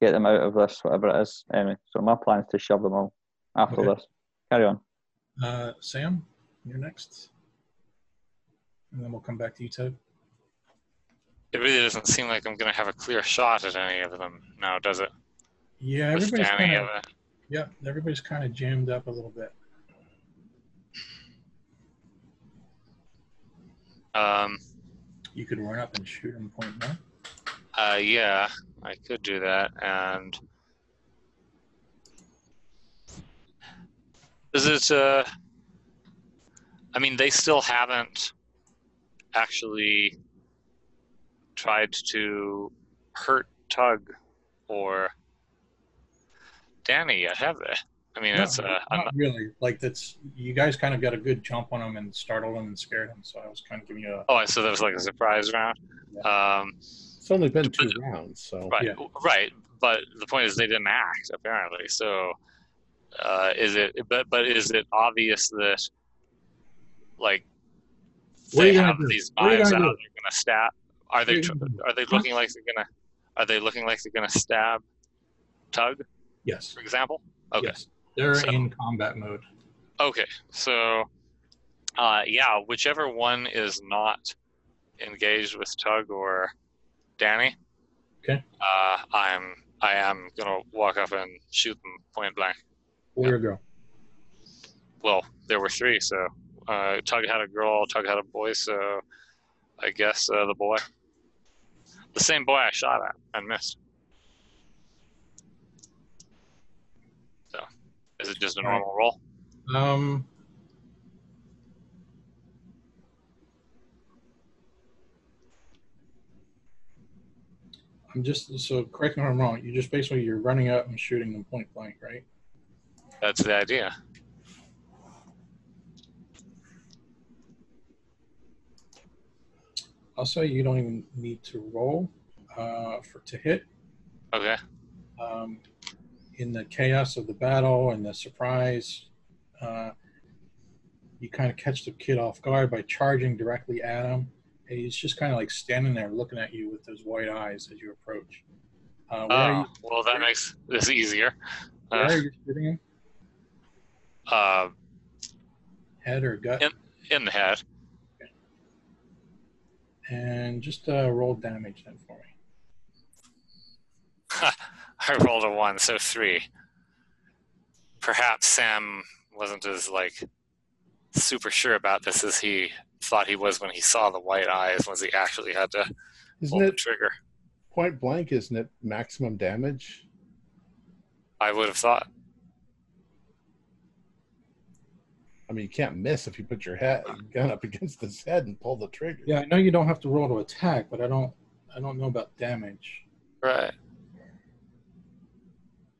[SPEAKER 4] Get them out of this, whatever it is. Anyway, so my plan is to shove them all after
[SPEAKER 2] Okay.
[SPEAKER 4] this. Carry on.
[SPEAKER 2] Uh, Sam, you're next, and then we'll come back to you, Toad.
[SPEAKER 5] It really doesn't seem like I'm going to have a clear shot at any of them now, does it?
[SPEAKER 2] Yeah, everybody's kind
[SPEAKER 5] of
[SPEAKER 2] of
[SPEAKER 5] it.
[SPEAKER 2] yeah, everybody's kind of jammed up a little bit.
[SPEAKER 5] Um,
[SPEAKER 2] You could run up and shoot him point blank.
[SPEAKER 5] uh, yeah, I could do that. And is it? Uh, I mean, they still haven't actually tried to hurt Tug or Danny yet, have they? I mean,
[SPEAKER 2] No,
[SPEAKER 5] it's uh, I'm
[SPEAKER 2] not really. Like that's you guys kind of got a good jump on him and startled him and scared him. So I was kind of giving you a
[SPEAKER 5] Oh, so that was like a surprise round. Um,
[SPEAKER 1] It's only been two rounds, so
[SPEAKER 5] right,
[SPEAKER 2] Yeah.
[SPEAKER 5] right. But the point is, they didn't act apparently. So, uh, is it? But but is it obvious that, like,
[SPEAKER 1] What are
[SPEAKER 5] they
[SPEAKER 1] you gonna
[SPEAKER 5] have
[SPEAKER 1] do?
[SPEAKER 5] these
[SPEAKER 1] What are
[SPEAKER 5] knives out? They're gonna stab. Are they?
[SPEAKER 1] Are
[SPEAKER 5] tr-
[SPEAKER 1] you gonna do?
[SPEAKER 5] Are they looking like they're gonna? Are they looking like they're gonna stab? Tug,
[SPEAKER 2] yes,
[SPEAKER 5] for example. Okay.
[SPEAKER 2] yes. They're
[SPEAKER 5] So-
[SPEAKER 2] in combat mode.
[SPEAKER 5] Okay, so uh, yeah, whichever one is not engaged with Tug or Danny,
[SPEAKER 2] Okay.
[SPEAKER 5] uh, I'm I am gonna walk up and shoot them point blank.
[SPEAKER 2] Boy or girl?
[SPEAKER 5] Well, there were three, so uh, Tug had a girl, Tug had a boy, so I guess uh, the boy, the same boy I shot at and missed. So, is it just a normal roll?
[SPEAKER 2] Um. I'm just so correct me if I'm wrong. You just basically you're running up and shooting them point blank, right?
[SPEAKER 5] That's the idea.
[SPEAKER 2] I'll say you don't even need to roll uh, for to hit.
[SPEAKER 5] Okay.
[SPEAKER 2] um, in the chaos of the battle and the surprise, uh, you kind of catch the kid off guard by charging directly at him. And he's just kind of like standing there looking at you with those white eyes as you approach. Uh,
[SPEAKER 5] Oh,
[SPEAKER 2] you,
[SPEAKER 5] well, that makes this easier.
[SPEAKER 2] where
[SPEAKER 5] Uh,
[SPEAKER 2] are you shooting him?
[SPEAKER 5] uh,
[SPEAKER 2] Head or gut?
[SPEAKER 5] Yep. in the head.
[SPEAKER 2] And just uh, roll damage then for me.
[SPEAKER 5] I rolled a one, so three. Perhaps Sam wasn't as like super sure about this as he thought he was when he saw the white eyes. Was he actually had to
[SPEAKER 1] isn't
[SPEAKER 5] pull the
[SPEAKER 1] it
[SPEAKER 5] trigger?
[SPEAKER 1] point blank? Isn't it maximum damage?
[SPEAKER 5] I would have thought.
[SPEAKER 1] I mean, you can't miss if you put your head gun up against his head and pull the trigger.
[SPEAKER 2] Yeah, I know you don't have to roll to attack, but I don't. I don't know about damage
[SPEAKER 5] Right.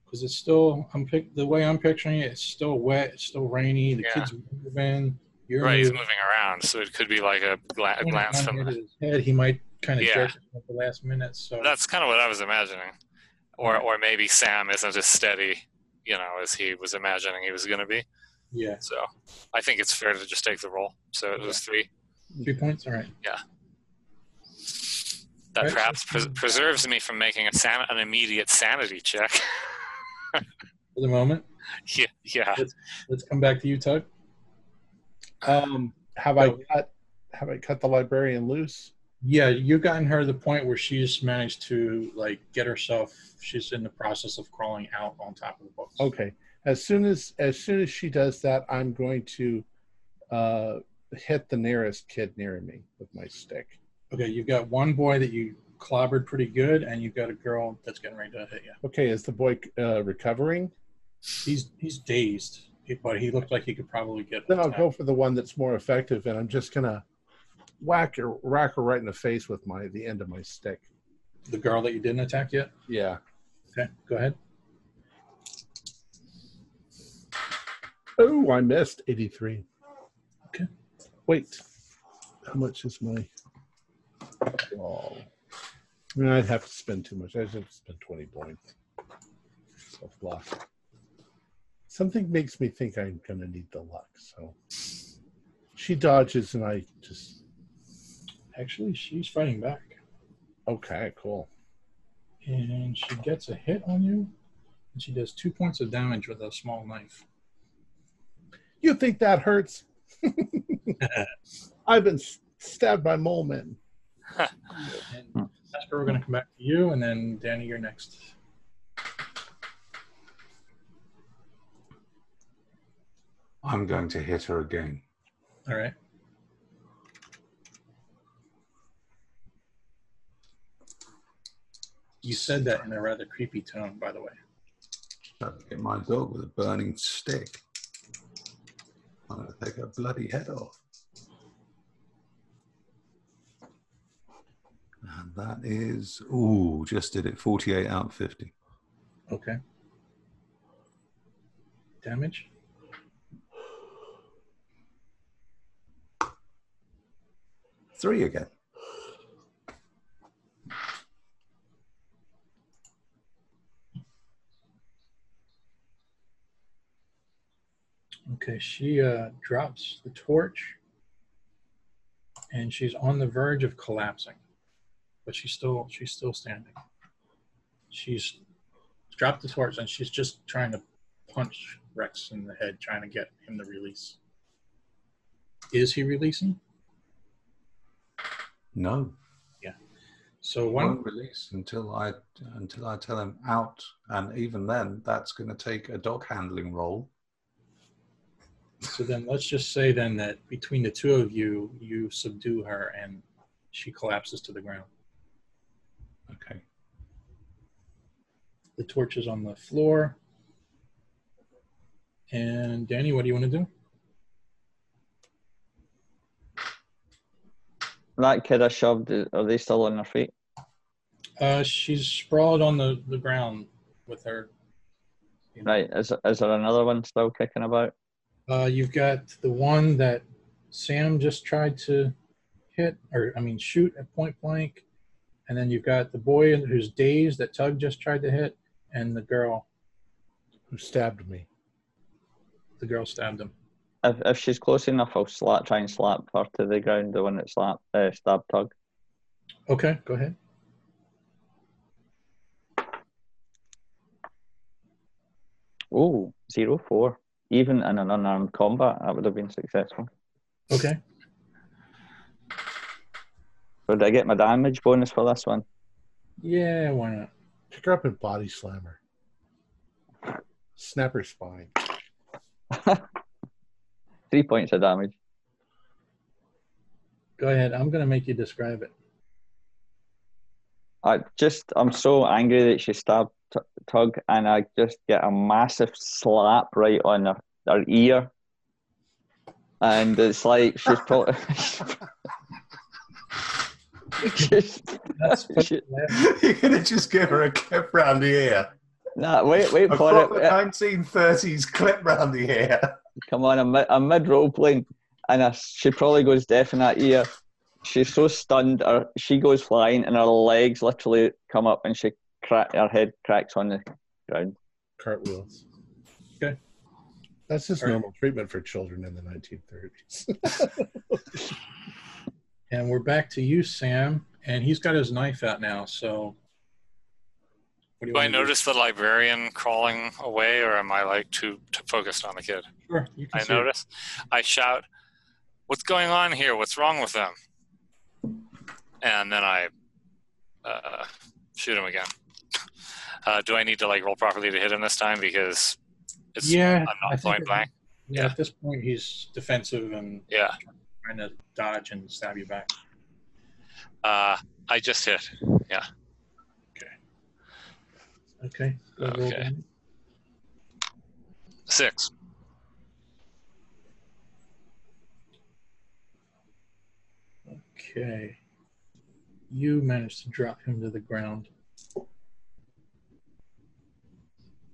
[SPEAKER 2] Because it's still. I'm pick the way I'm picturing it. It's still wet. It's still rainy. The
[SPEAKER 5] Yeah.
[SPEAKER 2] kid's moving. You're
[SPEAKER 5] Right. He's
[SPEAKER 2] moving.
[SPEAKER 5] moving around, so it could be like a gla- glance from.
[SPEAKER 2] his head, he might kind of
[SPEAKER 5] Yeah.
[SPEAKER 2] jerk at the last minute. So
[SPEAKER 5] That's kind of what I was imagining, or or maybe Sam isn't as steady, you know, as he was imagining he was going to be.
[SPEAKER 2] yeah,
[SPEAKER 5] So I think it's fair to just take the roll. So it was three.
[SPEAKER 2] three points. All right. Yeah.
[SPEAKER 5] That
[SPEAKER 2] Right.
[SPEAKER 5] perhaps pres- preserves me from making a san- an immediate sanity check.
[SPEAKER 2] For the moment,
[SPEAKER 5] yeah, yeah.
[SPEAKER 2] let's come back to you, Tug.
[SPEAKER 1] Um, have I cut? Have I cut the librarian loose?
[SPEAKER 2] Yeah, you've gotten her to the point where she's managed to like get herself. She's in the process of crawling out on top of the books.
[SPEAKER 1] Okay. As soon as as soon as she does that, I'm going to uh, hit the nearest kid near me with my stick.
[SPEAKER 2] Okay, you've got one boy that you clobbered pretty good, and you've got a girl that's getting ready to hit you.
[SPEAKER 1] Okay, is the boy uh, recovering?
[SPEAKER 2] He's he's dazed, but he looked like he could probably get.
[SPEAKER 1] Then I'll
[SPEAKER 2] attacked.
[SPEAKER 1] go for the one that's more effective, and I'm just gonna whack her, whack her right in the face with my the end of my stick.
[SPEAKER 2] the girl that you didn't attack yet.
[SPEAKER 1] Yeah.
[SPEAKER 2] Okay, go ahead.
[SPEAKER 1] Oh, I missed 83.
[SPEAKER 2] Okay.
[SPEAKER 1] Wait, how much is my? Oh, I mean, I'd have to spend too much. I should spend 20 points. Self luck. Something makes me think I'm gonna need the luck. So she dodges, and I just
[SPEAKER 2] Actually, she's fighting back,
[SPEAKER 1] okay, cool.
[SPEAKER 2] and she gets a hit on you, and she does two points of damage with a small knife.
[SPEAKER 1] You think that hurts? I've been stabbed by mole men.
[SPEAKER 2] And Jasper, we're going to come back to you, and then Danny, you're next.
[SPEAKER 3] I'm going to hit her again.
[SPEAKER 2] All right. You said that in a rather creepy tone, by the way.
[SPEAKER 3] Hit my dog with a burning stick. I'm going to take her bloody head off. And that is, ooh, just did it 48 out of 50.
[SPEAKER 2] Okay. damage.
[SPEAKER 6] Three again.
[SPEAKER 2] Okay, she uh, drops the torch and she's on the verge of collapsing, but she's still she's still standing. She's dropped the torch and she's just trying to punch Rex in the head, trying to get him to release. Is he releasing?
[SPEAKER 3] No, Yeah.
[SPEAKER 2] So
[SPEAKER 3] won't
[SPEAKER 2] one
[SPEAKER 3] release until I until I tell him out, and even then, that's going to take a dog handling roll.
[SPEAKER 2] so then let's just say then that between the two of you, you subdue her and she collapses to the ground.
[SPEAKER 3] Okay.
[SPEAKER 2] The torch is on the floor. And Danny, what do you want to do?
[SPEAKER 4] That kid I shoved, are they still on their feet?
[SPEAKER 2] Uh, she's sprawled on the, the ground with her. you know.
[SPEAKER 4] Right. Is, is there another one still kicking about?
[SPEAKER 2] Uh, you've got the one that Sam just tried to hit, or I mean, shoot at point blank. And then you've got the boy who's dazed that Tug just tried to hit, and the girl.
[SPEAKER 1] Who stabbed me?
[SPEAKER 2] The girl stabbed him.
[SPEAKER 4] If, if she's close enough, I'll slap, try and slap her to the ground, the one that slapped, uh, stabbed Tug.
[SPEAKER 2] Okay, go ahead.
[SPEAKER 4] Oh, zero four. Even in an unarmed combat, that would have been successful.
[SPEAKER 2] Okay.
[SPEAKER 4] So did I get my damage bonus for this one?
[SPEAKER 2] Yeah, why not?
[SPEAKER 1] Pick her up and body slam her. Snap her spine.
[SPEAKER 4] Three points of damage.
[SPEAKER 2] Go ahead. I'm gonna make you describe it.
[SPEAKER 4] I just, I'm so angry that she stabbed T- Tug, and I just get a massive slap right on her, her ear. And it's like she's probably. she's,
[SPEAKER 2] That's
[SPEAKER 4] she,
[SPEAKER 6] You're gonna just give her a clip round the ear.
[SPEAKER 4] nah, wait, wait
[SPEAKER 6] A
[SPEAKER 4] for
[SPEAKER 6] proper
[SPEAKER 4] it.
[SPEAKER 6] 1930s clip round the ear.
[SPEAKER 4] Come on, I'm, mid- I'm mid role playing, and I, she probably goes deaf in that ear. She's so stunned, her, she goes flying, and her legs literally come up, and she crack, her head cracks on the ground.
[SPEAKER 1] Cartwheels.
[SPEAKER 2] Okay.
[SPEAKER 1] That's just
[SPEAKER 2] All right.
[SPEAKER 1] normal treatment for children in the 1930s.
[SPEAKER 2] And we're back to you, Sam. And he's got his knife out now. So, what do you
[SPEAKER 5] Do I notice the librarian crawling away, or am I like too, too focused on the kid?
[SPEAKER 2] Sure, you can
[SPEAKER 5] I
[SPEAKER 2] see it.
[SPEAKER 5] notice. I shout, "What's going on here? What's wrong with them?" And then I uh, shoot him again. Uh, do I need to like roll properly to hit him this time because it's
[SPEAKER 2] Yeah,
[SPEAKER 5] I'm not point blank?
[SPEAKER 2] Yeah,
[SPEAKER 5] Yeah.
[SPEAKER 2] at this point, he's defensive and
[SPEAKER 5] Yeah.
[SPEAKER 2] Trying to dodge and stab you back.
[SPEAKER 5] Uh, I just hit. Yeah.
[SPEAKER 2] Okay. go ahead, roll
[SPEAKER 5] Okay. Six.
[SPEAKER 2] Okay. You managed to drop him to the ground.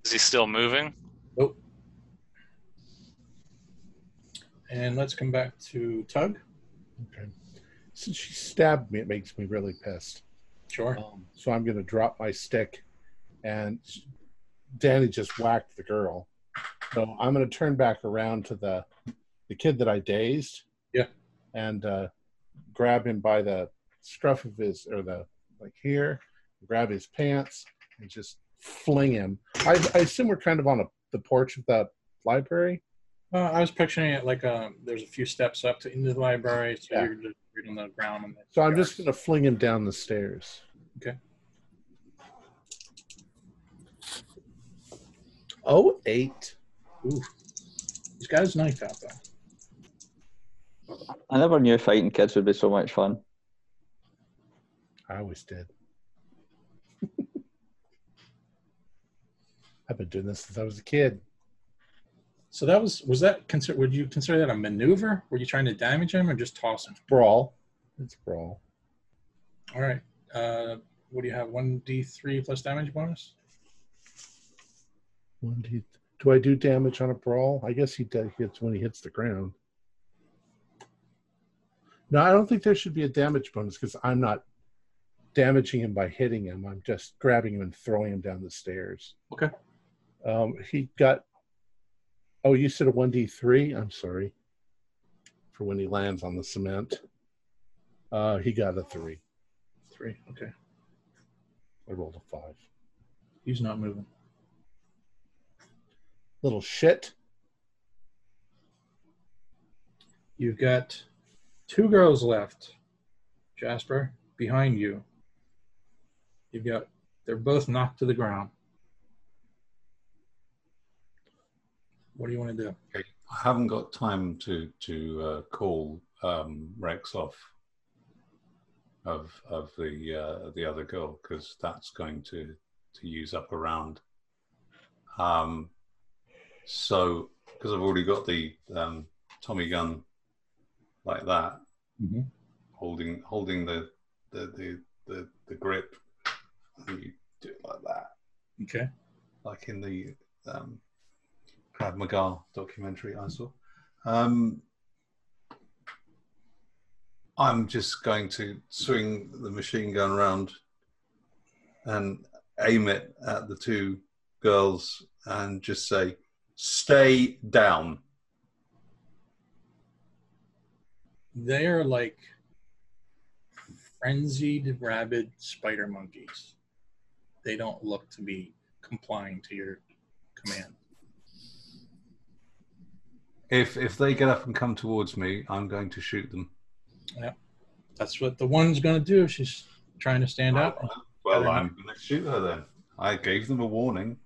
[SPEAKER 5] Is he still moving?
[SPEAKER 2] And let's come back to Tug.
[SPEAKER 1] okay. Since she stabbed me, it makes me really pissed.
[SPEAKER 2] Sure.
[SPEAKER 1] Um, so I'm going to drop my stick, and Danny just whacked the girl. So I'm going to turn back around to the the kid that I dazed.
[SPEAKER 2] Yeah.
[SPEAKER 1] And uh, grab him by the scruff of his or the like here, grab his pants, and just fling him. I, I assume we're kind of on a, the porch of the library.
[SPEAKER 2] Uh, I was picturing it like um, there's a few steps up to into the library, so
[SPEAKER 1] Yeah.
[SPEAKER 2] you're just right on the ground. On the
[SPEAKER 1] So I'm just going to fling him down the stairs.
[SPEAKER 2] Okay.
[SPEAKER 1] Oh, eight.
[SPEAKER 2] Ooh. He's got his knife out though.
[SPEAKER 4] I never knew fighting kids would be so much fun.
[SPEAKER 1] I always did. I've been doing this since I was a kid.
[SPEAKER 2] So that was was that consider? Would you consider that a maneuver? Were you trying to damage him or just toss him?
[SPEAKER 1] Brawl. It's brawl.
[SPEAKER 2] All right. Uh, what do you have? One d three plus damage bonus.
[SPEAKER 1] One, two, Do I do damage on a brawl? I guess he does hits when he hits the ground. No, I don't think there should be a damage bonus because I'm not damaging him by hitting him. I'm just grabbing him and throwing him down the stairs.
[SPEAKER 2] Okay.
[SPEAKER 1] Um, he got. Oh, you said a one d three. I'm sorry. For when he lands on the cement. Uh, he got a three.
[SPEAKER 2] Three. Okay.
[SPEAKER 1] I rolled a five.
[SPEAKER 2] He's not moving.
[SPEAKER 1] Little shit.
[SPEAKER 2] You've got two girls left. Jasper, behind you. You've got, they're both knocked to the ground. What do you want to do?
[SPEAKER 3] I haven't got time to to uh, call um, Rex off of of the uh, the other girl because that's going to to use up a round. Um, so because I've already got the um, Tommy gun like that,
[SPEAKER 2] Mhm.
[SPEAKER 3] holding holding the the the the, the grip, and you do it like that,
[SPEAKER 2] Okay.
[SPEAKER 3] like in the um, Krav Maga documentary I saw. Um, I'm just going to swing the machine gun around and aim it at the two girls and just say, "Stay down."
[SPEAKER 2] They are like frenzied, rabid spider monkeys. They don't look to be complying to your command.
[SPEAKER 3] If if they get up and come towards me, I'm going to shoot them.
[SPEAKER 2] Yeah, that's what the one's going to do. She's trying to stand up.
[SPEAKER 3] Well, I'm going to shoot her then. I gave them a warning.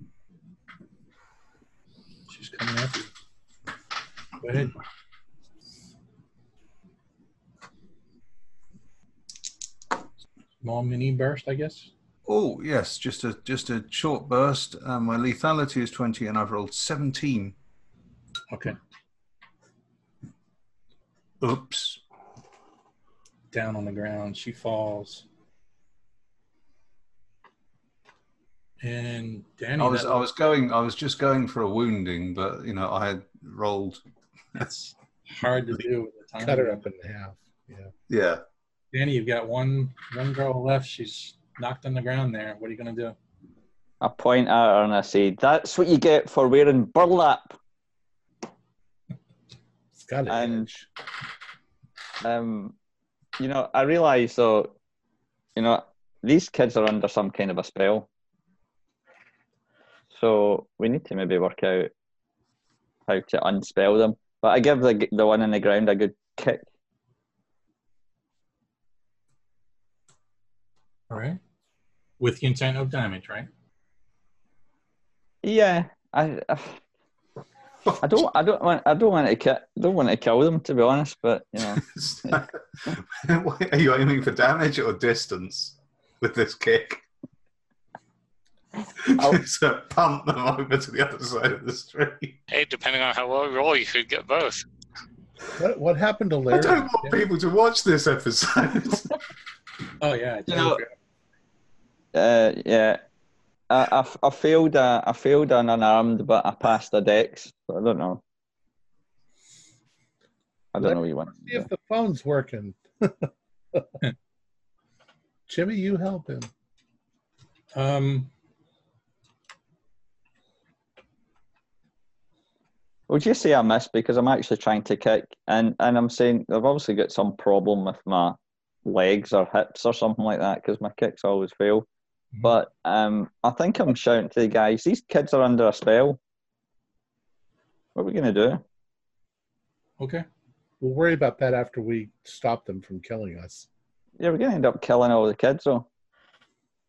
[SPEAKER 2] She's coming after you. Go ahead. Small mini burst, I guess.
[SPEAKER 3] Oh yes, just a just a short burst. Um, my lethality is twenty, and I've rolled seventeen.
[SPEAKER 2] Okay.
[SPEAKER 3] Oops.
[SPEAKER 2] Down on the ground. She falls. And Danny,
[SPEAKER 3] I was I was going I was just going for a wounding, but you know I had rolled.
[SPEAKER 2] that's hard to do with the time.
[SPEAKER 1] Cut her up in half. Yeah.
[SPEAKER 3] Yeah.
[SPEAKER 2] Danny, you've got one one girl left. She's knocked on the ground there. What are you gonna do?
[SPEAKER 4] I point at her and I say, "That's what you get for wearing burlap."
[SPEAKER 1] It's got an
[SPEAKER 4] And- Um, you know, I realise though, you know, these kids are under some kind of a spell. So we need to maybe work out how to unspell them. But I give the the one in the ground a good kick.
[SPEAKER 2] All right. With the intent of damage, right?
[SPEAKER 4] Yeah, I, I, I don't, I don't want, I don't want to, ki- don't want to kill them to be honest. But you know,
[SPEAKER 6] Are you aiming for damage or distance with this kick?
[SPEAKER 4] I'll-
[SPEAKER 6] so pump them over to the other side of the street.
[SPEAKER 5] Hey, depending on how well you roll, you could get both.
[SPEAKER 1] What what happened to Larry?
[SPEAKER 6] I don't want people to watch this episode.
[SPEAKER 2] Oh yeah.
[SPEAKER 4] You know- uh, yeah, I, I, f- I failed, uh, I failed an unarmed, but I passed a dex. So I don't know. I don't know what you want.
[SPEAKER 1] See if the phone's working. Jimmy, you help him.
[SPEAKER 2] Um.
[SPEAKER 4] Would you say I missed because I'm actually trying to kick, and and I'm saying I've obviously got some problem with my legs or hips or something like that because my kicks always fail. But um, I think I'm shouting to the guys. These kids are under a spell. What are we gonna do?
[SPEAKER 2] Okay.
[SPEAKER 1] We'll worry about that after we stop them from killing us.
[SPEAKER 4] Yeah, we're gonna end up killing all the kids though.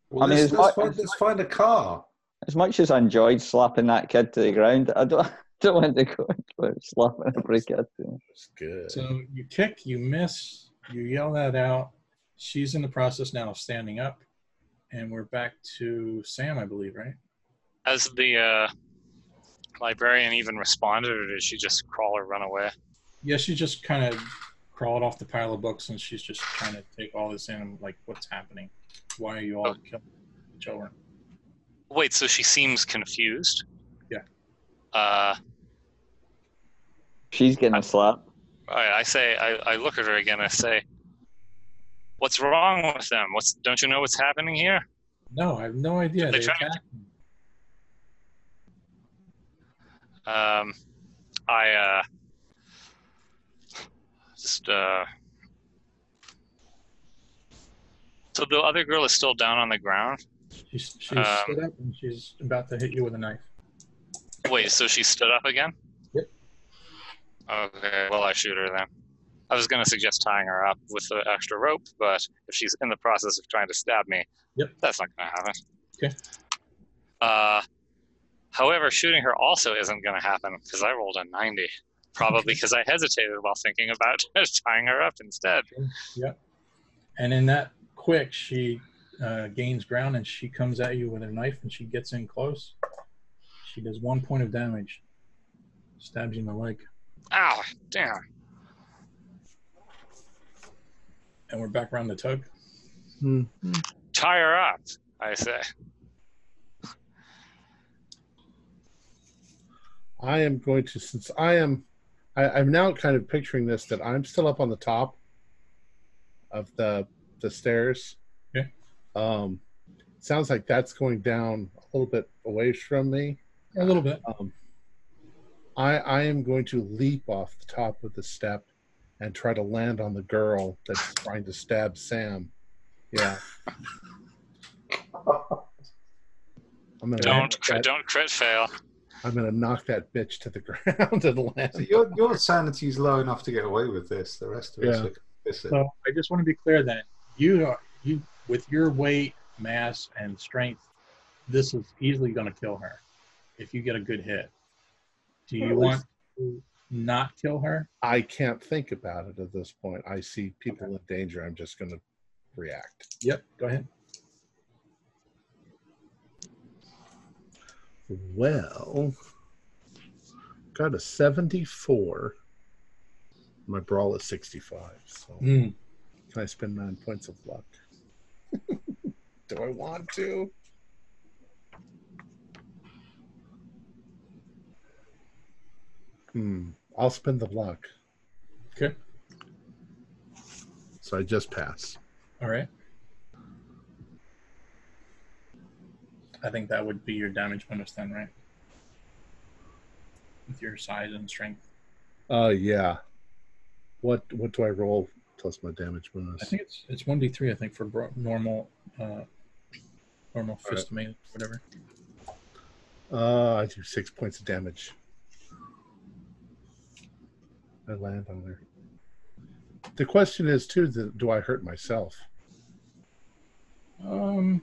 [SPEAKER 3] Well,
[SPEAKER 4] I mean,
[SPEAKER 3] let's,
[SPEAKER 4] it's
[SPEAKER 3] let's,
[SPEAKER 4] not-
[SPEAKER 3] find, let's find a car.
[SPEAKER 4] As much as I enjoyed slapping that kid to the ground, I don't, don't want to go into slapping every kid. You.
[SPEAKER 1] It's good.
[SPEAKER 2] So you kick, you miss, you yell that out. She's in the process now of standing up, and we're back to Sam, I believe, right?
[SPEAKER 5] Has the uh, librarian even responded, or did she just crawl or run away?
[SPEAKER 2] Yeah, she just kind of crawled off the pile of books, and she's just trying to take all this in. Like, what's happening? Why are you all
[SPEAKER 5] Oh.
[SPEAKER 2] killing children?
[SPEAKER 5] Wait, so she seems confused?
[SPEAKER 2] Yeah.
[SPEAKER 5] Uh,
[SPEAKER 4] She's getting a slap.
[SPEAKER 5] all right, I say, I, I look at her again. I say, "What's wrong with them? What's don't you know what's happening here?"
[SPEAKER 2] No, I have no idea.
[SPEAKER 5] They
[SPEAKER 2] They attacked me.
[SPEAKER 5] Um, I uh, just uh. So the other girl is still down on the ground.
[SPEAKER 2] She's, she's
[SPEAKER 5] Um,
[SPEAKER 2] stood up and she's about to hit you with a knife.
[SPEAKER 5] Wait, so she stood up again?
[SPEAKER 2] Yep.
[SPEAKER 5] Okay, well, I shoot her then. I was going to suggest tying her up with the extra rope, but if she's in the process of trying to stab me,
[SPEAKER 2] Yep.
[SPEAKER 5] that's not going to happen.
[SPEAKER 2] Okay.
[SPEAKER 5] Uh, however, shooting her also isn't going to happen because I rolled a 90. Probably
[SPEAKER 2] Okay.
[SPEAKER 5] because I hesitated while thinking about tying her up instead. Yep.
[SPEAKER 2] And in that quick, she uh, gains ground and she comes at you with a knife and she gets in close. She does one point of damage. Stabs you in the leg.
[SPEAKER 5] Ow, damn.
[SPEAKER 2] And we're back around the tug.
[SPEAKER 1] Hmm.
[SPEAKER 5] Tie her up, I say.
[SPEAKER 1] I am going to since I am I, I'm now kind of picturing this that I'm still up on the top of the the stairs.
[SPEAKER 2] Yeah.
[SPEAKER 1] Um sounds like that's going down a little bit away from me.
[SPEAKER 2] A little bit.
[SPEAKER 1] Um I I am going to leap off the top of the step and try to land on the girl that's trying to stab Sam. Yeah. I'm gonna
[SPEAKER 5] Don't
[SPEAKER 1] knock that-
[SPEAKER 5] don't crit fail.
[SPEAKER 1] I'm gonna knock that bitch to the ground and
[SPEAKER 6] So
[SPEAKER 1] land.
[SPEAKER 6] your your sanity's low enough to get away with this. The rest of us
[SPEAKER 1] Yeah.
[SPEAKER 6] are complicit.
[SPEAKER 2] So I just want to be clear that you are you with your weight, mass, and strength, this is easily going to kill her if you get a good hit. Do you
[SPEAKER 1] Well,
[SPEAKER 2] want to not kill her?
[SPEAKER 1] I can't think about it at this point. I see people in danger. I'm just gonna react.
[SPEAKER 2] Yep. Go ahead.
[SPEAKER 1] Well, got a 74. My brawl is 65. So
[SPEAKER 2] Mm.
[SPEAKER 1] can I spend nine points of luck? Do I want to? Hmm. I'll spend the luck.
[SPEAKER 2] Okay.
[SPEAKER 1] So I just pass.
[SPEAKER 2] All right. I think that would be your damage bonus then, right? With your size and strength.
[SPEAKER 1] Uh yeah. What what do I roll plus my damage bonus?
[SPEAKER 2] I think it's it's one d three. I think for bro- normal, uh, normal
[SPEAKER 1] All right.
[SPEAKER 2] fist mate, whatever.
[SPEAKER 1] Uh, I do six points of damage. I land on her. The question is too: the, Do I hurt myself?
[SPEAKER 2] Um,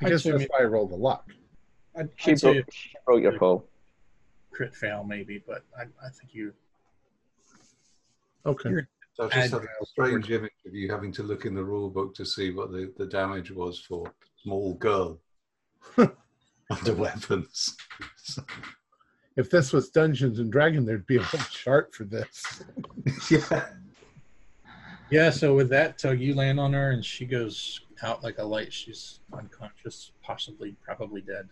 [SPEAKER 1] I guess
[SPEAKER 2] say
[SPEAKER 1] that's
[SPEAKER 2] maybe-
[SPEAKER 1] why I rolled the luck.
[SPEAKER 2] I'd,
[SPEAKER 4] She
[SPEAKER 2] I'd say
[SPEAKER 4] broke, she broke your fall.
[SPEAKER 2] crit fail maybe, but I, I think you.
[SPEAKER 1] Okay.
[SPEAKER 2] You're-
[SPEAKER 6] So I just had
[SPEAKER 2] Agile
[SPEAKER 6] a strange image of you having to look in the rule book to see what the, the damage was for small girl under weapons.
[SPEAKER 1] If this was Dungeons and Dragon, there'd be a whole chart for this.
[SPEAKER 6] yeah.
[SPEAKER 2] Yeah. So with that tug, you land on her, and she goes out like a light. She's unconscious, possibly, probably dead.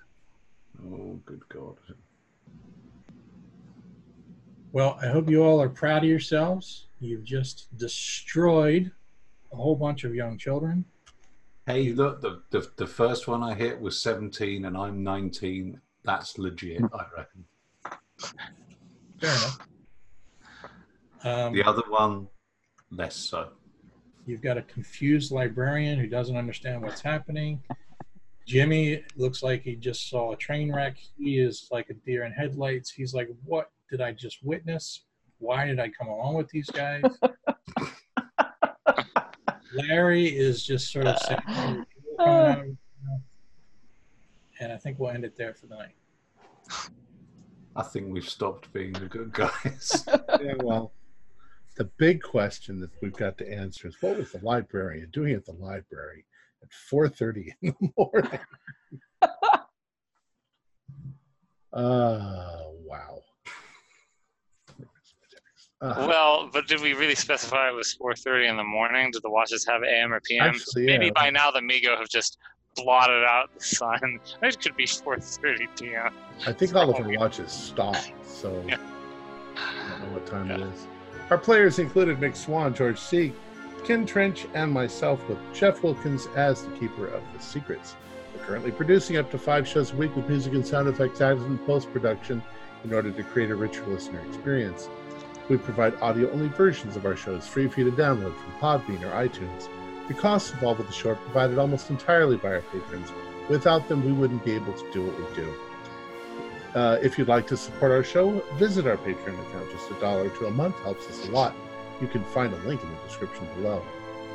[SPEAKER 3] Oh, good God.
[SPEAKER 2] Well, I hope you all are proud of yourselves. You've just destroyed a whole bunch of young children.
[SPEAKER 3] Hey, look, the, the, the first one I hit was 17 and I'm 19. That's legit, I reckon.
[SPEAKER 2] Fair enough. Um,
[SPEAKER 3] The other one, less so.
[SPEAKER 2] You've got a confused librarian who doesn't understand what's happening. Jimmy looks like he just saw a train wreck. He is like a deer in headlights. He's like, What did I just witness? Why did I come along with these guys? Larry is just sort of saying, "Oh, you're coming out," you know. and I think we'll end it there for the night.
[SPEAKER 3] I think we've stopped being the good guys.
[SPEAKER 1] yeah, well, the big question that we've got to answer is: What was the librarian doing at the library at 4:30 in the morning? Uh, wow. Uh,
[SPEAKER 5] Well, but did we really specify it was 4:30 in the morning? Did the watches have AM or PM?
[SPEAKER 1] Actually,
[SPEAKER 5] Maybe
[SPEAKER 1] yeah.
[SPEAKER 5] by now the Mi-Go have just blotted out the sun. It could be 4:30 p.m.
[SPEAKER 1] I think all of our watches stopped, so
[SPEAKER 5] Yeah.
[SPEAKER 1] I don't know what time it
[SPEAKER 5] Yeah.
[SPEAKER 1] is. Our players included Mick Swan, George Sieg, Ken Trench, and myself, with Jeff Wilkins as the keeper of the secrets. We're currently producing up to five shows a week with music and sound effects added in post production in order to create a richer listener experience. We provide audio only versions of our shows free for you to download from Podbean or iTunes. The costs involved with the show are provided almost entirely by our patrons. Without them, we wouldn't be able to do what we do. Uh, if you'd like to support our show, visit our Patreon account. Just a dollar to a month helps us a lot. You can find a link in the description below.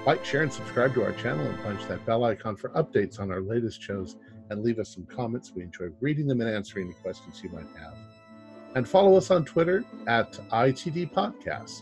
[SPEAKER 1] Like, share, and subscribe to our channel and punch that bell icon for updates on our latest shows and leave us some comments. We enjoy reading them and answering any questions you might have. And follow us on Twitter at ITD Podcast.